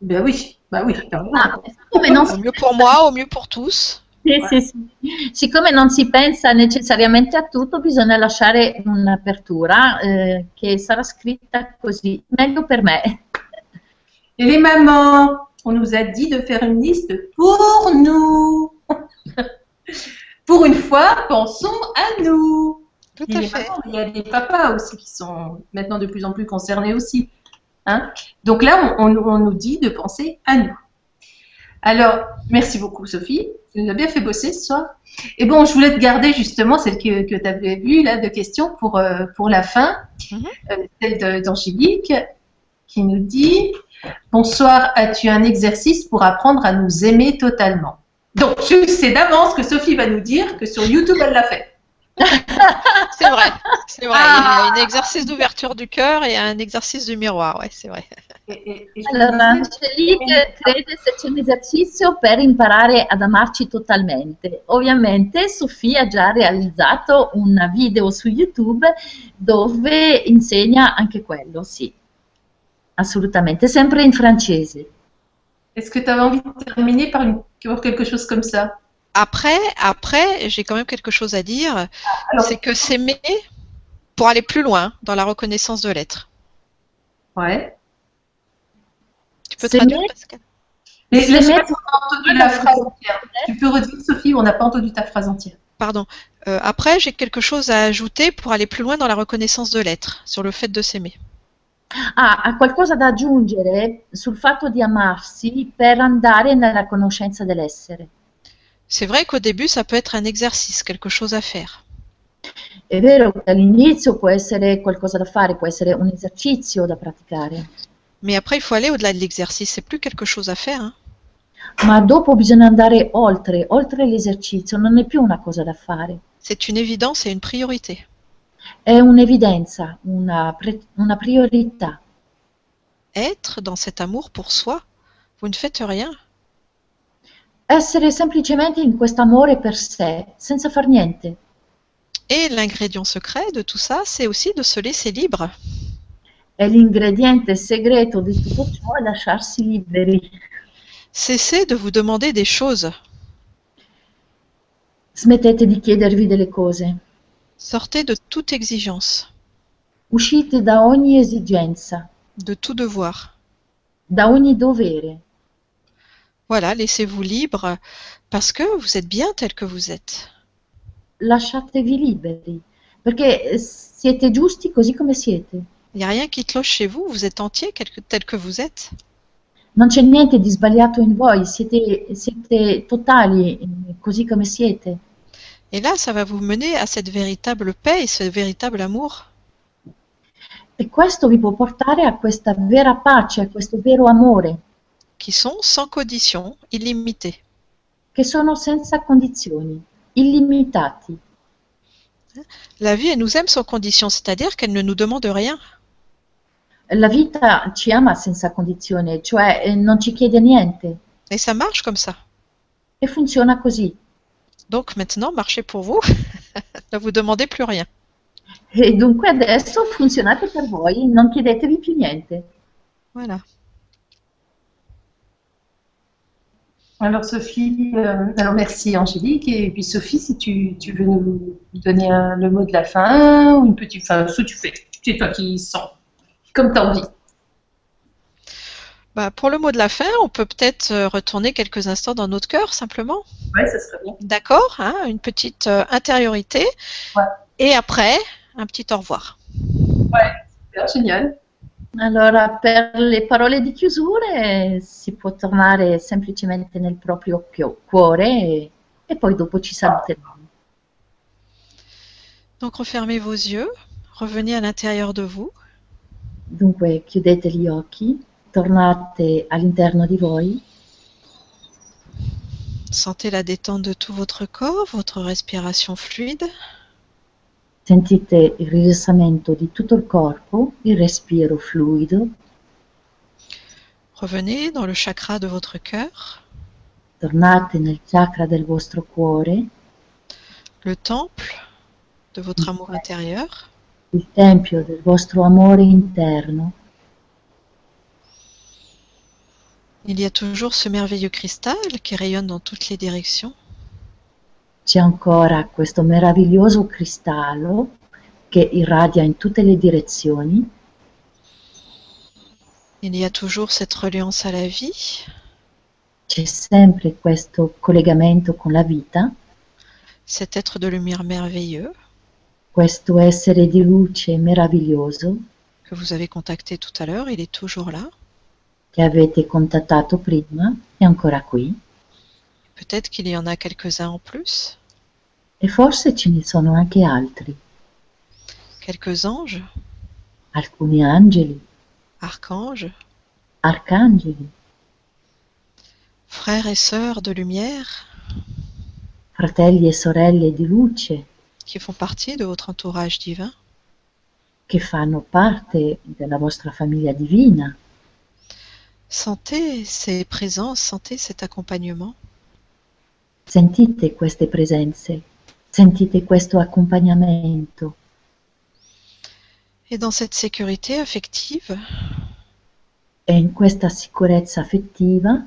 Ben oui, bah oui. Ah, siccome non Au mieux pour moi, au mieux pour tous. Sì, sì, sì. Siccome non si pensa necessariamente a tutto, bisogna lasciare un'apertura eh, che sarà scritta così, meglio per me. Et les mamans, on nous a dit de faire une liste pour nous. pour une fois, pensons à nous. Tout Il y, à a des fait. mamans, il y a des papas aussi qui sont maintenant de plus en plus concernés aussi. Hein Donc là, on, on- on nous dit de penser à nous. Alors, merci beaucoup Sophie. Tu nous as bien fait bosser ce soir. Et bon, je voulais te garder justement celle que, que tu avais vue là de questions pour, euh, pour la fin. Mhm. Euh, celle d'Angélique qui nous dit Bonsoir, as-tu un exercice pour apprendre à nous aimer totalement? Donc, je sais d'avance que Sophie va nous dire que sur YouTube, elle l'a fait. C'est vrai. C'est vrai. Ah. Il y a un exercice d'ouverture du cœur et un exercice du miroir. Ouais, c'est vrai. Allora, me disais- Angelique crede se c'è un esercizio per imparare ad amarci totalmente. Ovviamente Sofia ha già realizzato un video su YouTube dove insegna anche quello, sì. Assolutamente, sempre in francese. Est-ce que tu avais envie de terminer par, une- par quelque chose comme ça Après, après, j'ai quand même quelque chose à dire. C'est que s'aimer pour aller plus loin dans la reconnaissance de l'être. Ouais. Tu peux traduire, Pascal? Mettre- pas si on entendu la phrase entière. Tu peux redire, Sophie, on n'a pas entendu ta phrase entière. Pardon. Euh, après, j'ai quelque chose à ajouter pour aller plus loin dans la reconnaissance de l'être, sur le fait de s'aimer. Ah, ha qualcosa da aggiungere sul fatto di amarsi per andare nella conoscenza dell'essere. C'est vrai qu'au début, ça peut être un exercice, quelque chose à faire. È vero che all'inizio può essere qualcosa da fare, può essere un esercizio da praticare, Mais après, il faut aller au-delà de l'exercice. C'est plus quelque chose à faire. hein. ma dopo bisogna andare oltre, oltre l'esercizio, non è più una cosa da fare, C'est une évidence et une priorité. è un'evidenza, una, pre- una priorità. Être dans cet amour pour soi, vous ne faites rien. Essere semplicemente in questo amore per sé, senza far niente. Et l'ingrédient secret de tout ça, c'est aussi de se laisser libre. E l'ingrediente segreto di tutto ciò è lasciarsi liberi. Cessez de vous demander des choses. Smettete di chiedervi delle cose. Sortez de toute exigence, Uscite da ogni esigenza, de tout devoir. da ogni dovere. Voilà, laissez-vous libre parce que vous êtes bien tel que vous êtes. Lasciatevi liberi, perché siete giusti così come siete. Il n'y a rien qui cloche chez vous, vous êtes entier tel que vous êtes. Non c'è niente di sbagliato in voi, siete, siete totali così come siete. Et là, ça va vous mener à cette véritable paix et ce véritable amour. E questo vi può portare a questa vera pace, a questo vero amore, qui sont sans condition, illimités. che sono senza condizioni, illimitati. La vie, elle nous aime sans condition, c'est-à-dire qu'elle ne nous demande rien. La vita ci ama senza condizione, cioè eh, non ci chiede niente Et ça marche comme ça. e funziona così. Donc maintenant, marchez pour vous. ne vous demandez plus rien. E dunque adesso funzionate per voi, non chiedetevi più niente. Voilà. Alors Sophie, euh, alors merci Angélique et puis Sophie, si tu, tu veux nous donner un- le mot de la fin ou une petite, enfin ce que tu fais, c'est toi qui sens, comme tu as envie. Bah, pour le mot de la fin, on peut peut-être euh, retourner quelques instants dans notre cœur, simplement. Ouais, ça serait bien. D'accord hein, Une petite euh, intériorité. Ouais. Et après, un petit au revoir. Super, génial. Allora, per le parole di chiusura si può tornare semplicemente nel proprio cuore e, e poi dopo ci saluteremo. Donc refermez vos yeux, revenez à l'intérieur de vous. Dunque chiudete gli occhi, tornate all'interno di voi, Sentez la détente de tout votre corps, votre respiration fluide. Sentite il rilassamento di tutto il corpo, il respiro fluido, Revenez dans le chakra de votre cœur, tornate nel chakra del vostro cuore, le temple de votre amour intérieur. il tempio del vostro amore interno. Il y a toujours ce merveilleux cristal qui rayonne dans toutes les directions. C'è ancora questo meraviglioso cristallo che irradia in tutte le direzioni. Il y a toujours cette reliance à la vie, C'è sempre questo collegamento con la vita, cet être de lumière merveilleux questo essere di luce meraviglioso que vous avez contacté tout à l'heure, il est toujours là. che avete contattato prima è ancora qui Peut-être qu'il y en a quelques-uns en plus, e forse ce ne sono anche altri, quelques anges, alcuni angeli, archanges, arcangeli, frères et sœurs de lumière. Fratelli e sorelle di luce. Qui font partie de votre entourage divin. che fanno parte della vostra famiglia divina. Sentez ces présences, sentez cet accompagnement. Sentite queste presenze, sentite questo accompagnamento. Et dans cette sécurité affective, e in questa sicurezza affettiva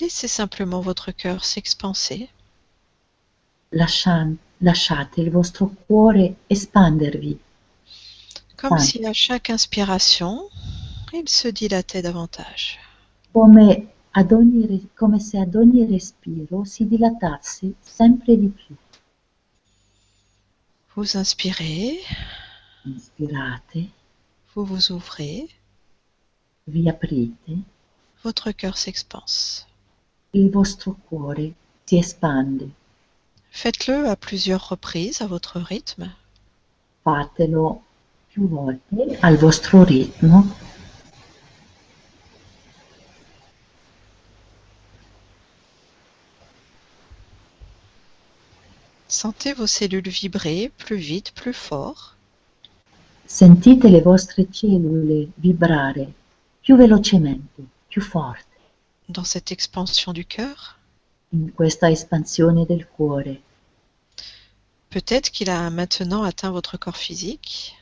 laissez simplement votre cœur s'expanser. Lascia- lasciate il vostro cuore espandervi, comme si à chaque inspiration, il se dilatait davantage. come, come se ad ogni respiro si dilatasse sempre di più. Vous inspirez, Inspirate, vous vous ouvrez, vi aprite, votre cœur s'expanse. il vostro cuore si espande. Faites-le à plusieurs reprises à votre rythme. Fatelo più volte al vostro ritmo. Sentez vos cellules vibrer plus vite, plus fort. Sentite le vostre cellule vibrare più velocemente, più forte dans cette expansion du cœur. in questa espansione del cuore. Peut-être qu'il a maintenant atteint votre corps physique.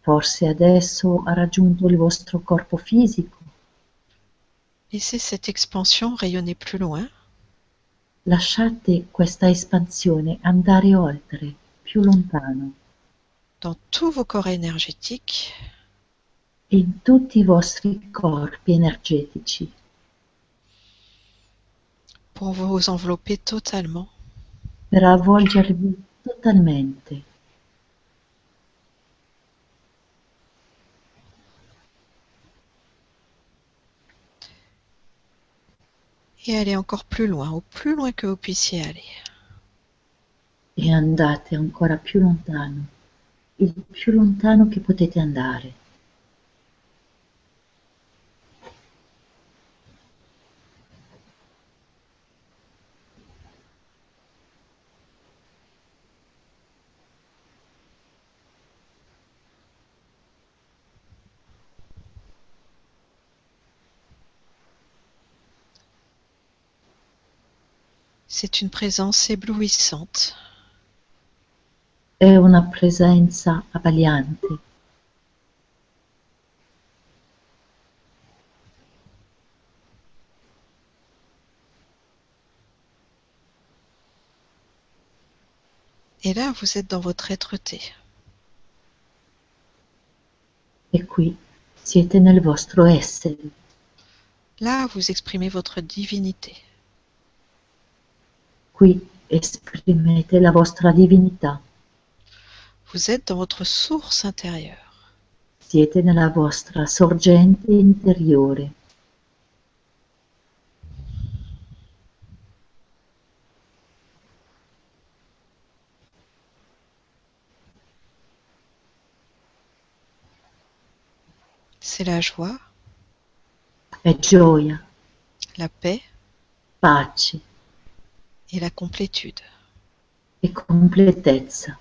Forse adesso ha raggiunto il vostro corpo fisico. Laissez cette expansion rayonner plus loin. Lasciate questa espansione andare oltre, più lontano, dans tous vos corps énergétiques in tutti i vostri corpi energetici pour vous envelopper totalement. per avvolgervi totalmente. Et aller encore plus loin, au plus loin que vous puissiez aller. e andate ancora più lontano, il più lontano che potete andare. C'est une présence éblouissante. È una presenza abbagliante. Et là, vous êtes dans votre être-té. E qui siete nel vostro essere. Là, vous exprimez votre divinité. Qui esprimete la vostra divinità. Vous êtes dans votre source intérieure. Siete nella vostra sorgente interiore. C'est la joie, È gioia, la paix pace et la complétude. Et complétezza.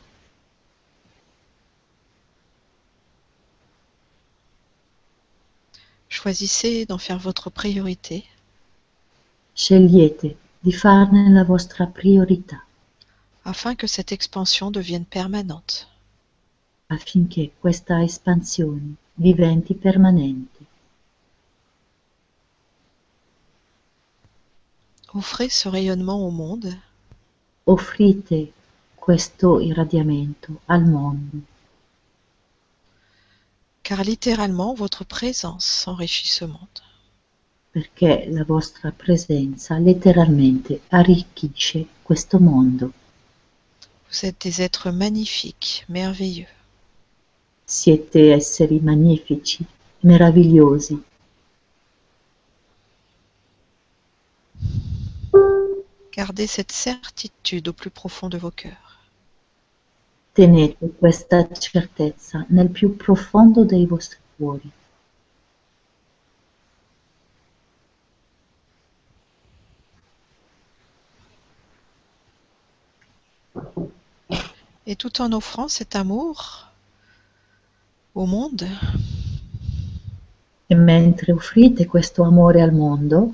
Choisissez d'en faire votre priorité. Scegliete di farne la vostra priorità. Afin que cette expansion devienne permanente. Affinché questa espansione diventi permanente. Offrez ce rayonnement au monde Offrite questo irradiamento al mondo, car littéralement votre présence enrichit ce monde. perché la vostra presenza letteralmente arricchisce questo mondo. Vous êtes des êtres magnifiques, merveilleux. Siete esseri magnifici, meravigliosi. Gardez cette certitude au plus profond de vos cœurs. Tenete questa certezza nel più profondo dei vostri cuori. Et tout en offrant cet amour au monde, E mentre offrite questo amore al mondo,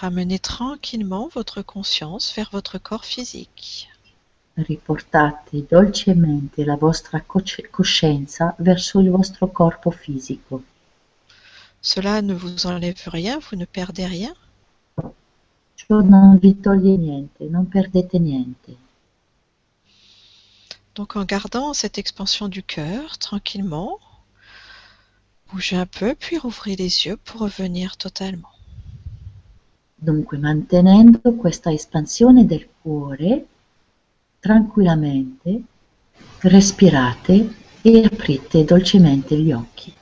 ramenez tranquillement votre conscience vers votre corps physique. riportate dolcemente la vostra cosci- coscienza verso il vostro corpo fisico. Cela ne vous enlève rien, vous ne perdez rien. Ciò non vi toglie niente, non perdete niente. Donc en gardant cette expansion du cœur tranquillement, bougez un peu, puis rouvrez les yeux pour revenir totalement. Dunque, mantenendo questa espansione del cuore, tranquillamente respirate e aprite dolcemente gli occhi.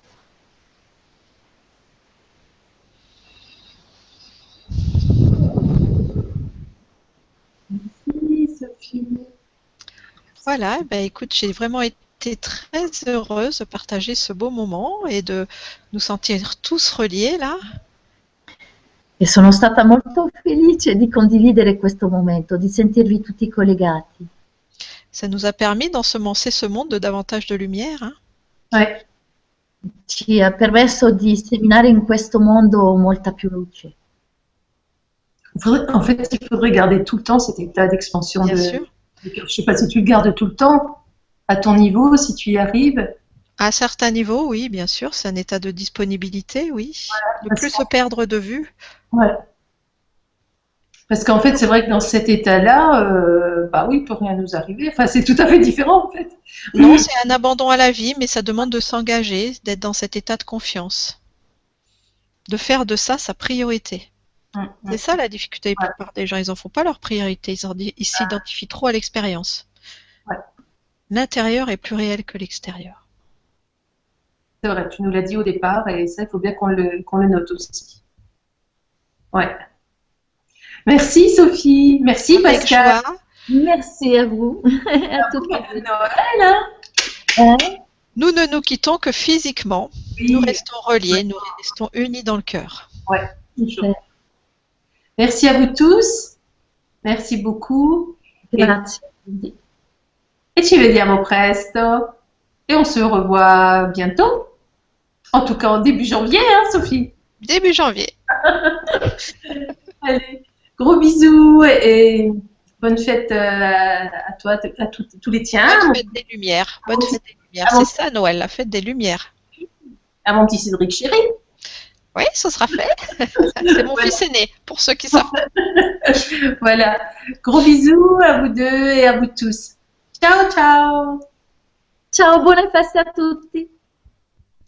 Merci, Sophie. Voilà, eh ben écoute, j'ai vraiment été très heureuse de partager ce beau moment et de nous sentir tous reliés là. E sono stata molto felice di condividere questo momento, di sentirvi tutti collegati. Ça nous a permis d'ensemencer ce monde de davantage de lumière. hein. Ouais. Ci ha permesso di seminare in questo mondo molta più luce. En fait, il faudrait garder tout le temps cet état d'expansion Bien de, sûr. de. Je sais pas si tu le gardes tout le temps, à ton niveau, si tu y arrives. À certains niveaux, oui, bien sûr, c'est un état de disponibilité, oui. Ne parce plus que- se perdre de vue. Ouais. Parce qu'en fait, c'est vrai que dans cet état-là, euh, bah oui, il peut rien nous arriver. Enfin, c'est tout à fait différent, en fait. Non, c'est un abandon à la vie, mais ça demande de s'engager, d'être dans cet état de confiance. De faire de ça sa priorité. Mm, C'est ça la difficulté. La plupart des gens, ils en font pas leur priorité. Ils en- ils s'identifient trop à l'expérience. Ouais. L'intérieur est plus réel que l'extérieur. C'est vrai, tu nous l'as dit au départ, et ça, il faut bien qu'on le, qu'on le note aussi. Ouais. Merci, Sophie. Merci, Avec Pascal. joie. Merci à vous, à toutes les. Noël, hein? Nous ne nous quittons que physiquement. Oui. Nous restons reliés, nous restons unis dans le cœur. Toujours. Merci à vous tous. Merci beaucoup. Grazie. E ci vediamo presto? Et on se revoit bientôt. En tout cas, en début janvier, hein, Sophie. Début janvier. Allez, gros bisous et bonne fête euh, à toi, à tous tous les tiens, Bonne fête des Lumières. Bonne Ah, fête des Lumières. ah. C'est ça, Noël, la fête des Lumières. à mon petit Cédric chéri. Oui, ce sera fait. C'est mon fils aîné, pour ceux qui savent. Voilà. Gros bisous à vous deux et à vous tous. Ciao, ciao. Ciao, buone feste a tutti.